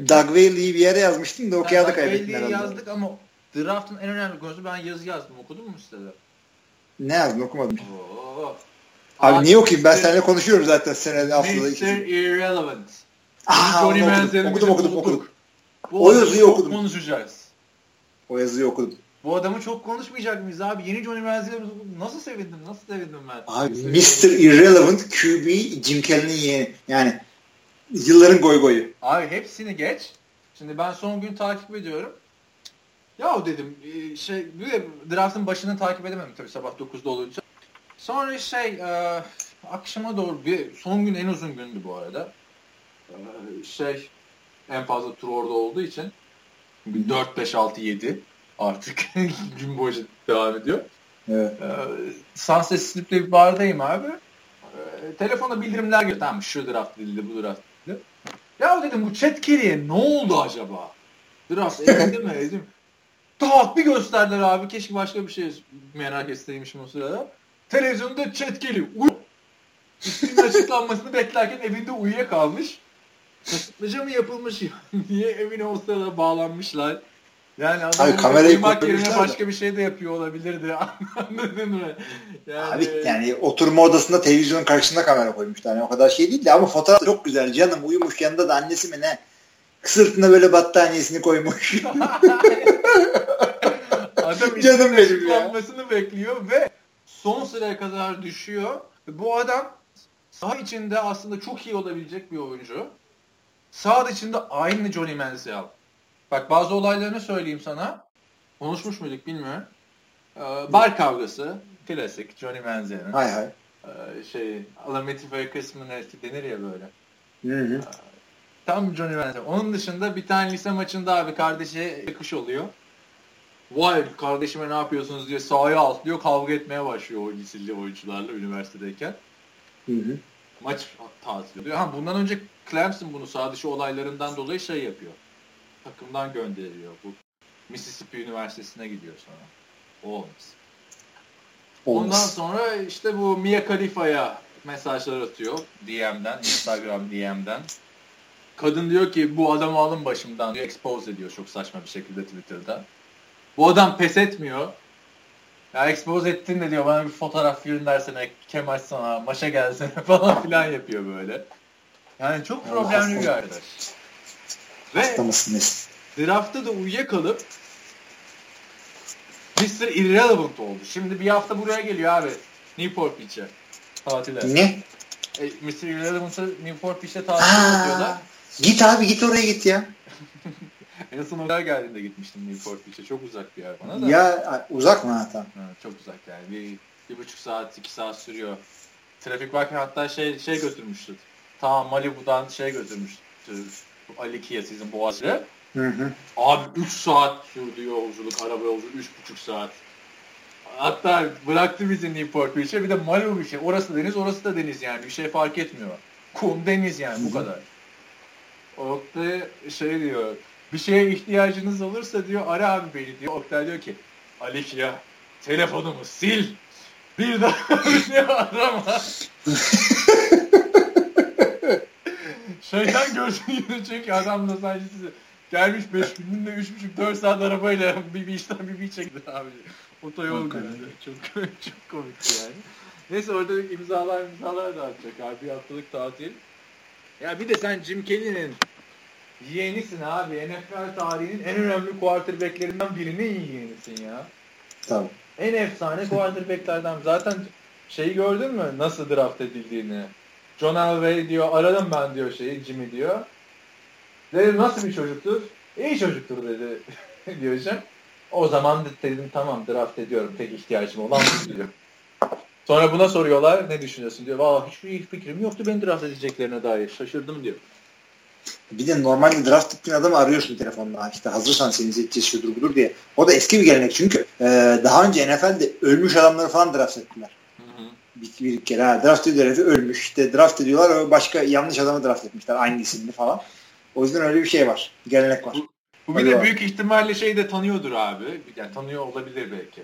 B: Doug Whaley'i bir yere yazmıştım da o kağıdı kaybettin
A: herhalde. yazdık ama draftın en önemli konusu ben yazı yazdım okudun mu sitede?
B: Ne yazdın okumadım. Oo. Abi, abi niye okuyayım ben seninle konuşuyorum zaten senede haftada
A: ikisi. Mr. Irrelevant.
B: Aa, Johnny okudum, okudum, okudum, okudum. Bu o yazıyı okudum.
A: konuşacağız.
B: O yazıyı okudum.
A: Bu adamı çok konuşmayacak mıyız abi? Yeni Johnny Manziel'i nasıl sevindim, nasıl sevindim ben.
B: Abi Mr. Irrelevant QB Jim Kelly'nin yeğeni. Yani yılların goy goyu.
A: Abi hepsini geç. Şimdi ben son gün takip ediyorum. Ya dedim e, şey draftın başını takip edemedim tabii sabah 9'da olunca. Sonra şey e, akşama doğru bir son gün en uzun gündü bu arada. E, şey en fazla tur orada olduğu için 4 5 6 7 artık gün boyunca devam ediyor. Evet. Ee, Sunset Strip'te bir bardayım abi. Ee, telefona bildirimler geliyor. Tamam şu draft edildi, bu draft edildi. Ya dedim bu Chat Kelly'e ne oldu acaba? Draft edildi mi? Edildi Tak bir gösterdiler abi. Keşke başka bir şey merak etseymişim o sırada. Televizyonda Chat Kelly uy açıklanmasını beklerken evinde uyuyakalmış. Kasıtlıca mı yapılmış? Niye evine o sırada bağlanmışlar? Yani adam Abi, kamerayı yerine başka bir şey de yapıyor olabilirdi. Anladın mı?
B: Yani... Abi yani oturma odasında televizyonun karşısında kamera koymuşlar. Yani o kadar şey değil de ama fotoğraf çok güzel. Canım uyumuş yanında da annesi mi ne? Sırtına böyle battaniyesini koymuş.
A: adam Canım benim ya. bekliyor ve son sıraya kadar düşüyor. Bu adam saha içinde aslında çok iyi olabilecek bir oyuncu. Saha içinde aynı Johnny Manziel. Bak bazı olaylarını söyleyeyim sana. Konuşmuş muyduk bilmiyorum. Ee, bar kavgası. Klasik. Johnny Manziel'in.
B: Hay hay.
A: Ee, şey, Alameti kısmı ne denir ya böyle.
B: Hı hı. Ee,
A: tam Johnny Manziel. Onun dışında bir tane lise maçında abi kardeşi yakış oluyor. Vay kardeşime ne yapıyorsunuz diye sahaya atlıyor kavga etmeye başlıyor o liseli oyuncularla üniversitedeyken.
B: Hı hı.
A: Maç tatil. Ha, bundan önce Clemson bunu sağ dışı olaylarından dolayı şey yapıyor takımdan gönderiliyor. Bu Mississippi Üniversitesi'ne gidiyor sonra. O olmaz. Ondan sonra işte bu Mia Khalifa'ya mesajlar atıyor DM'den, Instagram DM'den. Kadın diyor ki bu adamı alın başımdan diyor. Expose ediyor çok saçma bir şekilde Twitter'da. Bu adam pes etmiyor. Ya expose ettin de diyor bana bir fotoğraf göndersene, kem açsana, maça gelsene falan filan yapıyor böyle. Yani çok problemli bir arkadaş. Ve draftta da uyuyakalıp Mr. Irrelevant oldu. Şimdi bir hafta buraya geliyor abi. Newport Beach'e. Tatile.
B: Ne?
A: E, Mr. Irrelevant'ı Newport Beach'te tatile yapıyorlar.
B: Git abi git oraya git ya.
A: en son oraya geldiğinde gitmiştim Newport Beach'e. Çok uzak bir yer bana da.
B: Ya uzak mı ha tamam.
A: çok uzak yani. Bir, bir buçuk saat, iki saat sürüyor. Trafik varken hatta şey şey götürmüştü. Tamam Malibu'dan şey götürmüştü. Ali Kia sizin Boğaz'ı.
B: Hı hı.
A: Abi 3 saat sürdü yolculuk, araba yolculuğu 3,5 saat. Hatta bıraktı bizi Newport Beach'e bir de Malibu bir şey. Orası deniz, orası da deniz yani. Bir şey fark etmiyor. Kum, deniz yani bu kadar. Oktay şey diyor, bir şeye ihtiyacınız olursa diyor, ara abi beni diyor. Oktay diyor ki, Alik ya, telefonumu sil. Bir daha beni arama. Şeytan görsün çünkü adam da sadece size Gelmiş 5 gününde 3,5-4 saat arabayla bir, bir işten bir bir çekti abi. Otoyol günü. Çok, çok komikti yani. Neyse orada imzalar imzalar da atacak abi. Bir haftalık tatil. Ya bir de sen Jim Kelly'nin yeğenisin abi. NFL tarihinin en önemli quarterbacklerinden birinin yeğenisin ya.
B: Tabii.
A: En efsane quarterbacklerden. Zaten şeyi gördün mü? Nasıl draft edildiğini. John Elway diyor aradım ben diyor şeyi Jimmy diyor. Dedim nasıl bir çocuktur? İyi çocuktur dedi diyor O zaman dedim tamam draft ediyorum. Tek ihtiyacım olan bu diyor. Sonra buna soruyorlar ne düşünüyorsun diyor. Valla hiçbir fikrim yoktu beni draft edeceklerine dair. Şaşırdım diyor.
B: Bir de normalde draft ettiğin adamı arıyorsun telefonla. İşte hazırsan seni seçeceğiz şudur budur diye. O da eski bir gelenek çünkü e, daha önce NFL'de ölmüş adamları falan draft ettiler. Bir, bir kere ha, draft ediyor herifi ölmüş. İşte draft ediyorlar başka yanlış adamı draft etmişler aynı isimli falan. O yüzden öyle bir şey var. Bir gelenek var.
A: Bu, bu bir de büyük ihtimalle şey de tanıyordur abi. Yani tanıyor olabilir belki.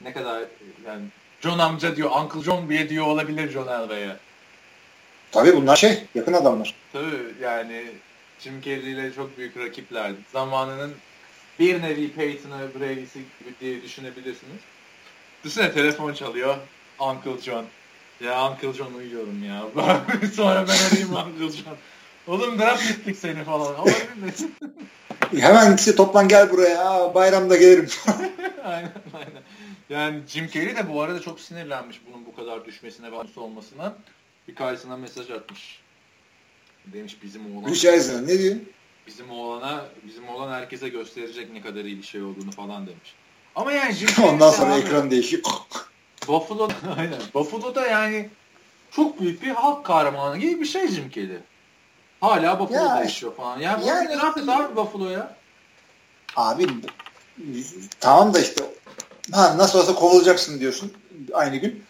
A: Ne kadar yani John amca diyor, Uncle John bile diyor olabilir John Elway'e.
B: Tabii bunlar şey, yakın adamlar.
A: Tabii yani Jim Carrey ile çok büyük rakiplerdi. Zamanının bir nevi Peyton'ı, Brady'si gibi diye düşünebilirsiniz. Düşünsene telefon çalıyor. Uncle John. Ya Uncle John uyuyorum ya. Sonra ben arayayım Uncle John. Oğlum draft ettik seni falan.
B: Hemen gitse toplan gel buraya. Bayramda gelirim.
A: aynen aynen. Yani Jim Carrey de bu arada çok sinirlenmiş bunun bu kadar düşmesine ve olmasına. Birkaçına mesaj atmış. Demiş bizim oğlan.
B: Richardson ne diyor?
A: Bizim oğlana, bizim oğlan herkese gösterecek ne kadar iyi bir şey olduğunu falan demiş. Ama yani Jim
B: Ondan sonra abi, ekran değişiyor.
A: Buffalo, aynen. Buffalo'da yani çok büyük bir halk kahramanı gibi bir şey Jim Carrey. Hala Buffalo'da ya, yaşıyor falan. Yani, yani bu draft et abi Buffalo'ya.
B: Abi tamam da işte ha, nasıl olsa kovulacaksın diyorsun aynı gün.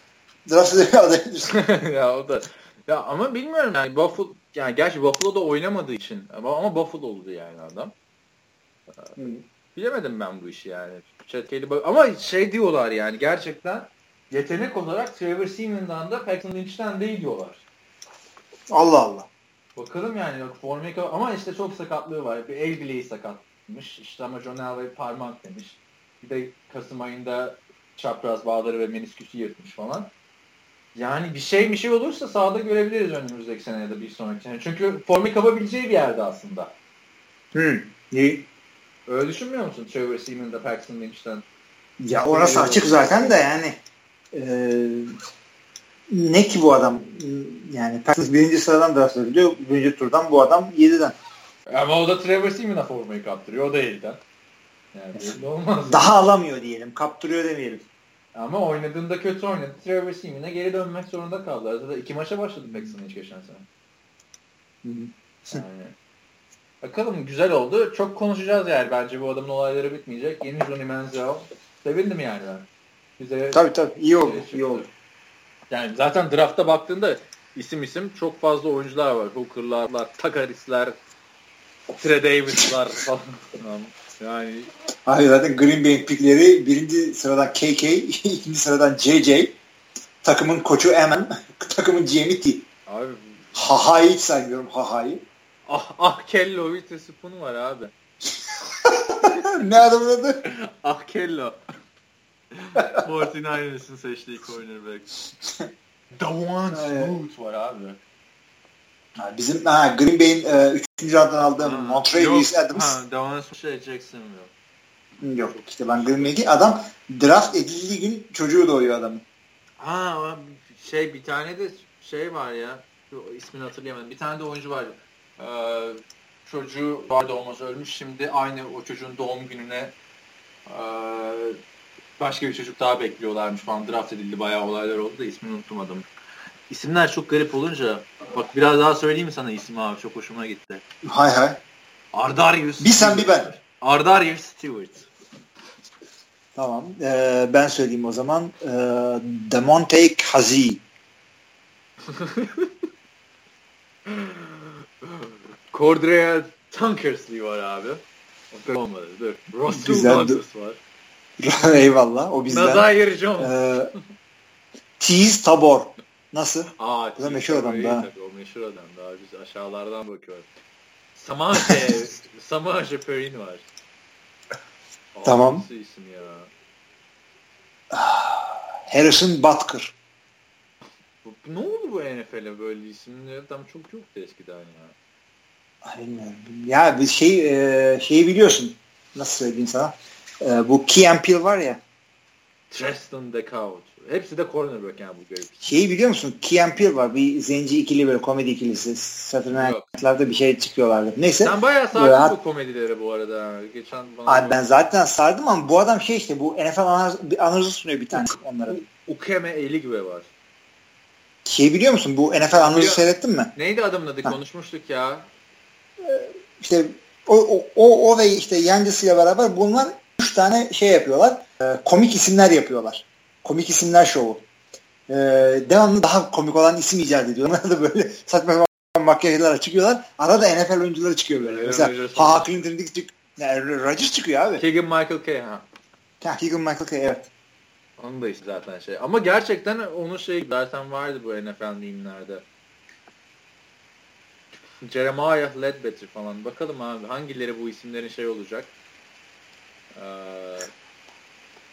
B: Draft aday
A: ya o da ya ama bilmiyorum yani Buffalo yani gerçi Buffalo'da oynamadığı için ama, ama Buffalo'lu yani adam. Hmm. Bilemedim ben bu işi yani. Ama şey diyorlar yani gerçekten yetenek olarak Trevor Seaman'dan da Paxton Lynch'ten değil diyorlar.
B: Allah Allah.
A: Bakalım yani yok Formika ama işte çok sakatlığı var. Bir el bileği sakatmış. İşte ama John Elway parmak demiş. Bir de Kasım ayında çapraz bağları ve menisküsü yırtmış falan. Yani bir şey bir şey olursa sahada görebiliriz önümüzdeki sene ya da bir sonraki sene. Çünkü formu kapabileceği bir yerde aslında.
B: Hmm. İyi.
A: Öyle düşünmüyor musun Trevor Seaman'da Paxton Lynch'ten?
B: Ya orası açık zaten de yani ne ki bu adam yani Paxton birinci sıradan draft ediliyor. Birinci turdan bu adam yediden.
A: Ama o da Trevor Seaman'a formayı kaptırıyor. O da yediden. Yani belli olmaz.
B: Daha alamıyor diyelim. Kaptırıyor demeyelim.
A: Ama oynadığında kötü oynadı. Trevor Seaman'e geri dönmek zorunda kaldı. Zaten iki maça başladı Paxton hiç geçen sene. Yani. Bakalım güzel oldu. Çok konuşacağız yani. Bence bu adamın olayları bitmeyecek. Yeni Johnny Manziel. Sevindim yani ben.
B: Bize tabii tabii. iyi oldu. Şey iyi oldu.
A: Yani zaten drafta baktığında isim isim çok fazla oyuncular var. Hooker'lar, Takaris'ler, Tre Davis'lar falan. Yani
B: Hayır zaten Green Bay pickleri birinci sıradan KK, ikinci sıradan JJ, takımın koçu Eman, takımın GM'i T. Abi Haha'yı hiç saymıyorum Haha'yı.
A: Ah, ah Kello Witherspoon var abi.
B: ne adamın adı?
A: ah Kello. 49ers'ın seçtiği cornerback. Dawan Smooth var abi.
B: bizim ha, Green Bay'in e, 3. adından aldığım Montreal Adams. Ha,
A: Dawan Smooth şey Jackson
B: Yok işte ben Green Bay'deki adam draft edildiği gün çocuğu doğuyor adamın.
A: Ha şey bir tane de şey var ya ismini hatırlayamadım. Bir tane de oyuncu var. Ee, çocuğu vardı olmaz ölmüş. Şimdi aynı o çocuğun doğum gününe e, başka bir çocuk daha bekliyorlarmış falan. Draft edildi bayağı olaylar oldu da ismini unuttum adamın. İsimler çok garip olunca bak biraz daha söyleyeyim mi sana ismi abi çok hoşuma gitti.
B: Hay hay.
A: Ardarius.
B: Bir sen bir ben.
A: Ardarius Stewart.
B: Tamam. Ee, ben söyleyeyim o zaman. Ee, Demonte Hazi.
A: Cordrea Tankersley var abi. Olmadı. Dur. Russell var.
B: Eyvallah. O bizden.
A: Nazaire Jones.
B: Ee, Tease Tabor. Nasıl?
A: Aa,
B: Bu da meşhur adam da.
A: O meşhur adam. Daha biz aşağılardan bakıyoruz. Samaje, Samaje Perrin var.
B: Aa, tamam.
A: Nasıl isim ya?
B: Harrison Butker.
A: Ne oldu bu NFL'e böyle isimler? Tam çok yoktu eskiden
B: ya. Bilmiyorum. Ya bir şey e, şeyi biliyorsun. Nasıl söyleyeyim sana? E, bu Key Peel var ya.
A: Tristan DeCout. Hepsi de cornerback yani bu garip.
B: Şeyi biliyor musun? Key Peel var. Bir zenci ikili böyle komedi ikilisi. Saturday Night'larda bir şey çıkıyorlardı. Neyse.
A: Sen bayağı sardın bu komedilere bu arada. Geçen
B: bana Abi ben zaten sardım ama bu adam şey işte bu NFL analizi sunuyor bir tane onlara.
A: Ukeme Eligwe var.
B: Şey biliyor musun? Bu NFL analizi seyrettin mi?
A: Neydi adamın adı? Ha. Konuşmuştuk ya.
B: İşte o, o, o, o ve işte yancısıyla beraber bunlar üç tane şey yapıyorlar. E, komik isimler yapıyorlar. Komik isimler şovu. E, devamlı daha komik olan isim icat ediyorlar. da böyle saçma sapan makyajlara çıkıyorlar. Arada NFL oyuncuları çıkıyor böyle. Mesela Ha Clinton çık yani Rodgers çıkıyor abi.
A: Keegan Michael Kay ha.
B: Ha, Keegan Michael Kay evet.
A: Onun da işte zaten şey. Ama gerçekten onun şey zaten vardı bu NFL mimlerde. Jeremiah Ledbetter falan. Bakalım abi hangileri bu isimlerin şey olacak. Ee,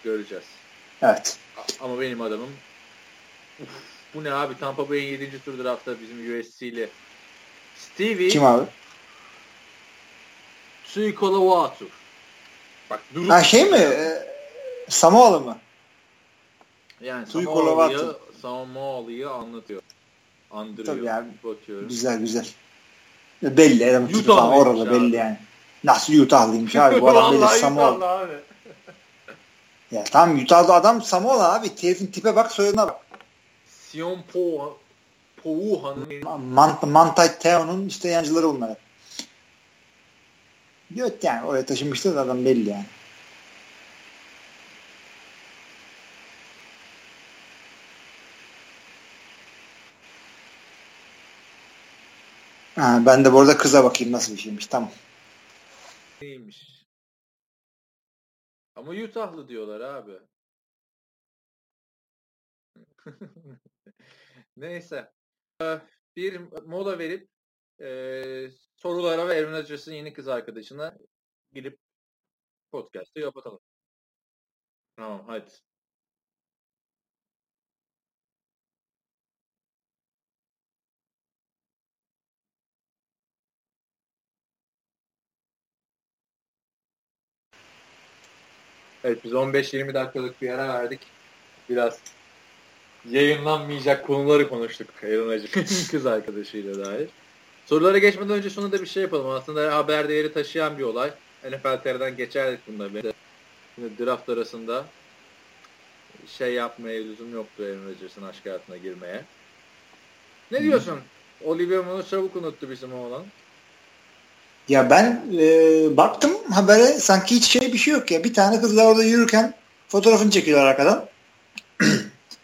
A: göreceğiz.
B: Evet.
A: Ama benim adamım Uf, bu ne abi Tampa Bay'in 7. tur draftta bizim USC'li Stevie
B: Kim abi?
A: Suikolavatu.
B: Bak durup Ha şey mi? Ee, Samoalı mı?
A: Yani Samoalı'yı Samoalı'yı anlatıyor. Andırıyor. Tabii yani. Bakıyoruz.
B: Güzel güzel. Belli adam falan orada abi. belli yani. Nasıl Utah'lıymış abi bu adam Samoalı. abi. ya tam Utah'da adam Samoalı abi. Herifin tipe bak soyadına bak.
A: Sion Po Pouha'nın
B: Mant Mantay Teo'nun işte yancıları bunlar. Yok yani oraya taşınmıştı da adam belli yani. Ha, ben de bu arada kıza bakayım nasıl bir şeymiş. Tamam.
A: Neymiş? Ama Utah'lı diyorlar abi. Neyse. Ee, bir mola verip e, sorulara ve Evren Acırs'ın yeni kız arkadaşına girip podcast'ı kapatalım. Tamam hadi. Evet biz 15-20 dakikalık bir ara verdik. Biraz yayınlanmayacak konuları konuştuk Aaron Rodgers'ın kız arkadaşıyla dair. Sorulara geçmeden önce şunu da bir şey yapalım. Aslında haber değeri taşıyan bir olay. NFL TR'den geçerdik bunda. Şimdi draft arasında şey yapmaya lüzum yoktu Aaron Rodgers'ın aşk hayatına girmeye. Ne diyorsun? Olivia Munn'u çabuk unuttu bizim oğlan.
B: Ya ben e, baktım habere sanki hiç şey bir şey yok ya. Bir tane kızla orada yürürken fotoğrafını çekiyorlar arkadan.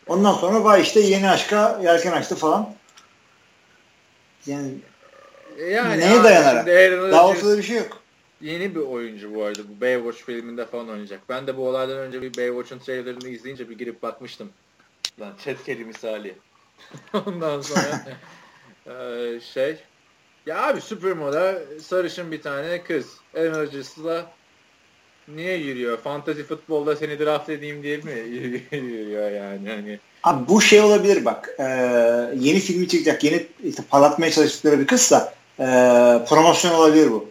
B: Ondan sonra vay işte yeni aşka yelken açtı falan. Yani, yani neye dayanarak? Daha ortada bir şey yok.
A: Yeni bir oyuncu bu arada. Bu Baywatch filminde falan oynayacak. Ben de bu olaydan önce bir Baywatch'un trailerını izleyince bir girip bakmıştım. Lan kedi misali. Ondan sonra e, şey ya abi Supermo'da sarışın bir tane kız. Enerjisi'la niye yürüyor? Fantasy futbolda seni draft edeyim diye mi yürüyor yani? Hani...
B: Abi bu şey olabilir bak. E, yeni filmi çıkacak. Yeni işte parlatmaya çalıştıkları bir kızsa e, promosyon olabilir bu.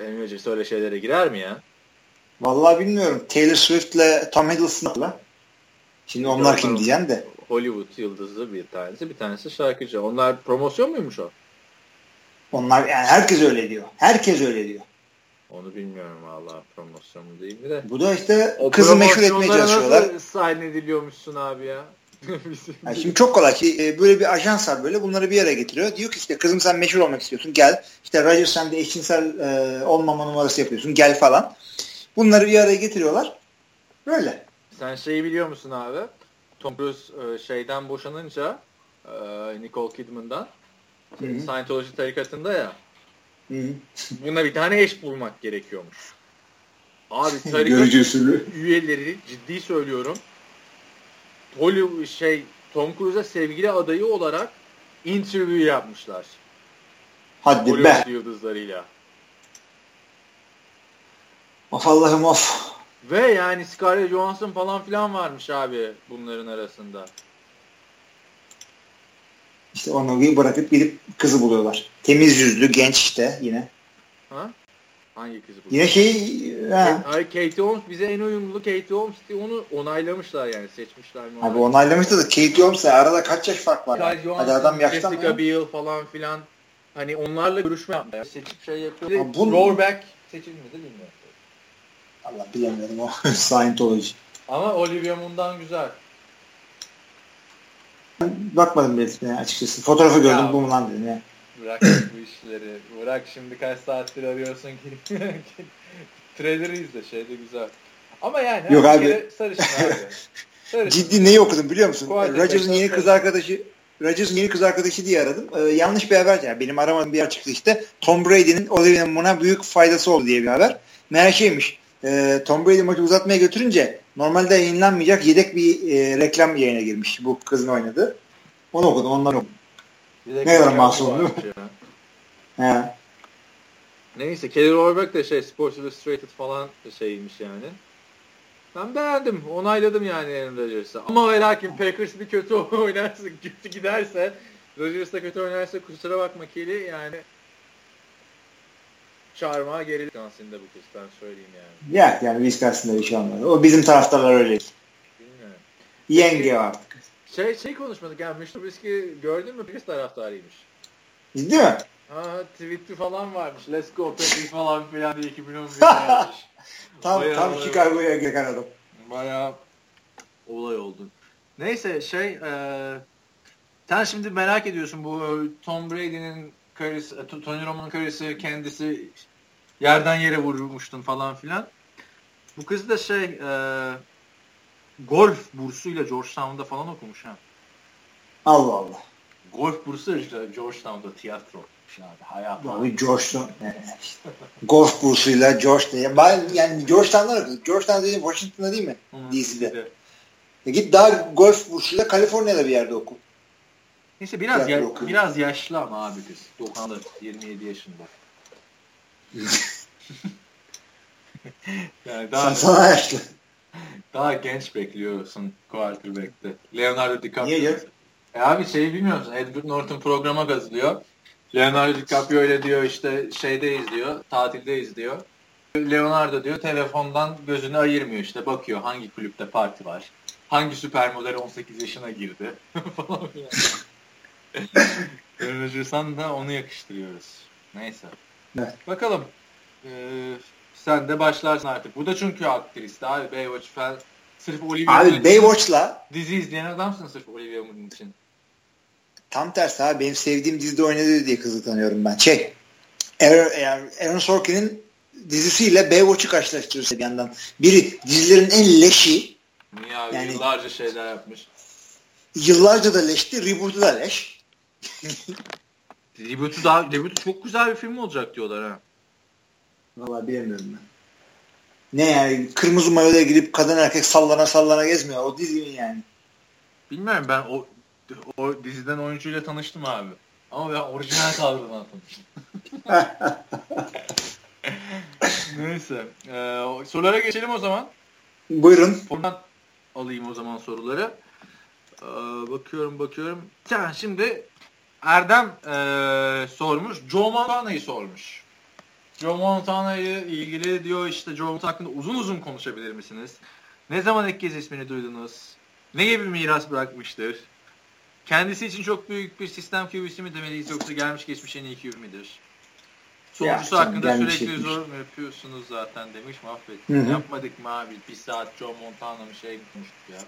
A: Enerjisi öyle şeylere girer mi ya?
B: Vallahi bilmiyorum. Taylor Swift'le Tom Hiddleston'la. Şimdi onlar kim diyeceğim de.
A: Hollywood yıldızı bir tanesi, bir tanesi şarkıcı. Onlar promosyon muymuş o?
B: Onlar yani herkes öyle diyor. Herkes öyle diyor.
A: Onu bilmiyorum valla promosyonu değil mi de.
B: Bu da işte o kızı meşhur etmeye çalışıyorlar.
A: Nasıl sign ediliyormuşsun abi ya?
B: yani şimdi çok kolay ki e, böyle bir ajans var böyle bunları bir yere getiriyor. Diyor ki işte kızım sen meşhur olmak istiyorsun gel. İşte Roger sen de eşcinsel e, olmama numarası yapıyorsun gel falan. Bunları bir araya getiriyorlar. Böyle.
A: Sen şeyi biliyor musun abi? Tom Cruise e, şeyden boşanınca Nicole Kidman'dan Hı-hı. Scientology tarikatında ya. Hı-hı. Buna bir tane eş bulmak gerekiyormuş. Abi tarikat üyeleri ciddi söylüyorum. Hollywood şey Tom Cruise'a sevgili adayı olarak interview yapmışlar.
B: Hadi Hollywood
A: be. yıldızlarıyla.
B: Of Allah'ım of.
A: Ve yani Scarlett Johansson falan filan varmış abi bunların arasında.
B: İşte onu bırakıp gidip kızı buluyorlar. Temiz yüzlü, genç işte yine.
A: Ha? Hangi kızı buluyor?
B: Yine şey... Ha.
A: Hayır Katie Holmes bize en uyumlu Katie Holmes diye onu onaylamışlar yani seçmişler.
B: Mi Abi onaylamışlar da Katie Holmes'la arada kaç yaş fark var? Yani? Hadi adam yaştan
A: Jessica Biel falan filan. Hani onlarla görüşme yapmaya seçip şey yapıyor. Abi bunu... Rohrbeck seçilmedi bilmiyorum.
B: Allah bilemiyorum o Scientology.
A: Ama Olivia Munn'dan güzel.
B: Bakmadım bile açıkçası. Fotoğrafı gördüm ya, bu mu lan dedim ya.
A: Bırak bu işleri. Bırak şimdi kaç saattir arıyorsun ki. Trailer'ı izle şeyde güzel. Ama yani
B: Yok abi.
A: sarışın abi.
B: Sarışın. Ciddi neyi okudum biliyor musun? Rodgers'ın yeni kız arkadaşı Rodgers'ın yeni kız arkadaşı diye aradım. Ee, yanlış bir haber. Yani benim aramadığım bir yer çıktı işte. Tom Brady'nin Olivia Munn'a büyük faydası oldu diye bir haber. Meğer şeymiş. E, Tom Brady maçı uzatmaya götürünce normalde yayınlanmayacak yedek bir e, reklam yayına girmiş. Bu kızın oynadı. Onu okudum. Ondan okudum. Ne kadar masum değil mi? He.
A: Neyse Kelly Rohrbeck de şey Sports Illustrated falan şeymiş yani. Ben beğendim. Onayladım yani Aaron Rodgers'ı. Ama ve lakin Packers bir kötü oynarsa, kötü giderse Rodgers da kötü oynarsa kusura bakma Kelly yani çarmıha geri Wisconsin'da bu kız ben söyleyeyim yani.
B: Ya yani Wisconsin'da bir şey olmadı. O bizim taraftarlar öyle. Bilmiyorum. Yenge artık.
A: Şey, şey konuşmadık yani Mitch Trubisky gördün mü Packers taraftarıymış.
B: Değil mi?
A: Ha tweet'i falan varmış. Let's go Packers falan filan diye 2011 yapmış.
B: tam Bayağı tam Chicago'ya gelen adam.
A: Bayağı olay oldu. Neyse şey e, sen şimdi merak ediyorsun bu Tom Brady'nin karısı, Tony Romo'nun karısı kendisi yerden yere vurmuştun falan filan. Bu kız da şey e, golf bursuyla Georgetown'da falan okumuş ha.
B: Allah Allah.
A: Golf bursu işte Georgetown'da tiyatro abi hayatım.
B: Abi Georgetown. golf bursuyla Georgetown. Ben yani Georgetown'da Georgetown dediğim Washington'da değil mi? DC'de. E git daha golf bursuyla Kaliforniya'da bir yerde oku.
A: Neyse biraz ya, biraz yaşlı ama abi kız. 90'da 27 yaşında.
B: yani daha sana yaşlı.
A: Daha genç bekliyorsun quarterback'te. Leonardo DiCaprio.
B: Niye
A: E abi şeyi bilmiyor musun? Edward Norton programa kazılıyor. Leonardo DiCaprio öyle diyor işte şeydeyiz diyor. Tatildeyiz diyor. Leonardo diyor telefondan gözünü ayırmıyor işte bakıyor hangi kulüpte parti var. Hangi süper model 18 yaşına girdi falan filan. Aaron da onu yakıştırıyoruz. Neyse.
B: Evet.
A: Bakalım. Ee, sen de başlarsın artık. Bu da çünkü aktrist abi. Baywatch falan. Sırf Olivia
B: Abi Baywatch'la
A: dizi izleyen adamsın sırf Olivia Moon için.
B: Tam tersi abi. Benim sevdiğim dizide oynadı diye kızı tanıyorum ben. Şey Aaron, Aaron Sorkin'in dizisiyle Baywatch'u karşılaştırırsa bir yandan. Biri dizilerin en leşi.
A: Niye abi? Yani, yıllarca şeyler yapmış.
B: Yıllarca da leşti. Reboot'u da leş.
A: Reboot'u daha Reboot'u çok güzel bir film olacak diyorlar ha.
B: Valla bilemiyorum ben. Ne yani kırmızı mayoya gidip kadın erkek sallana sallana gezmiyor. O dizi mi yani?
A: Bilmiyorum ben o o diziden oyuncuyla tanıştım abi. Ama ben orijinal kadrodan tanıştım. Neyse. Ee, sorulara geçelim o zaman.
B: Buyurun.
A: Oradan alayım o zaman soruları. Ee, bakıyorum bakıyorum. Sen şimdi Erdem e, sormuş. Joe Montana'yı sormuş. Joe Montana'yı ilgili diyor işte Joe Montana hakkında uzun uzun konuşabilir misiniz? Ne zaman ilk kez ismini duydunuz? Ne gibi miras bırakmıştır? Kendisi için çok büyük bir sistem QB'si mi demeliyiz yoksa gelmiş geçmiş en iyi QB midir? Sonucusu hakkında sürekli geçmiş. zor mu yapıyorsunuz zaten demiş mahvet. Yapmadık mı abi? Bir saat Joe Montana mı şey konuştuk ya.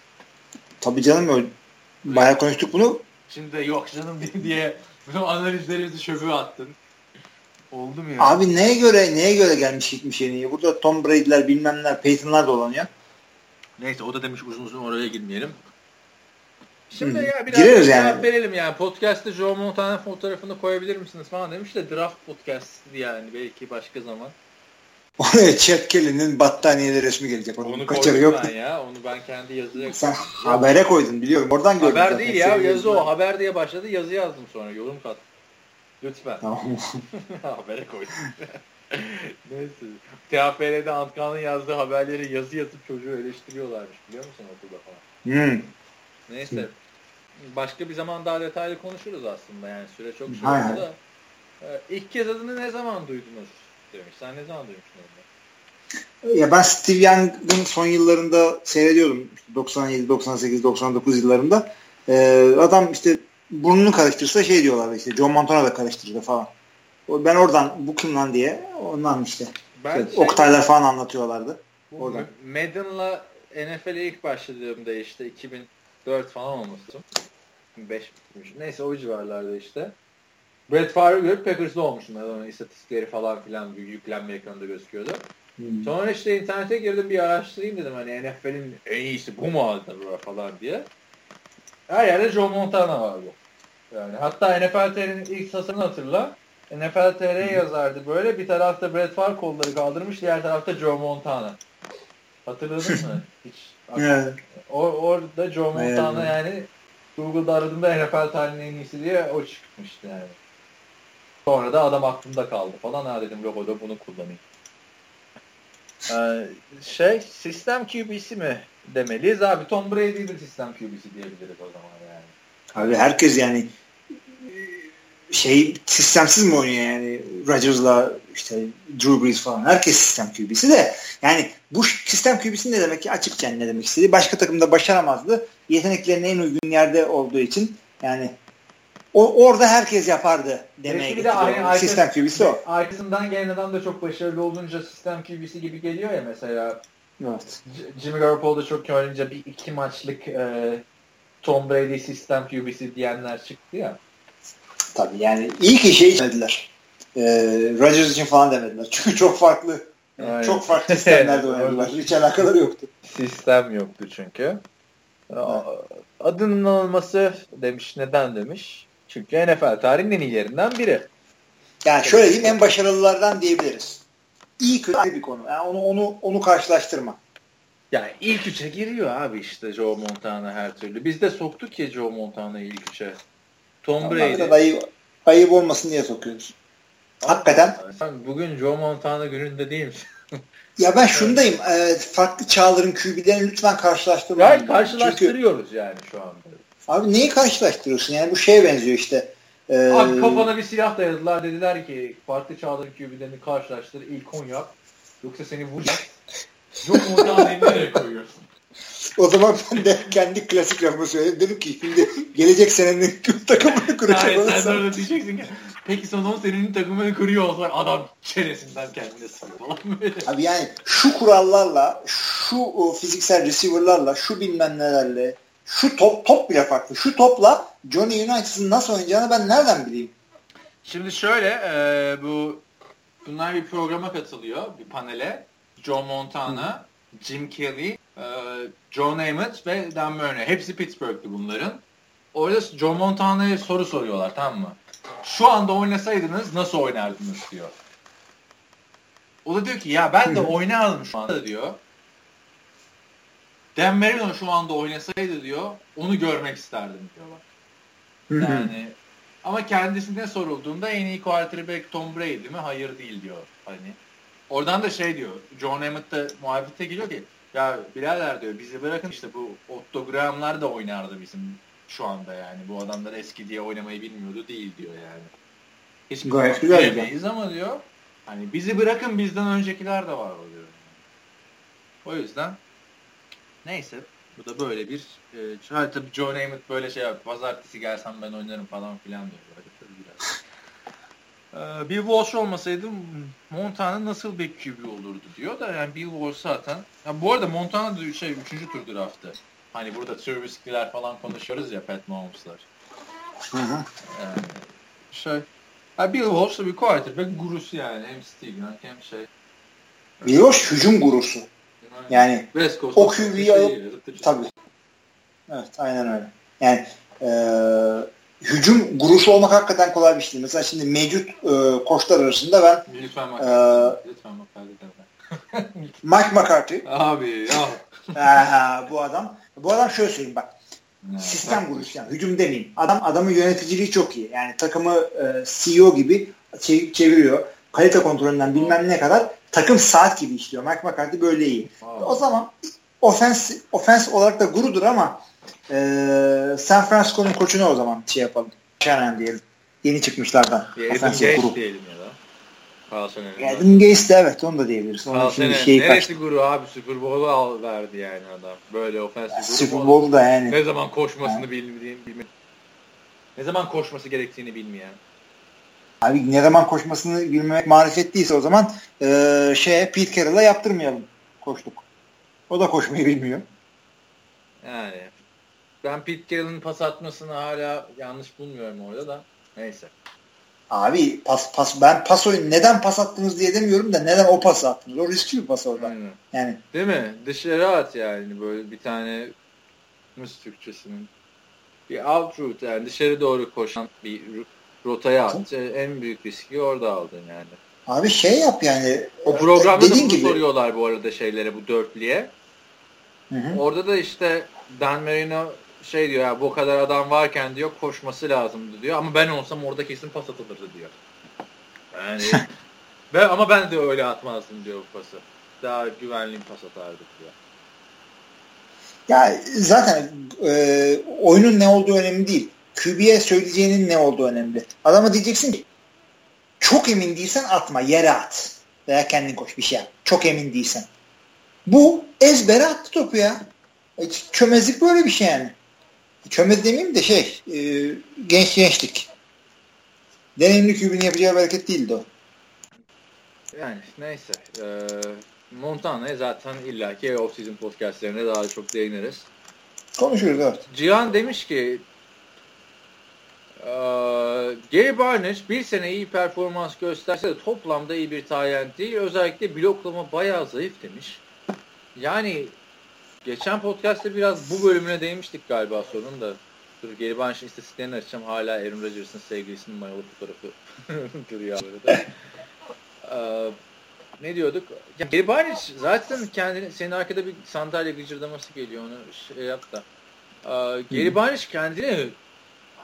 B: Tabii canım öyle. Bayağı konuştuk bunu.
A: Şimdi de yok canım diye bunu analizlerimizi çöpe attın. Oldu mu ya?
B: Abi neye göre neye göre gelmiş gitmiş en iyi? Burada Tom Brady'ler bilmemler Peyton'lar dolanıyor.
A: Neyse o da demiş uzun uzun oraya girmeyelim. Şimdi Hı. ya biraz Gireriz yani. verelim yani. Podcast'te Joe Montana fotoğrafını koyabilir misiniz falan demiş de draft podcast yani belki başka zaman.
B: Oraya Chad Kelly'nin battaniyeleri resmi gelecek.
A: Onun onu kaçarı yok. Ben ya. Onu ben kendi yazıya
B: Sen habere koydun biliyorum. Oradan gördüm.
A: Haber değil ya. Yazı o. Haber diye başladı. Yazı yazdım sonra. Yorum kat. Lütfen.
B: Tamam.
A: Habere koydum. Neyse. TFL'de Antkan'ın yazdığı haberleri yazı yazıp çocuğu eleştiriyorlarmış. Biliyor musun okulda falan?
B: Hmm.
A: Neyse. Başka bir zaman daha detaylı konuşuruz aslında. Yani süre çok şey oldu da. Ee, ilk kez adını ne zaman duydunuz? Demiş. Sen ne zaman duymuştun onu?
B: Ya ben Steve Young'ın son yıllarında seyrediyordum. 97, 98, 99 yıllarında. Ee, adam işte burnunu karıştırsa şey diyorlardı işte John Montana da karıştırdı falan. Ben oradan bu kim lan diye ondan işte. Ben şey, şey, Oktaylar falan anlatıyorlardı. Oradan.
A: Madden'la NFL'e ilk başladığımda işte 2004 falan olmuştu. 5 bitmiş. Neyse o civarlarda işte. Brett Favre görüp Packers'da olmuşum. Onun istatistikleri falan filan yüklenme ekranında gözüküyordu. Hmm. Sonra işte internete girdim bir araştırayım dedim hani NFL'in en iyisi bu mu acaba falan diye. Her yerde Joe Montana vardı. Yani hatta NFL TR'nin ilk tasarını hatırla. NFL TR yazardı böyle. Bir tarafta Brett Favre kolları kaldırmış, diğer tarafta Joe Montana. Hatırladın mı? Hiç.
B: Evet.
A: Or orada Joe Montana yani Google'da aradığımda NFL tarihinin en iyisi diye o çıkmıştı yani. Sonra da adam aklımda kaldı falan. Ha dedim yok o da bunu kullanayım. Ee, şey sistem QB'si mi demeliyiz abi Tom Brady'yi de sistem QB'si diyebiliriz o zaman yani.
B: Abi herkes yani şey sistemsiz mi oynuyor yani Rodgers'la işte Drew Brees falan herkes sistem QB'si de yani bu sistem QB'si ne demek ki açıkça ne demek istediği başka takımda başaramazdı yeteneklerine en uygun yerde olduğu için yani o, orada herkes yapardı demeye
A: getiriyor.
B: Aynı sistem QB'si o.
A: Arkasından gelen adam da çok başarılı olunca sistem QB'si gibi geliyor ya mesela.
B: Evet.
A: Jimmy Garoppolo da çok oynayınca bir iki maçlık e, Tom Brady sistem QB'si diyenler çıktı ya.
B: Tabii yani iyi ki şey demediler. Ee, Rodgers için falan demediler. Çünkü çok farklı yani çok farklı sistemlerde oynadılar. Hiç alakaları yoktu.
A: Sistem yoktu çünkü. Adının alınması demiş. Neden demiş? Çünkü NFL tarihinin en iyilerinden biri.
B: Yani şöyle diyeyim en başarılılardan diyebiliriz. İyi kötü bir konu. Yani onu onu onu karşılaştırma.
A: Yani ilk üçe giriyor abi işte Joe Montana her türlü. Biz de soktuk ya Joe Montana'yı ilk üçe. Tom Brady.
B: Ayıp, ayıp olmasın diye sokuyoruz. Hakikaten.
A: Sen bugün Joe Montana gününde değil misin?
B: ya ben şundayım. E, farklı çağların QB'lerini lütfen karşılaştırmayın.
A: Yani karşılaştırıyoruz Çünkü, yani şu anda.
B: Abi neyi karşılaştırıyorsun? Yani bu şeye benziyor işte.
A: Ee, Abi kafana bir silah dayadılar. Dediler ki farklı çağların QB'lerini karşılaştır. ilk 10 yap. Yoksa seni vuracak. Joe Montana'yı nereye koyuyorsun?
B: O zaman ben de kendi klasik lafımı söyledim. Dedim ki şimdi gelecek senenin takımını kuracak
A: Hayır, olursa. Sen orada diyeceksin ki peki son senenin takımını kuruyor olsak adam çenesinden kendine falan böyle.
B: Abi yani şu kurallarla, şu fiziksel receiver'larla, şu bilmem nelerle, şu top top bile farklı. Şu topla Johnny United'ın nasıl oynayacağını ben nereden bileyim?
A: Şimdi şöyle e, bu bunlar bir programa katılıyor, bir panele. Joe Montana, Hı. Jim Kelly, e, Joe Namath ve Dan Murray. Hepsi Pittsburgh'ti bunların. Orada Joe Montana'ya soru soruyorlar tamam mı? Şu anda oynasaydınız nasıl oynardınız diyor. O da diyor ki ya ben de oynardım şu anda diyor. Dan Marino şu anda oynasaydı diyor onu görmek isterdim diyorlar. Yani ama kendisine sorulduğunda en iyi quarterback Tom Brady mi? Hayır değil diyor. Hani oradan da şey diyor. John Emmett de muhabbete geliyor ki ya birader diyor bizi bırakın işte bu Otto Graham'lar da oynardı bizim şu anda yani. Bu adamlar eski diye oynamayı bilmiyordu değil diyor yani. Hiç Gayet güzel. ama diyor hani bizi bırakın bizden öncekiler de var diyor. O yüzden Neyse. Bu da böyle bir e, ha, tabii Joe Namath böyle şey yapıyor. Pazartesi gelsem ben oynarım falan filan diyor. Böyle tabii biraz. Ee, Bill Walsh olmasaydı Montana nasıl bir QB olurdu diyor da yani Bill Walsh zaten. Ya bu arada Montana da şey 3. tur draftı. Hani burada Trubisky'ler falan konuşuyoruz ya Pat Mahomes'lar.
B: Hı hı.
A: Yani şey ya Bill Walsh da bir quarterback gurusu yani. Hem Stigman hem şey.
B: Bill Walsh hücum gurusu. Yani
A: West Coast
B: o QB'yi alıp tabii. Evet aynen öyle. Yani e, hücum gurusu olmak hakikaten kolay bir şey değil. Mesela şimdi mevcut e, koçlar arasında ben
A: lütfen McCarthy. Lütfen
B: Mike McCarthy.
A: Abi ya.
B: Aha, bu adam bu adam şöyle söyleyeyim bak. Ne, sistem gurusu yani hücum demeyeyim. Adam adamın yöneticiliği çok iyi. Yani takımı e, CEO gibi çeviriyor. Kalite kontrolünden bilmem ne kadar takım saat gibi işliyor. Mike McCarthy böyle iyi. Wow. O zaman ofens ofens olarak da gurudur ama e, San Francisco'nun koçunu o zaman şey yapalım. Shannon diyelim. Yeni çıkmışlardan.
A: Adam Gates diyelim ya da.
B: Adam Gates de evet onu da diyebiliriz.
A: Onun için şey neresi kaçtı. guru abi Super Bowl'u al verdi yani adam. Böyle ofensif guru.
B: Super Bowl'u da yani.
A: Ne zaman koşmasını yani. bilmediğim bilme. Ne zaman koşması gerektiğini bilmeyen.
B: Abi ne zaman koşmasını bilmemek marifet değilse o zaman e, şeye Pete Carroll'a yaptırmayalım koştuk. O da koşmayı bilmiyor.
A: Yani Ben Pete Carroll'ın pas atmasını hala yanlış bulmuyorum orada da. Neyse.
B: Abi pas pas ben pas oyun neden pas attınız diye demiyorum da neden o pas attınız? O riskli bir pas orada. Aynen. Yani
A: değil mi? Dışarı at yani böyle bir tane nasıl Türkçesinin bir out route yani dışarı doğru koşan bir rotaya at. En büyük riski orada aldın yani.
B: Abi şey yap yani.
A: O programda da bunu gibi. soruyorlar bu arada şeylere bu dörtlüye. Hı hı. Orada da işte Dan Marino şey diyor ya bu kadar adam varken diyor koşması lazımdı diyor ama ben olsam orada kesin pas atılırdı diyor. Yani ben, ama ben de öyle atmazdım diyor bu pası. Daha güvenli pas atardık diyor.
B: Ya zaten e, oyunun ne olduğu önemli değil. QB'ye söyleyeceğinin ne olduğu önemli. Adama diyeceksin ki çok emin değilsen atma yere at. Veya kendin koş bir şey yap. Çok emin değilsen. Bu ezbere attı topu ya. Çömezlik böyle bir şey yani. Çömez demeyeyim de şey e, genç gençlik. Deneyimli kübün yapacağı bir hareket değildi o.
A: Yani neyse. Ee, Montana'ya zaten illaki off-season podcastlerine daha çok değiniriz.
B: Konuşuruz evet.
A: Cihan demiş ki Gary Barnage bir sene iyi performans gösterse de toplamda iyi bir tayyent değil. Özellikle bloklama bayağı zayıf demiş. Yani geçen podcast'te biraz bu bölümüne değinmiştik galiba sorun da. Dur Gary Barnage'ın istatistiklerini açacağım. Hala Aaron Rodgers'ın sevgilisinin mayalı fotoğrafı duruyor burada. Ee, ne diyorduk? Ya Gary Barnage zaten kendini senin arkada bir sandalye gıcırdaması geliyor onu şey yap da. Ee, Gary Barnage kendini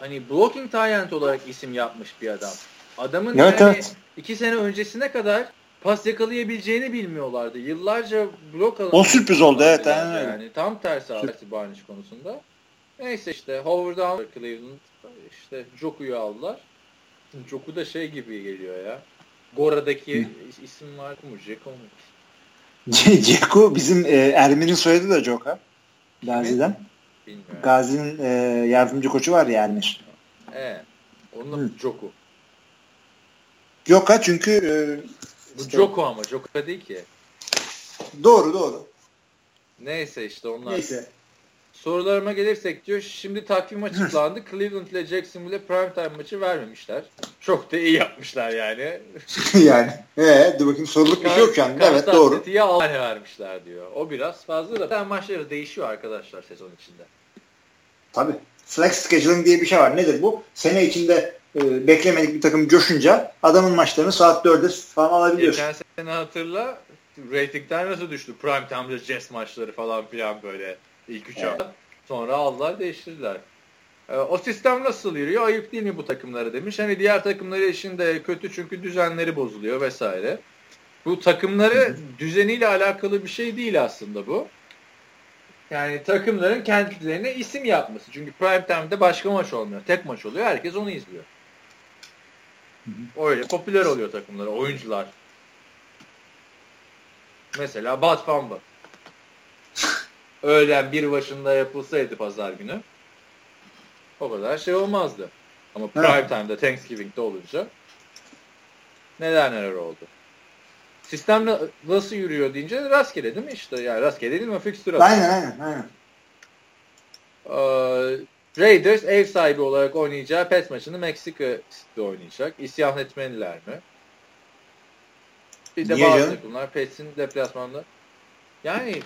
A: hani blocking talent olarak isim yapmış bir adam. Adamın evet, yani evet. iki sene öncesine kadar pas yakalayabileceğini bilmiyorlardı. Yıllarca blok alan.
B: O sürpriz oldu evet.
A: Yani. yani. Tam tersi Arsi Barnage konusunda. Neyse işte Howard aldı Cleveland. İşte Joku'yu aldılar. Joku da şey gibi geliyor ya. Gora'daki Hı. isim var mı? Jeko mu?
B: Jeko bizim e, Ermin'in soyadı da Joka. Gazi'den. Bilmiyorum. Gazi'nin e, yardımcı koçu var ya Ermir.
A: Evet. Onun da Joku.
B: Joka çünkü e,
A: Bu işte, Joko ama Joka değil ki.
B: Doğru doğru.
A: Neyse işte onlar. Neyse. Sorularıma gelirsek diyor şimdi takvim açıklandı. Cleveland ile Jacksonville primetime maçı vermemişler. Çok da iyi yapmışlar yani.
B: yani. Ee, dur bakayım soruluk bir şey yok yani. Evet doğru.
A: City'ye Alanya vermişler diyor. O biraz fazla da. Ben maçları değişiyor arkadaşlar sezon içinde.
B: Tabii. Flex scheduling diye bir şey var. Nedir bu? Sene içinde e, beklemedik bir takım coşunca adamın maçlarını saat 4'e falan alabiliyorsun.
A: Geçen sene hatırla ratingden nasıl düştü? Prime time'da Jazz maçları falan filan böyle ilk 3 evet. hafta. Sonra aldılar değiştirdiler. E, o sistem nasıl yürüyor? Ayıp değil mi bu takımlara demiş. Hani diğer takımları için de kötü çünkü düzenleri bozuluyor vesaire. Bu takımları düzeniyle alakalı bir şey değil aslında bu. Yani takımların kendilerine isim yapması. Çünkü prime time'de başka maç olmuyor. Tek maç oluyor. Herkes onu izliyor. Öyle popüler oluyor takımlar, oyuncular. Mesela Bad Famba. Öğlen bir başında yapılsaydı pazar günü o kadar şey olmazdı. Ama prime evet. time'da Thanksgiving'de olunca neler neler oldu. Sistem nasıl yürüyor deyince rastgele değil mi işte? Yani rastgele değil mi? Fixture
B: Aynen aynen. aynen.
A: Ee, Raiders ev sahibi olarak oynayacağı pet maçını Meksika'da oynayacak. İsyan etmeliler mi? Bir de Niye bazı canım? takımlar Pets'in deplasmanda. Yani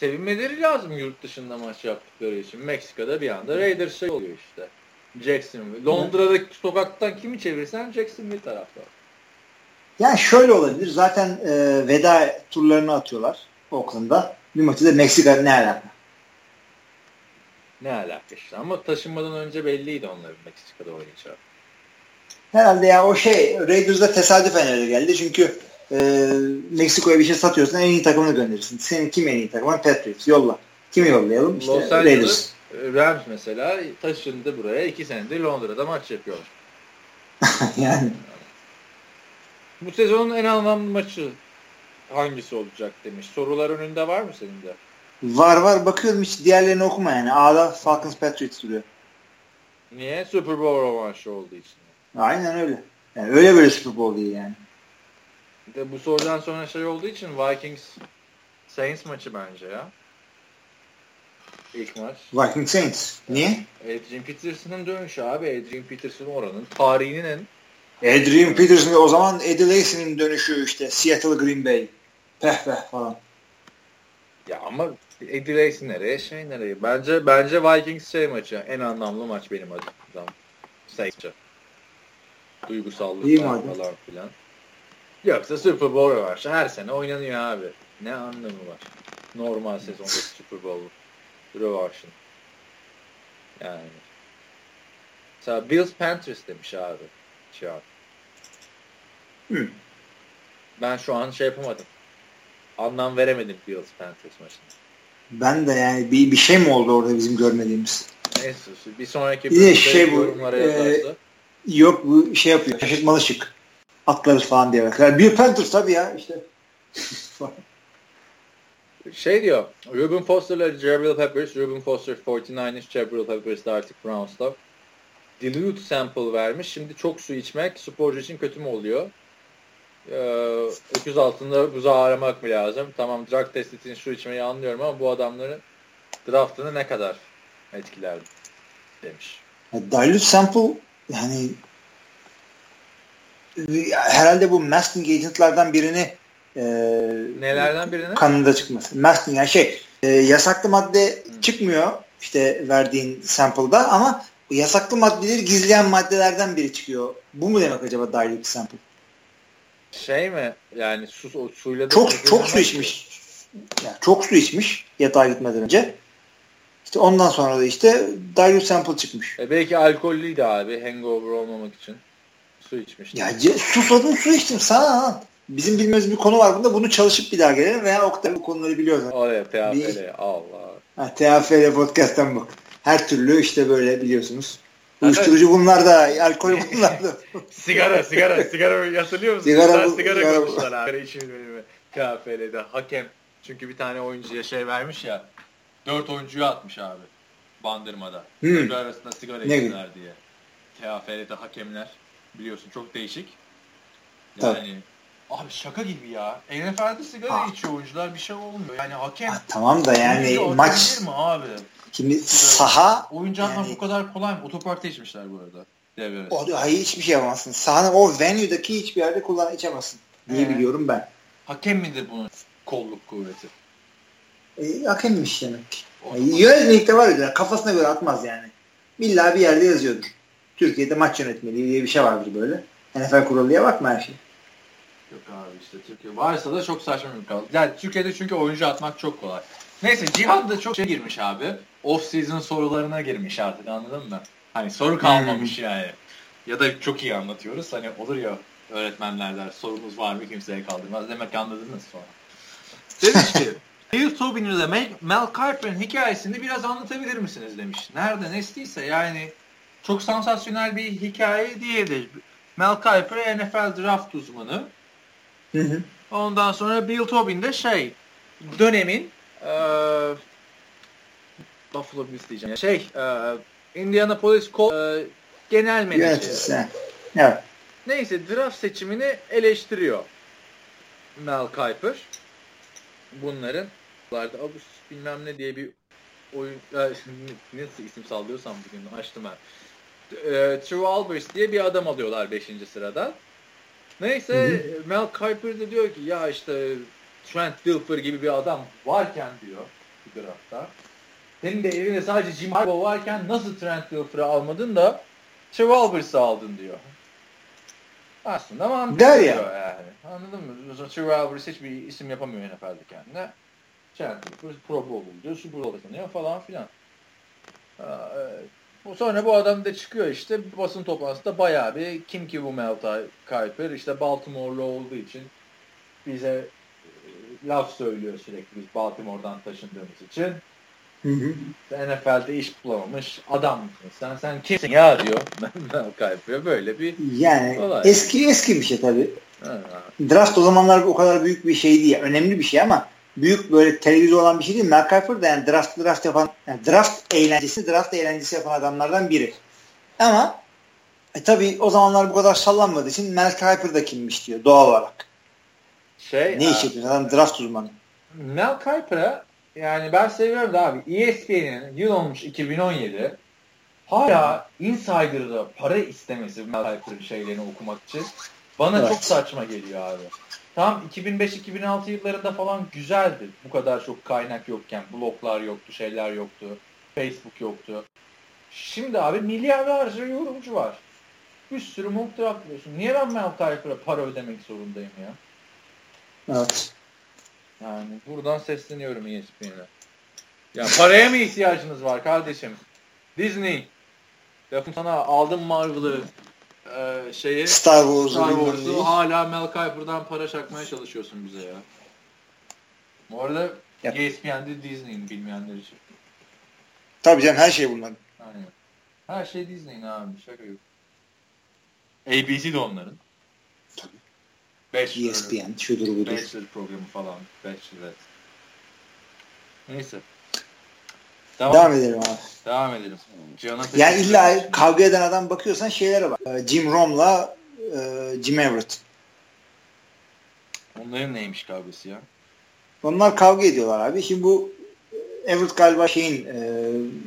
A: sevinmeleri lazım yurt dışında maç yaptıkları için. Meksika'da bir anda Raiders şey oluyor işte. Jacksonville. Londra'daki sokaktan kimi çevirsen Jacksonville taraftar.
B: Yani şöyle olabilir. Zaten e, veda turlarını atıyorlar Oakland'da. Bir maçı da Meksika ne alaka?
A: Ne alaka işte. Ama taşınmadan önce belliydi onların Meksika'da oynayacağı.
B: Herhalde ya o şey Raiders'da tesadüfen öyle geldi. Çünkü e, Meksiko'ya bir şey satıyorsan en iyi takımını gönderirsin. Senin kim en iyi takımın? Patriots. Yolla. Kimi yollayalım? İşte Los Raiders.
A: Rams mesela taşındı buraya. iki senedir Londra'da maç yapıyorlar.
B: yani.
A: Bu sezonun en anlamlı maçı hangisi olacak demiş. Sorular önünde var mı senin de?
B: Var var bakıyorum hiç diğerlerini okuma yani. A'da Falcons Patriots duruyor.
A: Niye? Super Bowl rövanşı olduğu için.
B: Aynen öyle. Yani öyle böyle Super Bowl değil yani.
A: De bu sorudan sonra şey olduğu için Vikings Saints maçı bence ya. ilk maç.
B: Viking Saints. Niye?
A: Adrian Peterson'ın dönüşü abi. Adrian Peterson oranın tarihinin en
B: Adrian Peterson o zaman Eddie Lacy'nin dönüşü işte Seattle Green Bay. Peh peh falan.
A: Ya ama Eddie Lacy nereye şey nereye? Bence bence Vikings şey maçı en anlamlı maç benim açımdan. Saints'e. Duygusallık falan filan. Yoksa Super Bowl var. Her sene oynanıyor abi. Ne anlamı var? Normal sezonda Super Bowl rövanşın. Yani. Mesela Bills Panthers demiş abi. Şu an.
B: Hı.
A: Ben şu an şey yapamadım. Anlam veremedim Bills Panthers maçına.
B: Ben de yani bir, bir şey mi oldu orada bizim görmediğimiz?
A: Neyse bir sonraki
B: Bir şey bu, e. Yok bu şey yapıyor. Şaşırtmalı şık. Atlarız falan diye. Yani Bill Panthers tabii ya işte.
A: Şey diyor. Ruben Foster'la Jabril Peppers. Ruben Foster 49ers, Jabril Peppers de artık Browns'ta. Dilute sample vermiş. Şimdi çok su içmek sporcu için kötü mü oluyor? Ee, öküz altında buzağı aramak mı lazım? Tamam drug test için su içmeyi anlıyorum ama bu adamların draftını ne kadar etkilerdi demiş.
B: Dilute sample yani herhalde bu masking agentlardan birini e,
A: Nelerden birine?
B: kanında çıkması. Masking yani şey e, yasaklı madde çıkmıyor işte verdiğin sample'da ama yasaklı maddeleri gizleyen maddelerden biri çıkıyor. Bu mu demek acaba dilute sample?
A: Şey mi? Yani su, o suyla da
B: Çok çok su içmiş. Yani çok su içmiş yatağa gitmeden önce. İşte ondan sonra da işte dilute sample çıkmış.
A: E belki alkollüydü abi hangover olmamak için. Su içmişti.
B: Ya susadım su içtim sana. Bizim bilmediğimiz bir konu var bunda. Bunu çalışıp bir daha gelelim veya Oktay bu konuları biliyor zaten.
A: Oraya PAFL
B: Bir-
A: Allah.
B: Ha, TAFL podcast'tan bak. Her türlü işte böyle biliyorsunuz. Uyuşturucu bunlar da, alkol bunlar da.
A: sigara sigara sigara hatırlıyor musun?
B: Sigara bu-
A: sigara
B: sigara bu.
A: konuştular abi. PAFL'de hakem. Çünkü bir tane oyuncuya şey vermiş ya. Dört oyuncuyu atmış abi. Bandırmada.
B: Hmm.
A: Devre arasında sigara içtiler diye. TAFL'de hakemler biliyorsun çok değişik.
B: Tabii.
A: Yani abi şaka gibi ya. NFL'de sigara
B: Ah.
A: içiyor oyuncular bir şey olmuyor. Yani hakem
B: Ha, tamam da yani maç
A: mi abi?
B: şimdi saha
A: Oyuncu
B: Yani-
A: bu kadar kolay mı? Otoparkta içmişler bu arada. Devre
B: o, hayır hiçbir şey yapamazsın. Sahanın o venue'daki hiçbir yerde kullan içemezsin diye
A: Ee?
B: biliyorum ben.
A: Hakem midir bunun kolluk kuvveti?
B: E, hakemmiş demek. Yani yönetmelikte var öyle. Kafasına göre atmaz yani. İlla bir yerde yazıyordur. Türkiye'de maç yönetmeliği diye bir şey vardır böyle. NFL kuruluya bakma her şey.
A: Yok abi işte Türkiye varsa da çok saçma bir kal. Yani Türkiye'de çünkü oyuncu atmak çok kolay. Neyse Cihan da çok şey girmiş abi. Off season sorularına girmiş artık anladın mı? Hani soru kalmamış yani. Ya da çok iyi anlatıyoruz. Hani olur ya öğretmenler der sorunuz var mı kimseye kaldırmaz. Demek anladınız sonra. Demiş ki Bill Tobin ile Mel, Kiper'ın hikayesini biraz anlatabilir misiniz demiş. Nerede nestiyse yani çok sansasyonel bir hikaye değildir. Mel Kiper NFL draft uzmanı.
B: Hı hı.
A: Ondan sonra Bill Tobin de şey dönemin eee Buffalo Bills diyeceğim. Şey eee Indianapolis Colts eee, genel menajeri.
B: Evet.
A: Neyse draft seçimini eleştiriyor Mel Kiper. Bunların Abus bilmem ne diye bir oyun e, nasıl isim sallıyorsam bugün açtım ben. E, True Albers diye bir adam alıyorlar 5. sıradan. Neyse Mel Kiper de diyor ki ya işte Trent Dilfer gibi bir adam varken diyor bu draftta. Senin de evinde sadece Jim Harbaugh varken nasıl Trent Dilfer'ı almadın da True Albers'ı aldın diyor. Aslında mantıklı
B: Der ya.
A: diyor yani. Anladın mı? Trevor Albers hiçbir isim yapamıyor NFL'de kendine. Chandler Pro Bowl diyor, Super Bowl kazanıyor falan filan. Aa, evet. Sonra bu adam da çıkıyor işte basın toplantısında bayağı bir kim ki bu Mel Kiper işte Baltimore'lu olduğu için bize e, laf söylüyor sürekli biz Baltimore'dan taşındığımız için.
B: Hı hı.
A: NFL'de iş bulamamış adam mısın sen? Sen kimsin ya diyor Kiper'a böyle bir
B: Yani
A: Olay.
B: eski eski bir şey tabii.
A: ha,
B: Draft o zamanlar o kadar büyük bir şey değil. Önemli bir şey ama büyük böyle televizyon olan bir şey değil. Mel Kiper da yani draft draft yapan yani draft eğlencesi draft eğlencesi yapan adamlardan biri. Ama e, tabii o zamanlar bu kadar sallanmadığı için Mel Kiper da kimmiş diyor doğal olarak.
A: şey
B: Ne iş yapıyor? Adam draft uzmanı.
A: Mel Kiper'a yani ben seviyorum da abi ESPN'in yıl olmuş 2017 hala Insider'da para istemesi Mel Kiper'ın şeylerini okumak için bana evet. çok saçma geliyor abi. Tam 2005-2006 yıllarında falan güzeldi. Bu kadar çok kaynak yokken, bloglar yoktu, şeyler yoktu, Facebook yoktu. Şimdi abi milyarlarca yorumcu var. Bir sürü mock draft Niye ben Mel Kiper'a para ödemek zorundayım ya?
B: Evet.
A: Yani buradan sesleniyorum ESPN'e. Ya paraya mı ihtiyacınız var kardeşim? Disney. Lafım sana aldım Marvel'ı e, şeyi
B: Star Wars'u
A: Star Wars'u hala Mel Kiper'dan para çakmaya çalışıyorsun bize ya. Bu arada yep. ESPN'de Disney'in bilmeyenler için.
B: Tabii canım her şey bunlar.
A: Aynen. Her şey Disney'in abi şaka yok. ABC de onların.
B: Bachelor, ESPN, şudur budur.
A: Bachelor programı falan. Bachelor. Neyse. Devam,
B: Devam edelim abi.
A: Devam edelim.
B: Cihan'a yani illa kavga eden adam bakıyorsan şeylere bak. Ee, Jim Rom'la e, Jim Everett.
A: Onların neymiş kavgası ya?
B: Onlar kavga ediyorlar abi. Şimdi bu Everett galiba şeyin e,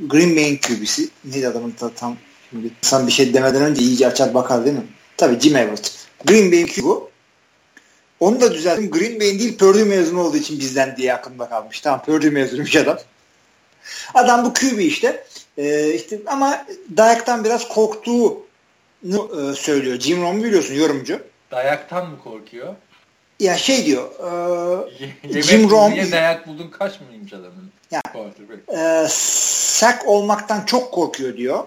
B: Green Bay'in QB'si. Neydi adamın tam, tam şimdi sen bir şey demeden önce iyice açar bakar değil mi? Tabii Jim Everett. Green Bay'in QB'si onu da düzelttim. Green Bay'in değil Purdue mezunu olduğu için bizden diye aklımda kalmış. Tamam Purdue mezunuymuş adam. Adam bu QB işte. Ee, işte ama dayaktan biraz korktuğunu e, söylüyor. Jim Rome biliyorsun yorumcu.
A: Dayaktan mı korkuyor?
B: Ya şey diyor.
A: E, Jim Rome niye dayak buldun kaçmayayım adamın.
B: Yani, e, sak olmaktan çok korkuyor diyor.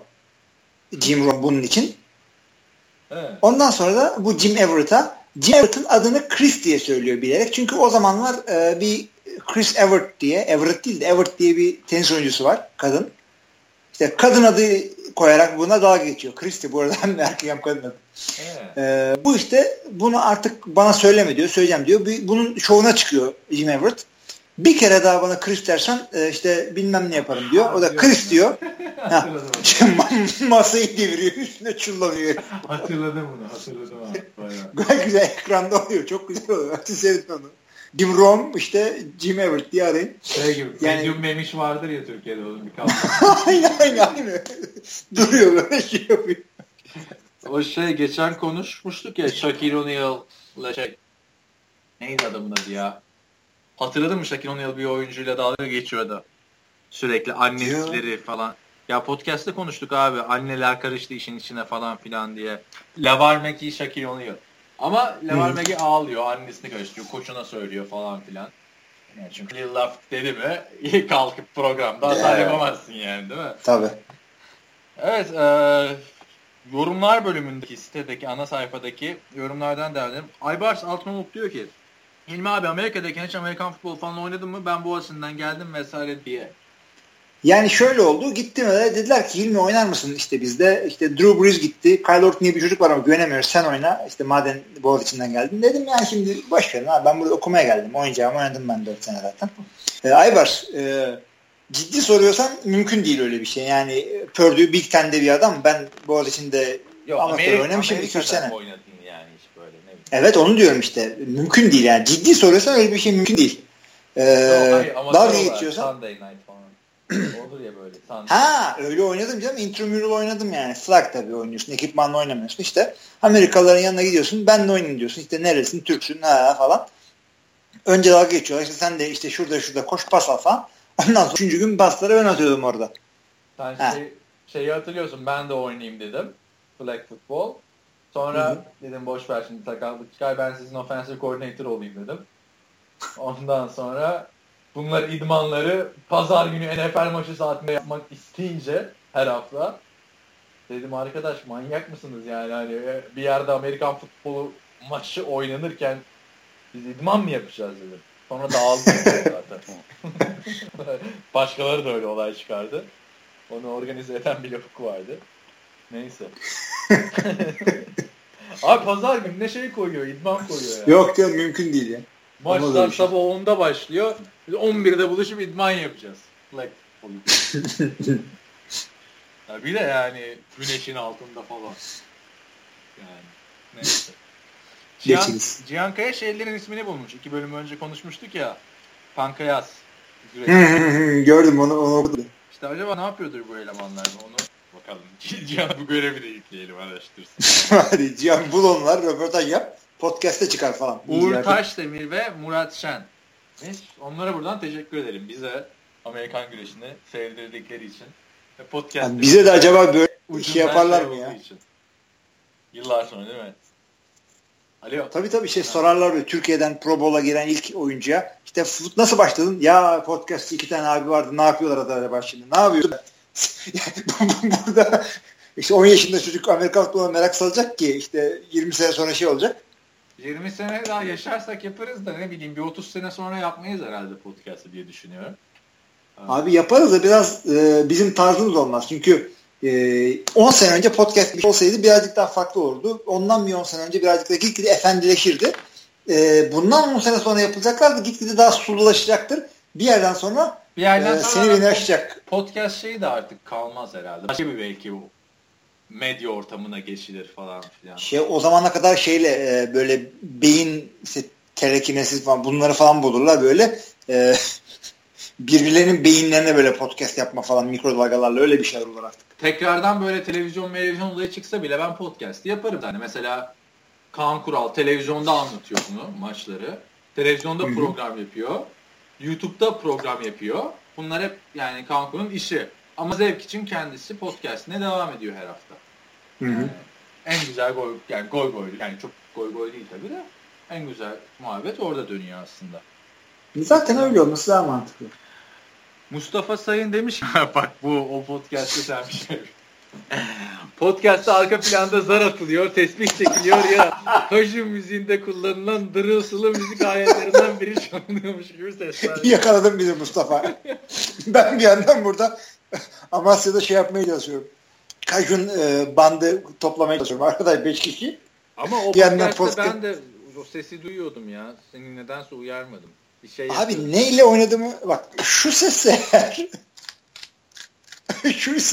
B: Jim Rome bunun için. Evet. Ondan sonra da bu Jim Everett'a Jim Everett'ın adını Chris diye söylüyor bilerek. Çünkü o zamanlar e, bir Chris Everett diye, Everett değil de Everett diye bir tenis oyuncusu var. Kadın. İşte kadın adı koyarak buna dalga geçiyor. Christy bu arada hem erkek hem kadın adı. Evet. Ee, bu işte bunu artık bana söyleme diyor. Söyleyeceğim diyor. Bir, bunun şovuna çıkıyor Jim Everett. Bir kere daha bana Chris dersen e, işte bilmem ne yaparım diyor. O da Chris diyor. ha, masayı deviriyor. Üstüne çullanıyor.
A: hatırladım bunu. Hatırladım abi.
B: Bayağı. güzel ekranda oluyor. Çok güzel oluyor. Seyredin onu. Jim Rom işte Jim Everett diye arayın.
A: Şey gibi. Yani, Medium Memiş vardır ya Türkiye'de onun bir
B: aynen aynen aynen. Duruyor böyle şey yapıyor.
A: O şey geçen konuşmuştuk ya Shaquille O'Neal'la şey. Neydi adamın adı ya? Hatırladın mı Shaquille O'Neal bir oyuncuyla dalga geçiyordu. Sürekli annelikleri falan. Ya podcast'te konuştuk abi. Anneler karıştı işin içine falan filan diye. Lavar McGee Shaquille O'Neal. Ama Levar McGee ağlıyor. Annesini karıştırıyor. Koçuna söylüyor falan filan. Yani çünkü Lil Laf dedi mi kalkıp programda hata yeah. yapamazsın yani değil mi?
B: Tabii.
A: Evet. E, yorumlar bölümündeki sitedeki ana sayfadaki yorumlardan derdim. Aybars Altınoluk diyor ki İlmi abi Amerika'daki hiç Amerikan futbol falan oynadın mı? Ben Boğaziçi'nden geldim vesaire diye.
B: Yani şöyle oldu. Gittim ve dediler ki Hilmi oynar mısın işte bizde. İşte Drew Brees gitti. Kyle Orton diye bir çocuk var ama güvenemiyoruz. Sen oyna. İşte madem Boğaziçi'nden geldin. Dedim yani şimdi boş verin abi. Ben burada okumaya geldim. Oynayacağım oynadım ben 4 sene zaten. E, Aybar e, ciddi soruyorsan mümkün değil öyle bir şey. Yani Purdue Big Ten'de bir adam. Ben Boğaziçi'nde Yok, amatör Amerika, oynamışım 2-3 sene. Evet onu diyorum işte. Mümkün değil yani. Ciddi soruyorsan öyle bir şey mümkün değil. Ee, Yok, dalga geçiyorsan.
A: Sunday night. Olur ya böyle.
B: Ha öyle oynadım canım. Intramural oynadım yani. Flag tabii oynuyorsun. Ekipmanla oynamıyorsun. İşte Amerikalıların yanına gidiyorsun. Ben de oynayayım diyorsun. İşte neresin? Türksün ha falan. Önce dalga geçiyorlar. İşte sen de işte şurada şurada koş pas al falan. Ondan sonra üçüncü gün pasları ben atıyordum orada.
A: Sen şey, şeyi hatırlıyorsun. Ben de oynayayım dedim. Flag football. Sonra Hı-hı. dedim boş ver şimdi sakatlık çıkar ben sizin offensive coordinator olayım dedim. Ondan sonra bunlar idmanları pazar günü NFL maçı saatinde yapmak isteyince her hafta dedim arkadaş manyak mısınız yani hani bir yerde Amerikan futbolu maçı oynanırken biz idman mı yapacağız dedim. Sonra dağıldı zaten. Başkaları da öyle olay çıkardı. Onu organize eden bir ufuk vardı. Neyse. Abi pazar günü ne şey koyuyor, idman koyuyor ya.
B: Yok canım mümkün değil ya.
A: Maçlar şey. sabah 10'da başlıyor. Biz 11'de buluşup idman yapacağız. Like, ya bir de yani güneşin altında falan. Yani neyse. Cihan, Cihan Kaya şeylerin ismini bulmuş. İki bölüm önce konuşmuştuk ya. Pankreas.
B: Gördüm onu, onu okudum.
A: İşte acaba ne yapıyordur bu elemanlar? Onu bakalım. Cihan bu görevi de yükleyelim araştırsın.
B: Hadi Cihan bul onlar röportaj yap. Podcast'te çıkar falan.
A: Uğur Taşdemir ve Murat Şen. Neyse, onlara buradan teşekkür ederim. Bize Amerikan güreşini sevdirdikleri için. Ve podcast
B: Yani bize de acaba böyle bir şey yaparlar mı
A: olduğu
B: ya?
A: Için. Yıllar sonra değil mi? Alo.
B: Tabii tabii şey sorarlar böyle Türkiye'den Pro Bowl'a giren ilk oyuncuya. İşte nasıl başladın? Ya podcast iki tane abi vardı. Ne yapıyorlar acaba şimdi? Ne yapıyorsun? Burada işte 10 yaşında çocuk Amerikan futboluna merak salacak ki işte 20 sene sonra şey olacak.
A: 20 sene daha yaşarsak yaparız da ne bileyim bir 30 sene sonra yapmayız herhalde podcast'ı diye düşünüyorum.
B: Abi yaparız da biraz e, bizim tarzımız olmaz. Çünkü e, 10 sene önce podcast bir şey olsaydı birazcık daha farklı olurdu. Ondan bir 10 sene önce birazcık da gitgide efendileşirdi. E, bundan 10 sene sonra yapılacaklar da gitgide daha sululaşacaktır. Bir yerden sonra
A: Bir yerden
B: e,
A: sonra
B: seni beni aşacak.
A: podcast şeyi de artık kalmaz herhalde. Başka bir belki o medya ortamına geçilir falan filan.
B: Şey o zamana kadar şeyle e, böyle beyin işte telekinesiz falan bunları falan bulurlar böyle e, birbirlerinin beyinlerine böyle podcast yapma falan mikrodalgalarla öyle bir şeyler olur artık.
A: Tekrardan böyle televizyon televizyon olayı çıksa bile ben podcast yaparım. Yani mesela Kaan Kural televizyonda anlatıyor bunu maçları. Televizyonda program yapıyor. YouTube'da program yapıyor. Bunlar hep yani Kaan Kural'ın işi. Ama zevk için kendisi podcastine devam ediyor her hafta.
B: Hı hı.
A: Yani en güzel gol yani gol gol yani çok gol gol değil tabii de en güzel muhabbet orada dönüyor aslında.
B: Zaten öyle olması daha mantıklı.
A: Mustafa Sayın demiş bak bu o podcast'te sen bir şey. Podcast'ta arka planda zar atılıyor, tesbih çekiliyor ya Kaju müziğinde kullanılan dırılsılı müzik aletlerinden biri çalınıyormuş gibi sesler.
B: Yakaladın bizi Mustafa. ben bir yandan burada Amasya'da şey yapmaya çalışıyorum. Kajun e, bandı toplamaya çalışıyorum. Arkadaş 5 kişi.
A: Ama o
B: Bir yandan
A: podcast'te
B: podcast-
A: ben de o sesi duyuyordum ya. Seni nedense uyarmadım. Bir şey
B: Abi neyle oynadığımı bak şu ses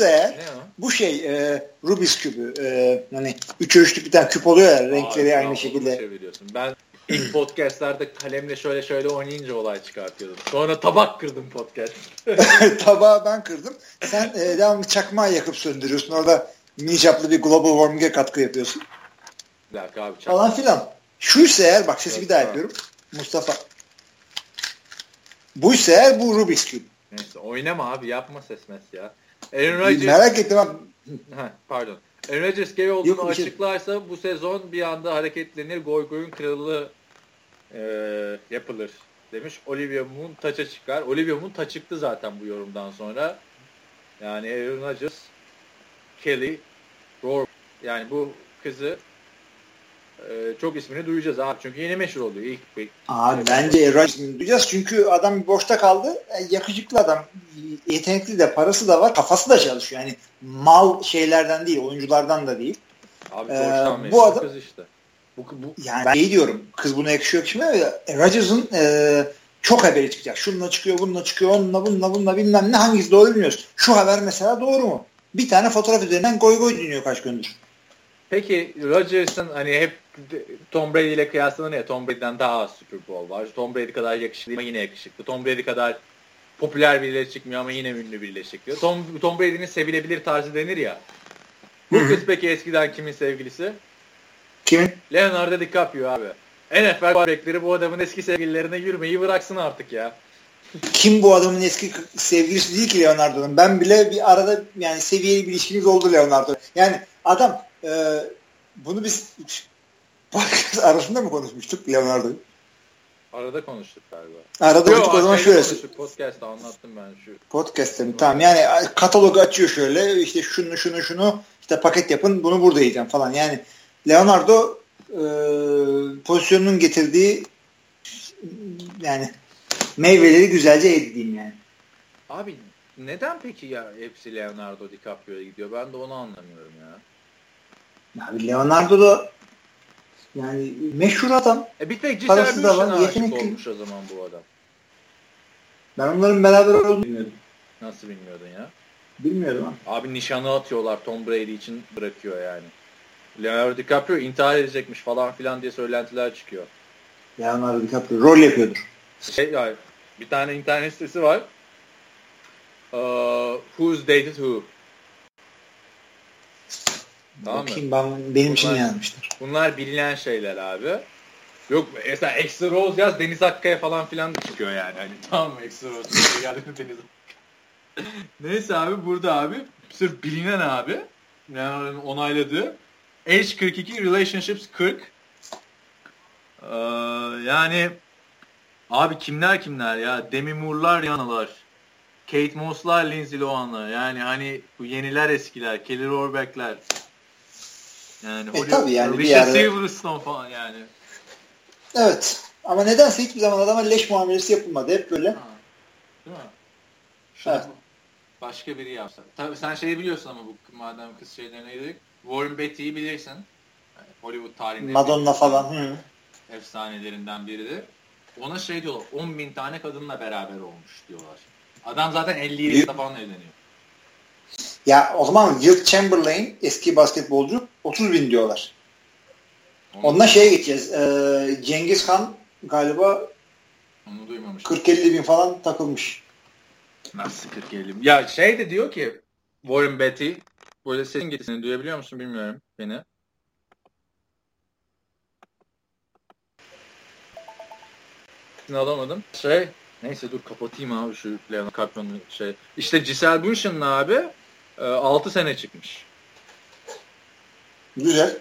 B: eğer
A: Ne o?
B: bu şey e, Rubik's kübü e, hani üç ölçlük bir tane küp oluyor ya renkleri
A: Aa,
B: aynı şekilde.
A: Ben ilk podcastlerde kalemle şöyle şöyle oynayınca olay çıkartıyordum. Sonra tabak kırdım podcast.
B: Tabağı ben kırdım. Sen e, devamlı çakmağı yakıp söndürüyorsun. Orada mini çaplı bir global warming'e katkı yapıyorsun.
A: Bir dakika abi çak.
B: Falan filan. Şuysa eğer bak sesi bir daha yapıyorum. Mustafa. Buysa eğer bu Rubik's Cube.
A: Neyse oynama abi yapma ses mes ya. Aaron Rodgers,
B: Merak ettim abi.
A: Heh, pardon. Aaron Rodgers gay olduğunu
B: Yok, şey-
A: açıklarsa bu sezon bir anda hareketlenir, goy goyun kralı e, yapılır demiş. Olivia Moon taça çıkar. Olivia Moon taç çıktı zaten bu yorumdan sonra. Yani Aaron Rodgers, Kelly, Roar yani bu kızı e, çok ismini duyacağız abi. Çünkü yeni meşhur oluyor. İlk, ilk
B: Abi bence Erasmus'u duyacağız çünkü adam boşta kaldı. E, yakışıklı adam. Yetenekli de parası da var. Kafası da çalışıyor. Yani mal şeylerden değil. Oyunculardan da değil.
A: Abi
B: Ee, bu adam-
A: kız işte. Bu, bu,
B: Yani ben iyi diyorum. Kız buna yakışıyor şimdi. E, Rodgers'ın e, çok haberi çıkacak. Şununla çıkıyor, bununla çıkıyor, onunla, bununla, bununla bilmem ne. Hangisi doğru bilmiyoruz. Şu haber mesela doğru mu? Bir tane fotoğraf üzerinden goy goy dinliyor kaç gündür.
A: Peki Rodgers'ın hani hep Tom Brady ile kıyaslanır ya Tom Brady'den daha az Super Bowl var. Tom Brady kadar yakışıklı ama yine yakışıklı. Tom Brady kadar popüler birileri çıkmıyor ama yine ünlü birileri çıkıyor. Tom, Tom Brady'nin sevilebilir tarzı denir ya. Kız peki eskiden kimin sevgilisi?
B: Kimin?
A: Leonardo DiCaprio abi. NFL quarterback'leri bu adamın eski sevgililerine yürümeyi bıraksın artık ya.
B: Kim bu adamın eski sevgilisi değil ki Leonardo'nun. Ben bile bir arada yani seviyeli bir ilişkimiz oldu Leonardo. Yani adam e, bunu biz podcast arasında mı konuşmuştuk Leonardo'yu?
A: Arada konuştuk galiba.
B: Arada konuştuk o zaman şöyle
A: konuştuk, Podcast'ta anlattım ben şu.
B: podcast'te mi? Tamam yani katalogu açıyor şöyle işte şunu şunu şunu işte paket yapın bunu burada yiyeceğim falan. Yani Leonardo e, pozisyonunun getirdiği yani meyveleri güzelce edeyim yani.
A: Abi neden peki ya hepsi Leonardo DiCaprio'ya gidiyor? Ben de onu anlamıyorum ya.
B: Yani Leonardo da yani meşhur adam.
A: E bir tek
B: var,
A: Distribution'a aşık
B: yetenekli.
A: olmuş o zaman bu adam.
B: Ben onların beraber olduğunu bilmiyordum.
A: Nasıl bilmiyordun ya?
B: Bilmiyordum ama.
A: Abi nişanı atıyorlar Tom Brady için bırakıyor yani. Leonardo DiCaprio intihar edecekmiş falan filan diye söylentiler çıkıyor.
B: Leonardo DiCaprio rol yapıyordur.
A: Şey, yani Bir tane internet sitesi var. Uh, who's dated who?
B: Tamam Bakayım mı? ben, benim için yazmışlar.
A: Bunlar bilinen şeyler abi. Yok mesela Extra Rose yaz Deniz Akkaya falan filan çıkıyor yani. Hani tamam mı Extra Rose geldi Deniz Neyse abi burada abi sırf bilinen abi yani onayladığı Age 42 Relationships 40 ee, yani abi kimler kimler ya Demi Moore'lar Rihana'lar Kate Moss'lar Lindsay Lohan'lar yani hani bu yeniler eskiler Kelly Rohrbeck'ler yani
B: e, tabii yani bir yerde...
A: Silverstone falan yani.
B: Evet. Ama nedense hiçbir zaman adama leş muamelesi yapılmadı. Hep böyle. Ha.
A: Değil mi? Evet. Başka biri yapsa. Tabii sen şeyi biliyorsun ama bu madem kız şeylerine girdik. Warren Beatty'yi bilirsin. Hollywood tarihinde.
B: Madonna falan. Hı.
A: Efsanelerinden biridir. Ona şey diyorlar. 10 bin tane kadınla beraber olmuş diyorlar. Adam zaten 50 yaşında falan evleniyor.
B: Ya o zaman Wilt Chamberlain eski basketbolcu 30 bin diyorlar. Onu Onunla şeye geçeceğiz. Ee, Cengiz Han galiba
A: onu duymamış.
B: 40-50 bin falan takılmış.
A: Nasıl 40-50 bin? Ya şey de diyor ki Warren Beatty böyle sesin gittiğini duyabiliyor musun bilmiyorum beni. alamadım. Şey neyse dur kapatayım abi şu Leonardo Caprio'nun şey. İşte Giselle Bündchen'ın abi 6 e, sene çıkmış.
B: Güzel.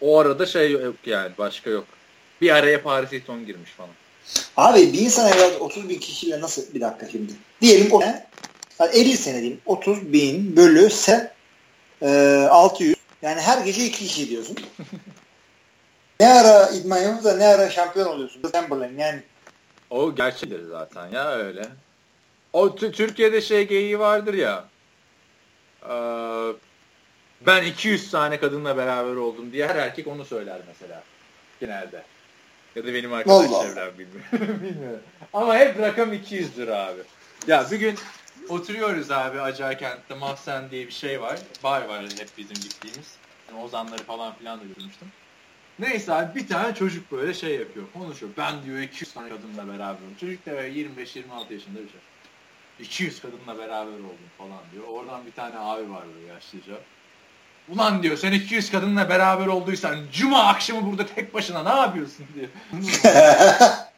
A: O arada şey yok yani başka yok. Bir araya Paris Hilton girmiş falan.
B: Abi bir insan evlat 30 bin kişiyle nasıl bir dakika şimdi. Diyelim o yani 50 sene diyeyim. 30 bin bölü se e, 600. Yani her gece iki kişi diyorsun. ne ara idman yapıp da ne ara şampiyon oluyorsun. Chamberlain yani.
A: O gerçektir zaten ya öyle. O Türkiye'de şey geyiği vardır ya. Ee, ben 200 tane kadınla beraber oldum diye her erkek onu söyler mesela. Genelde. Ya da benim arkadaş çevrem bilmiyorum. bilmiyorum. Ama hep rakam 200'dür abi. Ya bir gün oturuyoruz abi Acarkent'te Mahsen diye bir şey var. Bar var hep bizim gittiğimiz. Yani ozanları falan filan da görmüştüm. Neyse abi bir tane çocuk böyle şey yapıyor. Konuşuyor. Ben diyor 200 tane kadınla beraberim. Çocuk da 25-26 yaşında bir şey. 200 kadınla beraber oldum falan diyor. Oradan bir tane abi var böyle yaşlıca. Ulan diyor sen 200 kadınla beraber olduysan cuma akşamı burada tek başına ne yapıyorsun diyor.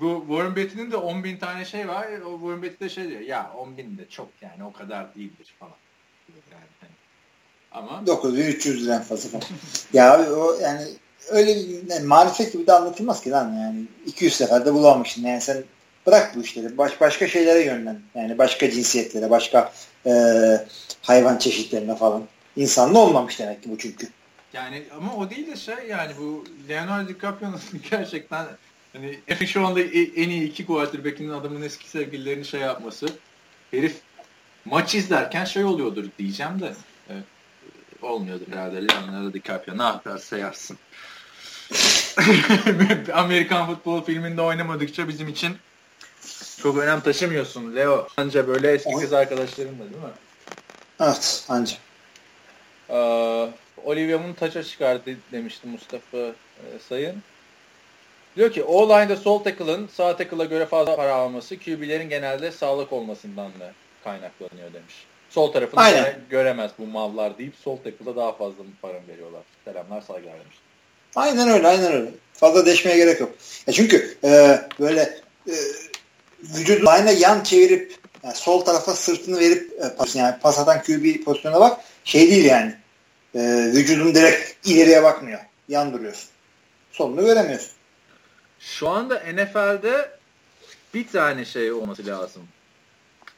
A: Bu Warren Beatty'nin de 10 bin tane şey var. O Warren Beatty de şey diyor. Ya 10 bin de çok yani o kadar değildir falan. Yani, hani.
B: Ama 9300 liradan fazla falan. ya o yani öyle bir yani marifet gibi de anlatılmaz ki lan yani 200 seferde bulamamışsın yani sen bırak bu işleri baş, başka şeylere yönlen yani başka cinsiyetlere başka e, hayvan çeşitlerine falan insanlı olmamış demek ki bu çünkü.
A: Yani ama o değil de şey yani bu Leonardo DiCaprio'nun gerçekten hani şu anda en iyi iki quarterback'inin adamın eski sevgililerini şey yapması. Herif maç izlerken şey oluyordur diyeceğim de evet, olmuyordur herhalde Leonardo DiCaprio ne yaparsa yapsın. Amerikan futbol filminde oynamadıkça bizim için çok önem taşımıyorsun Leo. Anca böyle eski kız arkadaşlarınla değil mi?
B: Evet anca.
A: Ee, Olivia Munn taça çıkardı demişti Mustafa e, Sayın. Diyor ki o-line'da sol tackle'ın sağ tackle'a göre fazla para alması QB'lerin genelde sağlık olmasından da kaynaklanıyor demiş. Sol tarafını Aynen. göremez bu mallar deyip sol tackle'a daha fazla para veriyorlar. Selamlar saygılar demiş.
B: Aynen öyle aynen öyle. Fazla deşmeye gerek yok. Ya çünkü e, böyle e, vücudu aynı yan çevirip yani sol tarafa sırtını verip e, pas, yani pas atan QB pozisyonuna bak şey değil yani. E, vücudun direkt ileriye bakmıyor. Yan duruyorsun. Solunu göremiyorsun.
A: Şu anda NFL'de bir tane şey olması lazım.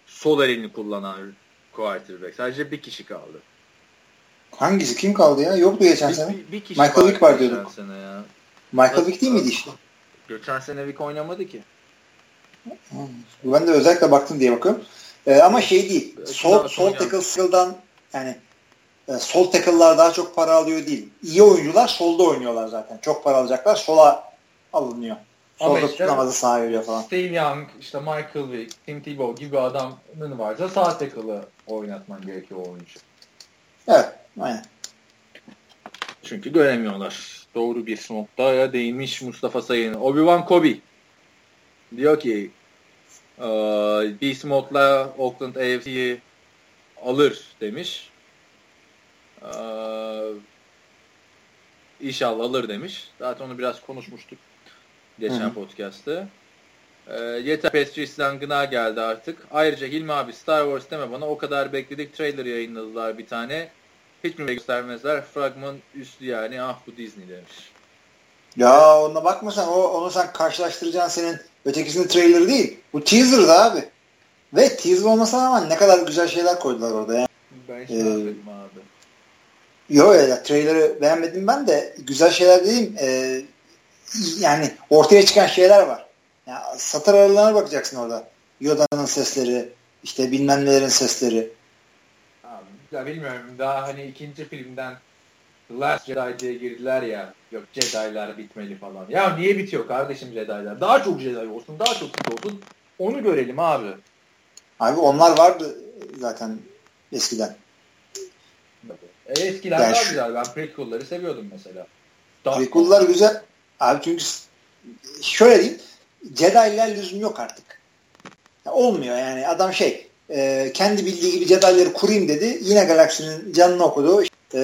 A: Sol elini kullanan quarterback. Sadece bir kişi kaldı.
B: Hangisi? Kim kaldı ya? Yoktu geçen bir, sene. Bir, bir kişi Michael Vick var diyorduk. Sene ya. Michael Vick değil miydi işte?
A: Geçen sene Vick oynamadı ki.
B: Ben de özellikle baktım diye bakıyorum. Ee, ama şey değil. Sol, sol tackle skill'dan yani e, sol tackle'lar daha çok para alıyor değil. İyi oyuncular solda oynuyorlar zaten. Çok para alacaklar. Sola alınıyor. Solda işte, sağa yürüyor falan.
A: Steve Young, işte Michael Vick, Tim Tebow gibi adamın varsa sağ tackle'ı oynatman gerekiyor oyuncu.
B: Evet. Aynen.
A: Çünkü göremiyorlar. Doğru bir noktaya değinmiş Mustafa Sayın. Obi-Wan Kobe. Diyor ki e, Beast Mode'la Oakland AFC'yi alır demiş. E, inşallah alır demiş. Zaten onu biraz konuşmuştuk geçen Hı. podcast'te. E, yeter Patrice'den gına geldi artık. Ayrıca Hilmi abi Star Wars deme bana o kadar bekledik. Trailer yayınladılar bir tane. Hiç mi göstermezler? Fragman üstü yani. Ah bu Disney demiş.
B: Ya ona bakma sen. O, onu sen karşılaştıracaksın senin ötekisinin trailer değil. Bu teaser'dı abi. Ve teaser olmasına rağmen ne kadar güzel şeyler koydular orada yani.
A: Ben hiç ee, abi.
B: Yok ya trailer'ı beğenmedim ben de güzel şeyler dediğim e, yani ortaya çıkan şeyler var. Yani satır aralarına bakacaksın orada. Yoda'nın sesleri, işte bilmem nelerin sesleri.
A: Ya bilmiyorum daha hani ikinci filmden The Last Jedi diye girdiler ya. Yok Jedi'lar bitmeli falan. Ya niye bitiyor kardeşim Jedi'lar? Daha çok Jedi olsun, daha çok Sith olsun. Onu görelim abi.
B: Abi onlar vardı zaten eskiden.
A: E, eskiler yani daha şu... güzel. Ben prequel'ları seviyordum mesela.
B: prequel'lar güzel. Abi çünkü şöyle diyeyim. Jedi'ler lüzum yok artık. Ya olmuyor yani. Adam şey e, kendi bildiği gibi Jedi'leri kurayım dedi. Yine galaksinin canını okudu. E,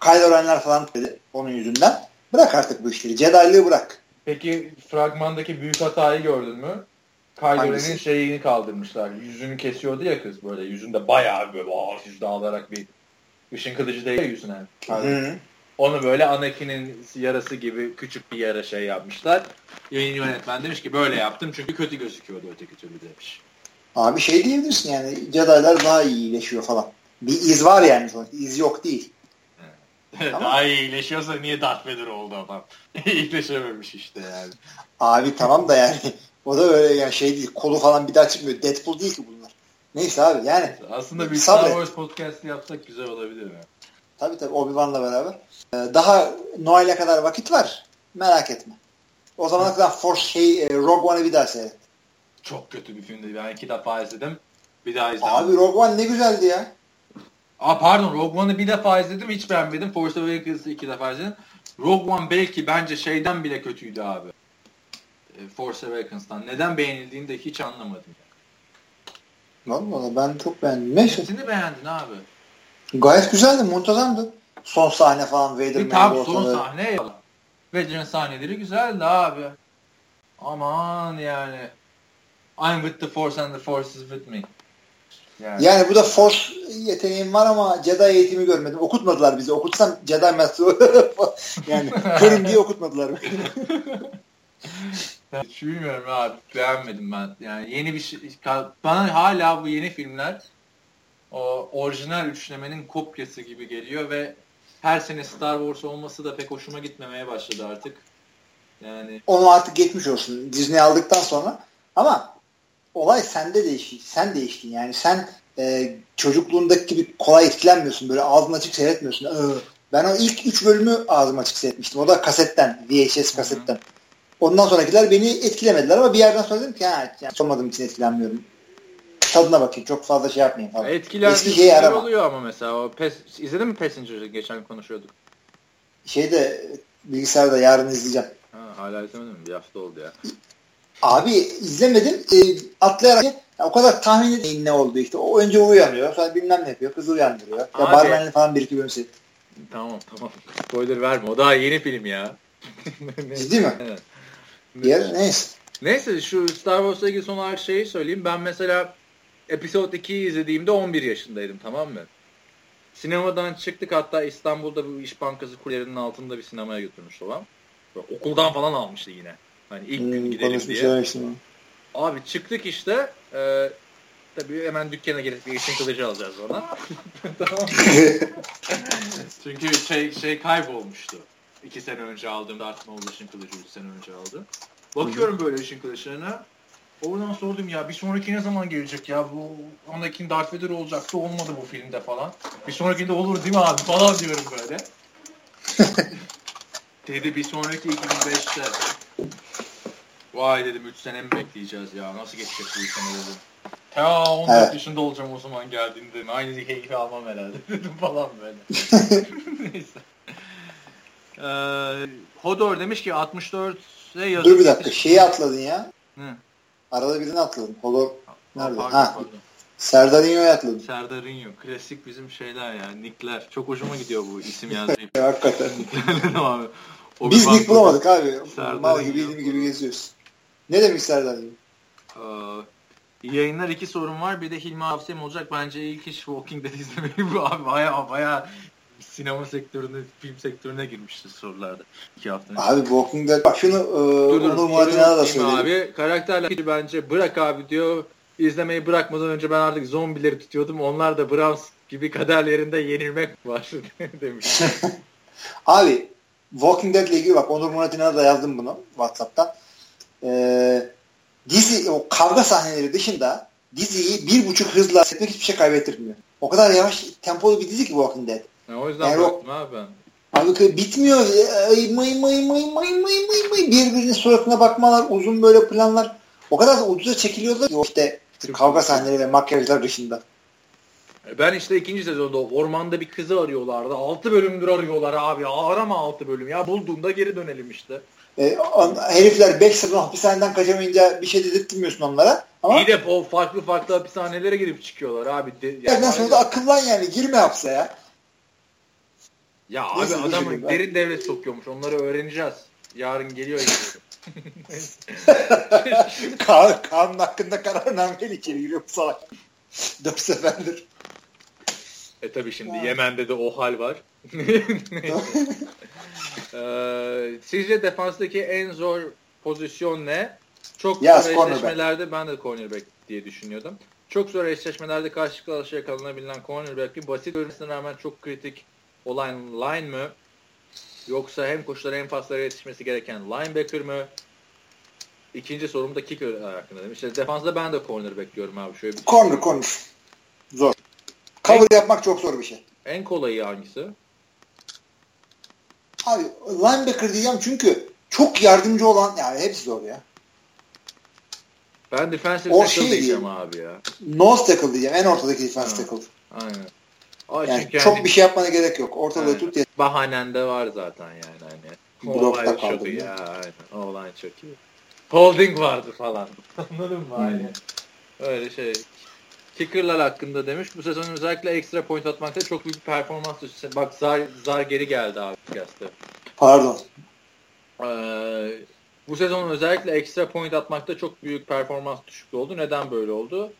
B: Kylo Ren'ler falan dedi onun yüzünden. Bırak artık bu işleri. Jedi'lığı bırak.
A: Peki fragmandaki büyük hatayı gördün mü? Kylo şeyini kaldırmışlar. Yüzünü kesiyordu ya kız böyle. Yüzünde bayağı böyle yüzde alarak bir ışın kılıcı değil yüzüne. Hı. Onu böyle Anakin'in yarası gibi küçük bir yara şey yapmışlar. Yayın yönetmen demiş ki böyle yaptım çünkü kötü gözüküyordu öteki türlü demiş.
B: Abi şey diyebilirsin yani Jedi'lar daha iyi iyileşiyor falan. Bir iz var yani sonuçta. İz yok değil.
A: daha iyi iyileşiyorsa niye Darth Vader oldu adam? İyileşememiş işte yani.
B: Abi tamam da yani o da öyle yani şey değil. Kolu falan bir daha çıkmıyor. Deadpool değil ki bunlar. Neyse abi yani.
A: Aslında bir Star Wars podcast yapsak güzel olabilir mi?
B: Tabii tabii Obi-Wan'la beraber. Ee, daha Noel'e kadar vakit var. Merak etme. O zamana kadar Force şey e, Rogue One'ı bir daha seyret.
A: Çok kötü bir filmdi. Ben iki defa izledim. Bir daha izledim.
B: Abi Rogue One ne güzeldi ya.
A: Aa pardon Rogue One'ı bir defa izledim hiç beğenmedim. Force Awakens'ı iki defa izledim. Rogue One belki bence şeyden bile kötüydü abi. E, Force Awakens'tan. Neden beğenildiğini de hiç anlamadım.
B: Valla ben çok beğendim. Neyse.
A: Nesini beğendin abi?
B: Gayet güzeldi, muntazamdı. Son sahne falan
A: Vader Bir tabi son sahne. Vader'ın sahneleri güzeldi abi. Aman yani. I'm with the Force and the Force is with me.
B: Yani. yani bu da Force yeteneğim var ama Jedi eğitimi görmedim. Okutmadılar bizi. Okutsam Jedi Master yani körüm diye okutmadılar.
A: Hiç bilmiyorum abi. Beğenmedim ben. Yani yeni bir şey. Bana hala bu yeni filmler o orijinal üçlemenin kopyası gibi geliyor ve her sene Star Wars olması da pek hoşuma gitmemeye başladı artık. Yani
B: onu artık geçmiş olsun Disney aldıktan sonra. Ama olay sende değişti. Sen değiştin. Yani sen e, çocukluğundaki gibi kolay etkilenmiyorsun. Böyle ağzın açık seyretmiyorsun. Ee, ben o ilk üç bölümü ağzım açık seyretmiştim. O da kasetten. VHS kasetten. Hı-hı. Ondan sonrakiler beni etkilemediler ama bir yerden sonra dedim ki ha, yani olmadığım için etkilenmiyorum tadına bakayım. Çok fazla şey yapmayayım falan.
A: Etkiler Eski şeyi arama. oluyor ama mesela. O pes, izledin mi Passenger'ı? Geçen konuşuyorduk.
B: Şeyde bilgisayarda yarın izleyeceğim.
A: Ha, hala izlemedim. Bir hafta oldu ya.
B: Abi izlemedim. E, atlayarak ya, o kadar tahmin edeyim ne oldu işte. O önce uyanıyor. Sonra bilmem ne yapıyor. Kızı uyandırıyor. Ya Barmen'le falan bir iki bölüm seyrettim.
A: Tamam tamam. Spoiler verme. O daha yeni film ya.
B: Ciddi mi? Evet. Yer, neyse.
A: Neyse şu Star Wars'la ilgili son olarak şeyi söyleyeyim. Ben mesela Episode 2'yi izlediğimde 11 yaşındaydım tamam mı? Sinemadan çıktık hatta İstanbul'da bu İş Bankası kulelerinin altında bir sinemaya götürmüş olan. Okuldan falan almıştı yine. Hani ilk hmm, gün gidelim diye. Abi çıktık işte. E, tabii hemen dükkana gelip işin kılıcı alacağız ona. tamam. Çünkü şey, şey kaybolmuştu. İki sene önce aldığım Darth Maul ışın kılıcı üç sene önce aldı. Bakıyorum böyle ışın kılıçlarına. Oradan sordum ya bir sonraki ne zaman gelecek ya bu Anakin Darth Vader olacaktı olmadı bu filmde falan. Bir sonrakinde olur değil mi abi falan diyorum böyle. Dedi bir sonraki 2005'te. Vay dedim 3 sene mi bekleyeceğiz ya nasıl geçecek bu 3 sene dedim. Ta 14 evet. yaşında olacağım o zaman geldiğinde dedim. Aynı keyfi almam herhalde dedim falan böyle. Neyse. Ee, Hodor demiş ki 64 Şey
B: yazık. Dur bir dakika. Şeyi atladın ya.
A: Hı.
B: Arada birini atladın. Holor nerede?
A: Pardon, ha. Pardon.
B: Serdarinho'yu atladın.
A: Serdarinho. Klasik bizim şeyler ya. Nickler. Çok hoşuma gidiyor bu isim yazmayı.
B: Hakikaten. abi. O Biz nick bulamadık abi. Mal gibi gibi geziyoruz. Ne demiş Serdarinho?
A: İyi yayınlar iki sorun var. Bir de Hilmi Avsem olacak. Bence ilk iş Walking Dead izlemeyi bu abi baya baya sinema sektörüne, film sektörüne girmişti sorularda. iki hafta önce.
B: Abi Walking Dead bak şunu e, Onur Murat'ına da söyleyeyim.
A: Abi karakterler bence bırak abi diyor. İzlemeyi bırakmadan önce ben artık zombileri tutuyordum. Onlar da Browns gibi kaderlerinde yenilmek var demiş.
B: abi Walking Dead ile ilgili bak Onur Murat'ına da yazdım bunu WhatsApp'tan. Ee, dizi o kavga sahneleri dışında diziyi bir buçuk hızla setmek hiçbir şey kaybettirmiyor. O kadar yavaş tempolu bir dizi ki Walking Dead.
A: Ya o yüzden yani bıraktım abi ben.
B: Abi bitmiyor. Ay, may may may may may may may birbirinin suratına bakmalar, uzun böyle planlar. O kadar da ucuza çekiliyorlar ki işte kavga sahneleri ve makyajlar dışında.
A: E, ben işte ikinci sezonda ormanda bir kızı arıyorlardı. Altı bölümdür arıyorlar abi. Arama altı bölüm ya. Bulduğunda geri dönelim işte.
B: E, herifler 5 sezon hapishaneden kaçamayınca bir şey dedirtmiyorsun onlara. Ama
A: İyi de o farklı farklı hapishanelere girip çıkıyorlar abi. De,
B: yani sonra da akıllan yani girme hapse ya.
A: Ya Nasıl abi adam derin devlet sokuyormuş. Onları öğreneceğiz. Yarın geliyor
B: Kaan, Kaan'ın hakkında kararnameyle içeri giriyor bu salak. Dört seferdir.
A: E tabi şimdi ha. Yemen'de de o hal var. ee, sizce defanstaki en zor pozisyon ne? Çok yes, zor eşleşmelerde ben de cornerback diye düşünüyordum. Çok zor eşleşmelerde karşı karşıya kalınabilen cornerback'i basit görünmesine rağmen çok kritik olan line mı? Yoksa hem koşulara hem paslara yetişmesi gereken linebacker mı? İkinci sorum da kicker hakkında demiş. İşte defansta ben de corner bekliyorum abi. Şöyle bir
B: corner, şey. corner. Zor. Cover en, yapmak çok zor bir şey.
A: En kolayı hangisi?
B: Abi linebacker diyeceğim çünkü çok yardımcı olan yani hepsi zor ya.
A: Ben defensive o tackle şey diyeceğim abi ya.
B: Nose tackle diyeceğim. En ortadaki defensive tackle.
A: Aynen.
B: Ay yani çok yani, bir şey yapmana gerek yok. Ortalığı aynen. tut.
A: Bahanen de var zaten yani. Hani.
B: Blokta kaldı.
A: Ya, aynen. Olay çok iyi. Holding vardı falan. Anladın mı? Hmm. Aynen. Öyle şey. Kicker'lar hakkında demiş. Bu sezon özellikle ekstra point atmakta çok büyük bir performans düştü. Bak Zar, Zar geri geldi abi. Geldi.
B: Pardon.
A: Ee, bu sezon özellikle ekstra point atmakta çok büyük performans düşüklüğü oldu. Neden böyle oldu?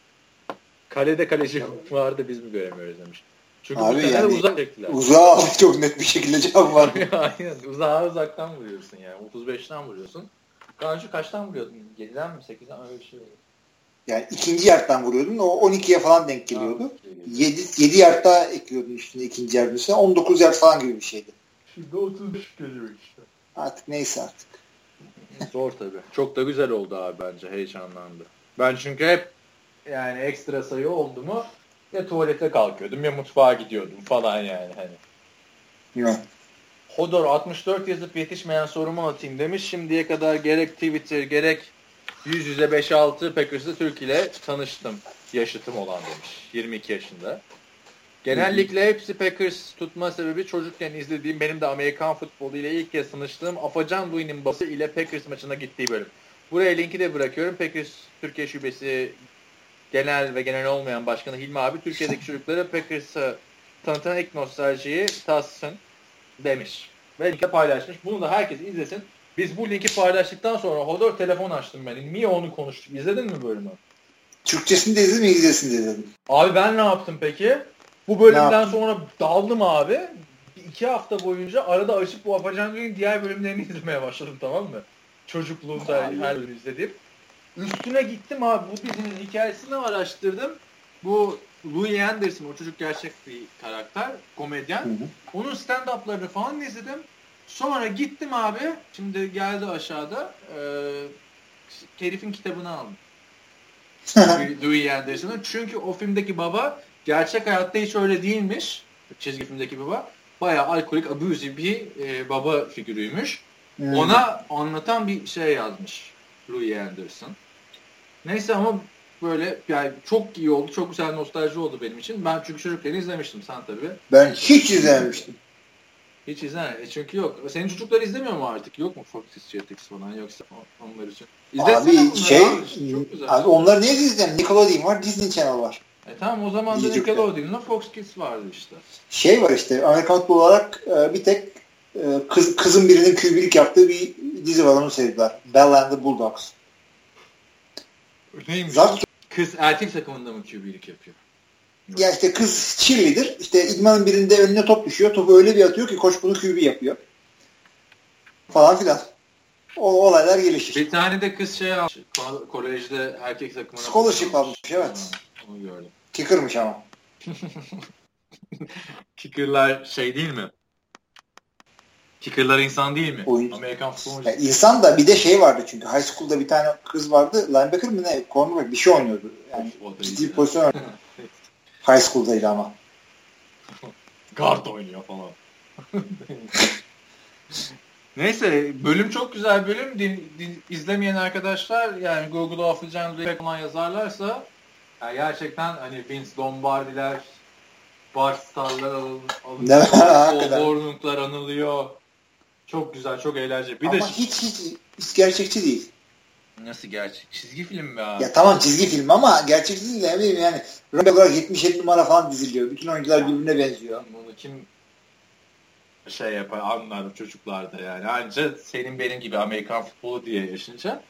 A: Kalede kaleci vardı biz mi göremiyoruz demiş. Çünkü Abi bu yani, uzak çektiler.
B: Uzağa çok net bir şekilde cevap var.
A: Aynen. Uzağa uzaktan vuruyorsun yani. 35'ten vuruyorsun. Karşı kaçtan vuruyordun? 7'den mi 8'den öyle bir şey oldu.
B: Yani ikinci yardtan vuruyordun. O 12'ye falan denk geliyordu. Ha, 7, 7 yard daha ekliyordun üstüne ikinci yard üstüne. 19 yard falan gibi bir şeydi.
A: Şimdi 35 geliyor işte.
B: Artık neyse artık.
A: Zor tabii. Çok da güzel oldu abi bence. Heyecanlandı. Ben çünkü hep yani ekstra sayı oldu mu ya tuvalete kalkıyordum ya mutfağa gidiyordum falan yani hani.
B: Yok.
A: Hodor 64 yazıp yetişmeyen sorumu atayım demiş. Şimdiye kadar gerek Twitter gerek yüz yüze 5-6 Packers'ı Türk ile tanıştım. Yaşıtım olan demiş. 22 yaşında. Genellikle hepsi Packers tutma sebebi çocukken izlediğim benim de Amerikan futbolu ile ilk kez tanıştığım Afacan Louis'nin babası ile Packers maçına gittiği bölüm. Buraya linki de bırakıyorum. Packers Türkiye Şubesi genel ve genel olmayan başkanı Hilmi abi Türkiye'deki çocuklara Packers'ı tanıtan ilk nostaljiyi tatsın demiş. Ve linki paylaşmış. Bunu da herkes izlesin. Biz bu linki paylaştıktan sonra Hodor telefon açtım ben. Niye onu konuştuk? İzledin mi bölümü?
B: Türkçesini de izledim, İngilizcesini de izledim.
A: Abi ben ne yaptım peki? Bu bölümden sonra daldım abi. İki hafta boyunca arada açıp bu Apacan diğer bölümlerini izlemeye başladım tamam mı? Çocukluğunda her bölüm izlediğim. Üstüne gittim abi bu dizinin hikayesini araştırdım. Bu Louis Anderson o çocuk gerçek bir karakter, komedyen. Hı hı. Onun stand-up'larını falan izledim. Sonra gittim abi. Şimdi geldi aşağıda. E, herifin kitabını aldım. Louis Anderson'ın. Çünkü o filmdeki baba gerçek hayatta hiç öyle değilmiş. Çizgi filmdeki baba. Bayağı alkolik, abusive bir e, baba figürüymüş. Hmm. Ona anlatan bir şey yazmış Louis Anderson. Neyse ama böyle yani çok iyi oldu. Çok güzel nostalji oldu benim için. Ben çünkü çocukken izlemiştim sen tabii.
B: Ben hiç izlememiştim.
A: Hiç izleme. E çünkü yok. Senin çocuklar izlemiyor mu artık? Yok mu Fox Jetix falan yoksa onlar için?
B: İzlesene abi şey çok güzel. Abi onları niye izleyeceğim? Nickelodeon var, Disney Channel var.
A: E tamam o zaman da Nickelodeon'la Fox Kids vardı işte.
B: Şey var işte Amerikan futbol olarak e, bir tek e, kız, kızın birinin kübürlük yaptığı bir dizi var onu sevdiler. Bell and the Bulldogs.
A: Neymiş? Zaten Kız erkek takımında mı QB'lik yapıyor?
B: Ya işte kız cheerleader. İşte idmanın birinde önüne top düşüyor. Topu öyle bir atıyor ki koç bunu QB yapıyor. Falan filan. O olaylar gelişir.
A: Bir tane de kız şey almış. Kolejde erkek takımına.
B: Scholarship almış evet.
A: onu gördüm.
B: Kicker'mış ama.
A: Kicker'lar şey değil mi? Kicker'lar insan değil mi?
B: Oyun.
A: Amerikan
B: futbolu. Yani insan da bir de şey vardı çünkü high school'da bir tane kız vardı. Linebacker mı ne? Cornerback bir şey oynuyordu. Yani ciddi pozisyon High school'daydı ama.
A: Guard oynuyor falan. Neyse bölüm çok güzel bölüm. Din, din, izlemeyen arkadaşlar yani Google'a Afilcan falan yazarlarsa yani gerçekten hani Vince Lombardi'ler Bart Star'lar alınıyor. Warnock'lar anılıyor. Çok güzel, çok eğlenceli.
B: Bir Ama de hiç, hiç hiç gerçekçi değil.
A: Nasıl gerçek? Çizgi film mi abi?
B: Ya tamam çizgi film ama gerçekçi değil ne bileyim yani. Rol olarak 77 numara falan diziliyor. Bütün oyuncular birbirine benziyor.
A: Bunu kim şey yapar anlar çocuklarda yani. Anca senin benim gibi Amerikan futbolu diye yaşınca.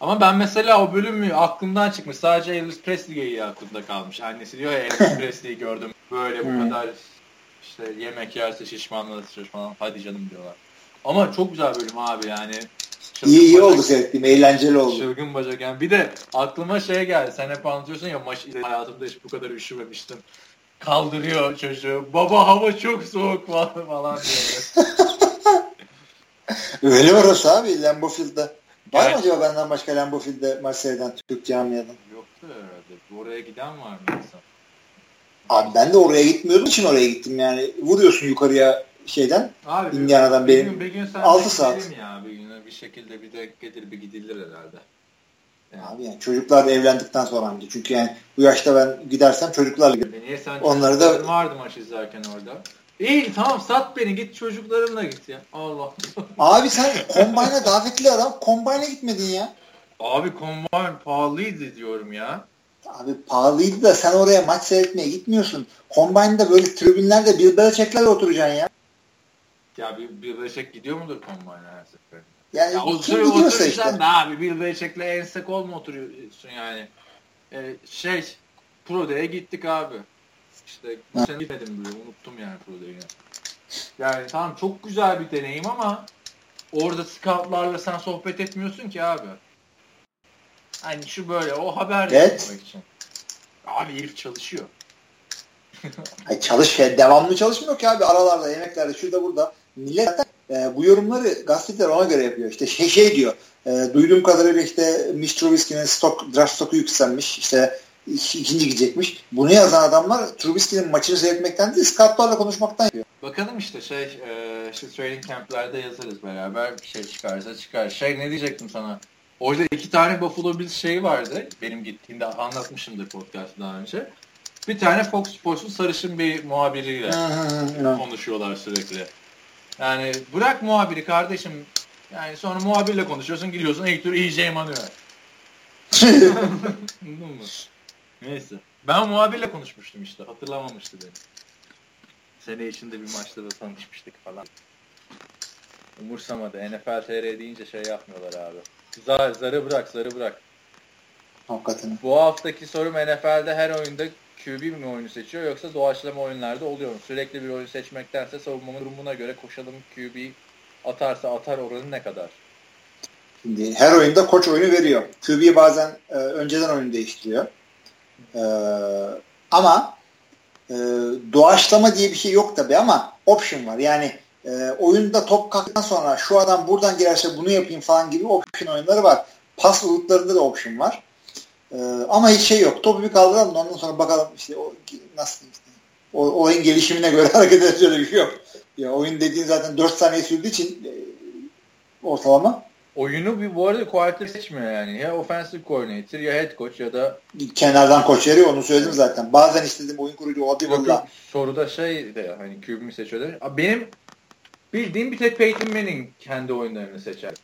A: Ama ben mesela o bölümü aklımdan çıkmış. Sadece Elvis Presley'i aklımda kalmış. Annesi diyor ya Elvis Presley'i gördüm. Böyle bu hmm. kadar işte yemek yerse şişmanlatır falan. Hadi canım diyorlar. Ama çok güzel bölüm abi yani.
B: Çılgın iyi iyi oldu seyrettiğim. Eğlenceli oldu.
A: Çılgın bacak yani. Bir de aklıma şey geldi. Sen hep anlatıyorsun ya maç hayatımda hiç bu kadar üşümemiştim. Kaldırıyor çocuğu. Baba hava çok soğuk falan, falan diyor.
B: Öyle orası abi Lambeau Field'da. Var mı acaba benden başka Lambeau Field'de maç seyreden Türk camiadan?
A: Yoktu herhalde. Oraya giden var mı insan?
B: Abi ben de oraya gitmiyordum için oraya gittim yani. Vuruyorsun yukarıya şeyden. Abi, Indiana'dan bir benim gün, bir gün 6 saat.
A: Ya, bir gün bir şekilde bir de gelir bir gidilir herhalde.
B: Yani. Abi yani çocuklar da evlendikten sonra anca. Çünkü yani bu yaşta ben gidersem çocuklarla giderim.
A: Niye sen Onları da vardı maç izlerken orada. İyi tamam sat beni git çocuklarımla git ya. Allah.
B: Abi sen kombayna davetli adam kombayna gitmedin ya.
A: Abi kombayn pahalıydı diyorum ya.
B: Abi pahalıydı da sen oraya maç seyretmeye gitmiyorsun. Kombaynda böyle tribünlerde bir Belichick'lerle oturacaksın ya.
A: Ya bir, bir Belichick gidiyor mudur kombayna her seferinde?
B: Yani ya kim gidiyorsa işte.
A: Ne abi bir Belichick'le ensek kol mu oturuyorsun yani? Ee, şey Pro Day'e gittik abi. İşte bu sene gitmedim bile unuttum yani Pro Day'i. Yani tamam çok güzel bir deneyim ama orada scoutlarla sen sohbet etmiyorsun ki abi. Hani şu böyle o haber evet. için. Abi herif çalışıyor.
B: Ay çalış devamlı çalışmıyor ki abi aralarda yemeklerde şurada burada millet e, bu yorumları gazeteler ona göre yapıyor. İşte şey şey diyor. E, duyduğum kadarıyla işte Mitch Trubisky'nin stok, draft stoku yükselmiş. İşte ikinci gidecekmiş. Bunu yazan adamlar Trubisky'nin maçını seyretmekten değil scoutlarla konuşmaktan yapıyor.
A: Bakalım işte şey e, işte training camp'lerde yazarız beraber bir şey çıkarsa çıkar. Şey ne diyecektim sana? Orada iki tane Buffalo Bills şey vardı. Benim gittiğimde anlatmışımdır podcast daha önce. Bir tane Fox Sports'un sarışın bir muhabiriyle konuşuyorlar sürekli. Yani bırak muhabiri kardeşim. Yani sonra muhabirle konuşuyorsun gidiyorsun ilk tur EJ Manuel. Anladın mı? Neyse. Ben muhabirle konuşmuştum işte. Hatırlamamıştı beni. Sene içinde bir maçta da tanışmıştık falan. Umursamadı. NFL TR deyince şey yapmıyorlar abi. Zar, zarı bırak, zarı bırak.
B: Hakikaten.
A: Bu haftaki sorum NFL'de her oyunda QB mi oyunu seçiyor yoksa doğaçlama oyunlarda oluyor mu? Sürekli bir oyun seçmektense savunmanın durumuna göre koşalım QB atarsa atar oranı ne kadar?
B: Şimdi her oyunda koç oyunu veriyor. QB bazen e, önceden oyunu değiştiriyor. E, ama e, doğaçlama diye bir şey yok tabi ama option var. Yani e, oyunda top kalktıktan sonra şu adam buradan girerse bunu yapayım falan gibi option oyunları var. Pas ulutlarında da option var. Ee, ama hiç şey yok. Topu bir kaldıralım ondan sonra bakalım işte o nasıl işte, o, oyun gelişimine göre hareket edecek bir şey yok. Ya oyun dediğin zaten 4 saniye sürdüğü için e, ortalama.
A: Oyunu bir, bu arada koordinatör seçmiyor yani. Ya offensive coordinator ya head coach ya da
B: kenardan koç veriyor onu söyledim zaten. Bazen istedim oyun kurucu Audible'la.
A: Soruda şey de hani QB mi seçiyor Benim bildiğin bir tek Peyton Manning kendi oyunlarını seçer.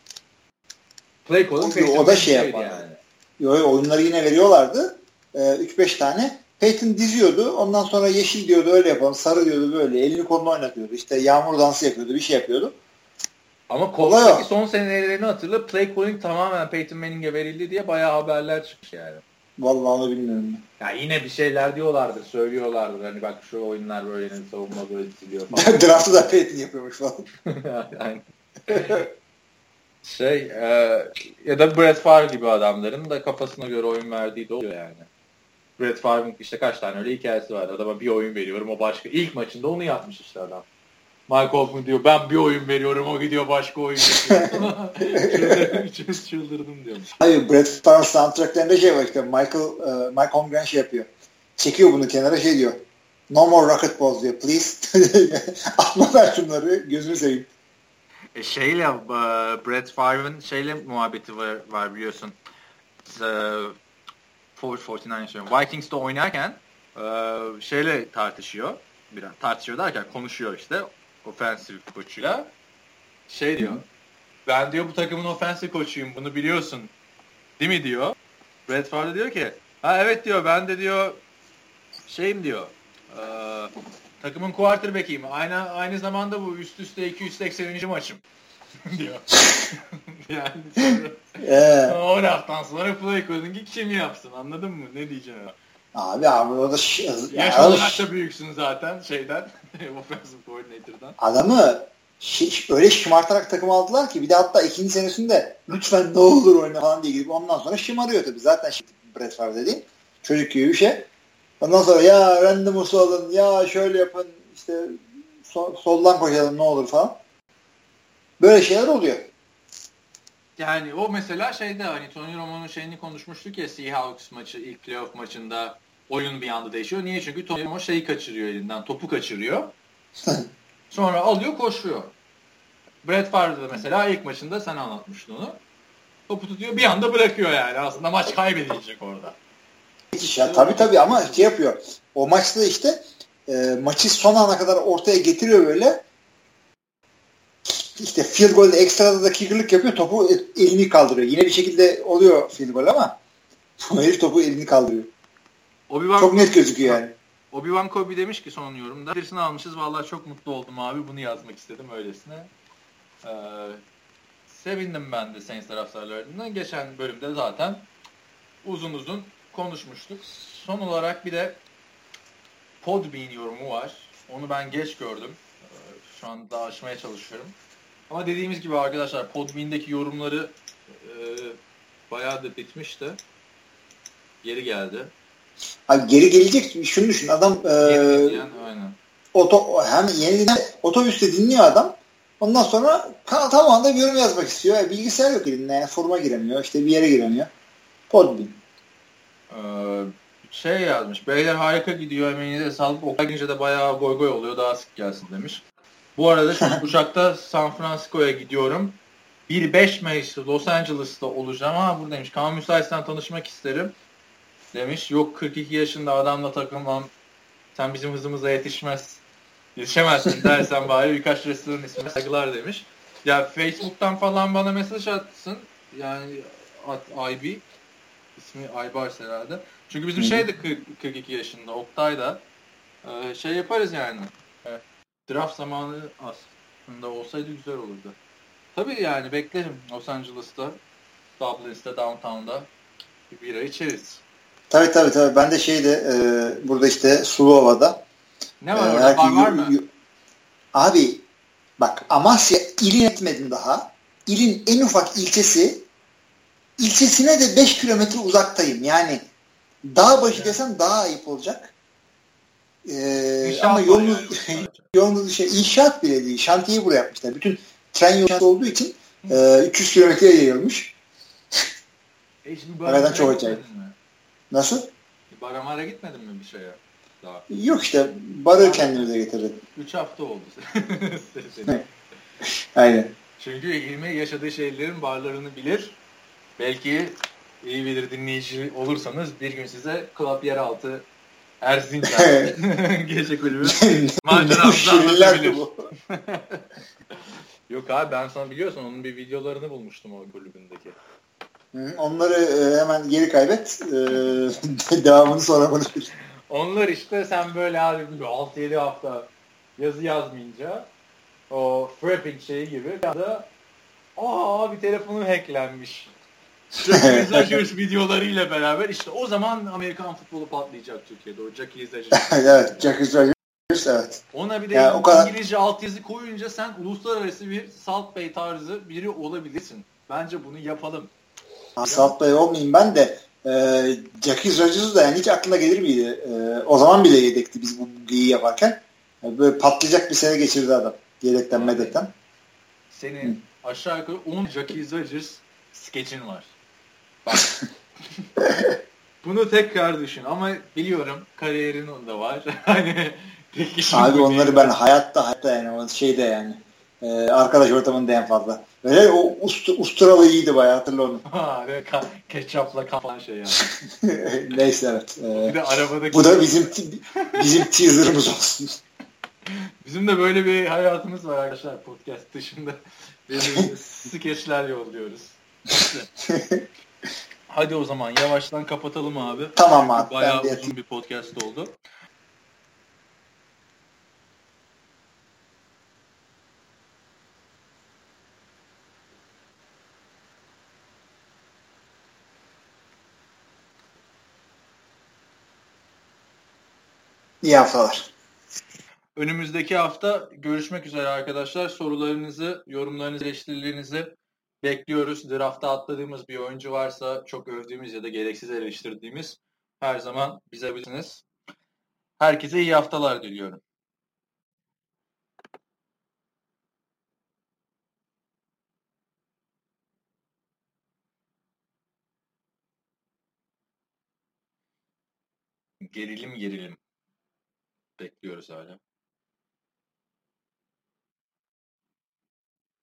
B: Play call'un Peyton O da şey yapar. Yani. Yo, yo, oyunları yine veriyorlardı. Ee, 3-5 tane. Peyton diziyordu. Ondan sonra yeşil diyordu öyle yapalım. Sarı diyordu böyle. Elini kolunu oynatıyordu. İşte yağmur dansı yapıyordu. Bir şey yapıyordu.
A: Ama Colts'taki son senelerini hatırla. Play calling tamamen Peyton Manning'e verildi diye bayağı haberler çıkmış yani.
B: Vallahi onu bilmiyorum.
A: Ya yine bir şeyler diyorlardır, söylüyorlardır. Hani bak şu oyunlar böyle savunma böyle diziliyor falan.
B: Draft'ı da Peyton yapıyormuş falan.
A: Aynen. şey e, ya da Brett Favre gibi adamların da kafasına göre oyun verdiği de oluyor yani. Brett Favre'ın işte kaç tane öyle hikayesi var. Adama bir oyun veriyorum o başka. ilk maçında onu yapmış işte adam. Mike Hoffman diyor ben bir oyun veriyorum o gidiyor başka oyun çıldırdım, çıldırdım diyor.
B: Hayır Brett Favre soundtracklerinde şey var işte Michael, uh, Mike Holmgren şey yapıyor. Çekiyor bunu kenara şey diyor. No more rocket balls diyor please. Atma ver şunları gözünü seveyim.
A: E şeyle Brett Favre'ın şeyle muhabbeti var, var biliyorsun. Uh, 49 söylüyorum. Vikings'te oynarken uh, şeyle tartışıyor. Biraz tartışıyor derken konuşuyor işte offensive koçuyla. Şey diyor. Ben diyor bu takımın offensive koçuyum bunu biliyorsun. Değil mi diyor. Brett Favre diyor ki ha evet diyor ben de diyor şeyim diyor. E, takımın quarterback'iyim. Aynı aynı zamanda bu üst üste 280. maçım diyor. yani ee. o laftan sonra play calling'i kim yapsın anladın mı? Ne diyeceğim?
B: Abi abi o da
A: yaş olarak da büyüksün zaten şeyden offensive coordinator'dan.
B: Adamı öyle şımartarak takım aldılar ki bir de hatta ikinci senesinde lütfen ne olur oyna falan diye gidip ondan sonra şımarıyor tabii. Zaten şimdi Brett Favre dediğin çocuk gibi bir şey. Ondan sonra ya random'u alın ya şöyle yapın işte so soldan koşalım ne olur falan. Böyle şeyler oluyor.
A: Yani o mesela şeyde hani Tony Romo'nun şeyini konuşmuştuk ya Seahawks maçı ilk playoff maçında oyun bir anda değişiyor. Niye? Çünkü Tony Romo şeyi kaçırıyor elinden. Topu kaçırıyor. Sonra alıyor koşuyor. Brett Favre'da mesela ilk maçında sen anlatmıştın onu. Topu tutuyor bir anda bırakıyor yani. Aslında maç kaybedilecek orada.
B: Ya tabii tabii ama şey yapıyor. O maçta işte e, maçı son ana kadar ortaya getiriyor böyle işte field goal'de ekstrada da kicker'lık yapıyor. Topu elini kaldırıyor. Yine bir şekilde oluyor field goal ama herif topu elini kaldırıyor. Obi-Wan çok net gözüküyor yani.
A: Obi-Wan Kobe demiş ki son yorumda. Birisini almışız. Vallahi çok mutlu oldum abi. Bunu yazmak istedim öylesine. Ee, sevindim ben de Saints taraftarlarından. Geçen bölümde zaten uzun uzun konuşmuştuk. Son olarak bir de Podbean yorumu var. Onu ben geç gördüm. Ee, şu anda aşmaya çalışıyorum. Ama dediğimiz gibi arkadaşlar Podbean'deki yorumları e, bayağı da bitmişti. Geri geldi.
B: Abi geri gelecek şunu düşün adam e, yani, aynen. Oto, hem yeniden otobüste dinliyor adam. Ondan sonra tam anda yorum yazmak istiyor. Yani bilgisayar yok elinde. Yani foruma giremiyor. işte bir yere giremiyor. Podbean.
A: Ee, şey yazmış. Beyler harika gidiyor. Emeğinize sağlık. Okula gelince de bayağı goy goy oluyor. Daha sık gelsin demiş. Bu arada şu uçakta San Francisco'ya gidiyorum. 1-5 Mayıs Los Angeles'ta olacağım ama buradaymış. Kaan müsaitsen tanışmak isterim. Demiş. Yok 42 yaşında adamla takılmam. Sen bizim hızımıza yetişmez. Yetişemezsin dersen bari birkaç restoran ismi saygılar demiş. Ya Facebook'tan falan bana mesaj atsın. Yani at IB. İsmi Aybars herhalde. Çünkü bizim şey de 42 yaşında. Oktay da. Ee, şey yaparız yani draft zamanı aslında olsaydı güzel olurdu. Tabii yani beklerim Los Angeles'ta, Dublin'de, Downtown'da bir bira içeriz.
B: Tabii tabii tabii. Ben de şeyde e, burada işte Sulova'da.
A: Ne var e, orada? Bar var mı?
B: Abi bak Amasya ilin etmedim daha. İlin en ufak ilçesi ilçesine de 5 kilometre uzaktayım. Yani dağ başı evet. desem daha ayıp olacak. Ee, ama yolunuz, yolunuz şey, inşaat bile değil. Şantiyeyi buraya yapmışlar. Bütün tren yolu olduğu için e, 300 kilometreye yayılmış.
A: E şimdi Aradan çok acayip.
B: Nasıl?
A: Baramara gitmedin mi bir şeye? Daha.
B: Yok işte barı kendimize getirdik.
A: 3 hafta oldu.
B: Aynen.
A: Çünkü İlmi yaşadığı şeylerin barlarını bilir. Belki iyi bilir dinleyici olursanız bir gün size Club Yeraltı Erzincan. Gece kulübü. Maceramızı
B: şirinler
A: anlatabilir.
B: bu.
A: Yok abi ben sana biliyorsun onun bir videolarını bulmuştum o kulübündeki.
B: Onları e, hemen geri kaybet. E, devamını sonra konuşuruz.
A: Onlar işte sen böyle abi 6-7 hafta yazı yazmayınca o frapping şeyi gibi ya da aa bir telefonum hacklenmiş. Jackie Zajers videolarıyla beraber işte o zaman Amerikan futbolu patlayacak Türkiye'de o Jackie Zajers.
B: evet, Jackie Rogers evet.
A: Ona bir de
B: Ya, o kadar-
A: İngilizce altyazı koyunca sen uluslararası bir Salt Bay tarzı biri olabilirsin. Bence bunu yapalım.
B: Salt Bay olmayayım ben de e, Jackie Rogers da yani hiç aklına gelir miydi? E, o zaman bile yedekti biz bu geyiği yaparken. Yani böyle patlayacak bir sene geçirdi adam. Yedekten medekten.
A: Senin aşağı yukarı 10 Jackie Zajers skeçin var. Bak. Bunu tekrar düşün ama biliyorum kariyerin de var. hani tek işin
B: Abi onları
A: değil.
B: ben hayatta hayatta yani o şeyde yani e, arkadaş ortamında en fazla. Böyle o ust, usturalı iyiydi bayağı hatırla onu.
A: Ha, böyle ka- ketçapla kapan şey yani.
B: Neyse evet. E,
A: Bir de arabadaki...
B: bu da bizim bizim teaserımız olsun.
A: Bizim de böyle bir hayatımız var arkadaşlar podcast dışında. Birbirimize skeçler yolluyoruz. İşte. Hadi o zaman yavaştan kapatalım abi.
B: Tamam abi.
A: Bayağı
B: ben de
A: uzun bir podcast oldu.
B: İyi haftalar.
A: Önümüzdeki hafta görüşmek üzere arkadaşlar. Sorularınızı, yorumlarınızı, eleştirilerinizi bekliyoruz. Draftta atladığımız bir oyuncu varsa çok övdüğümüz ya da gereksiz eleştirdiğimiz her zaman bize bilirsiniz. Herkese iyi haftalar diliyorum. Gerilim gerilim. Bekliyoruz hala.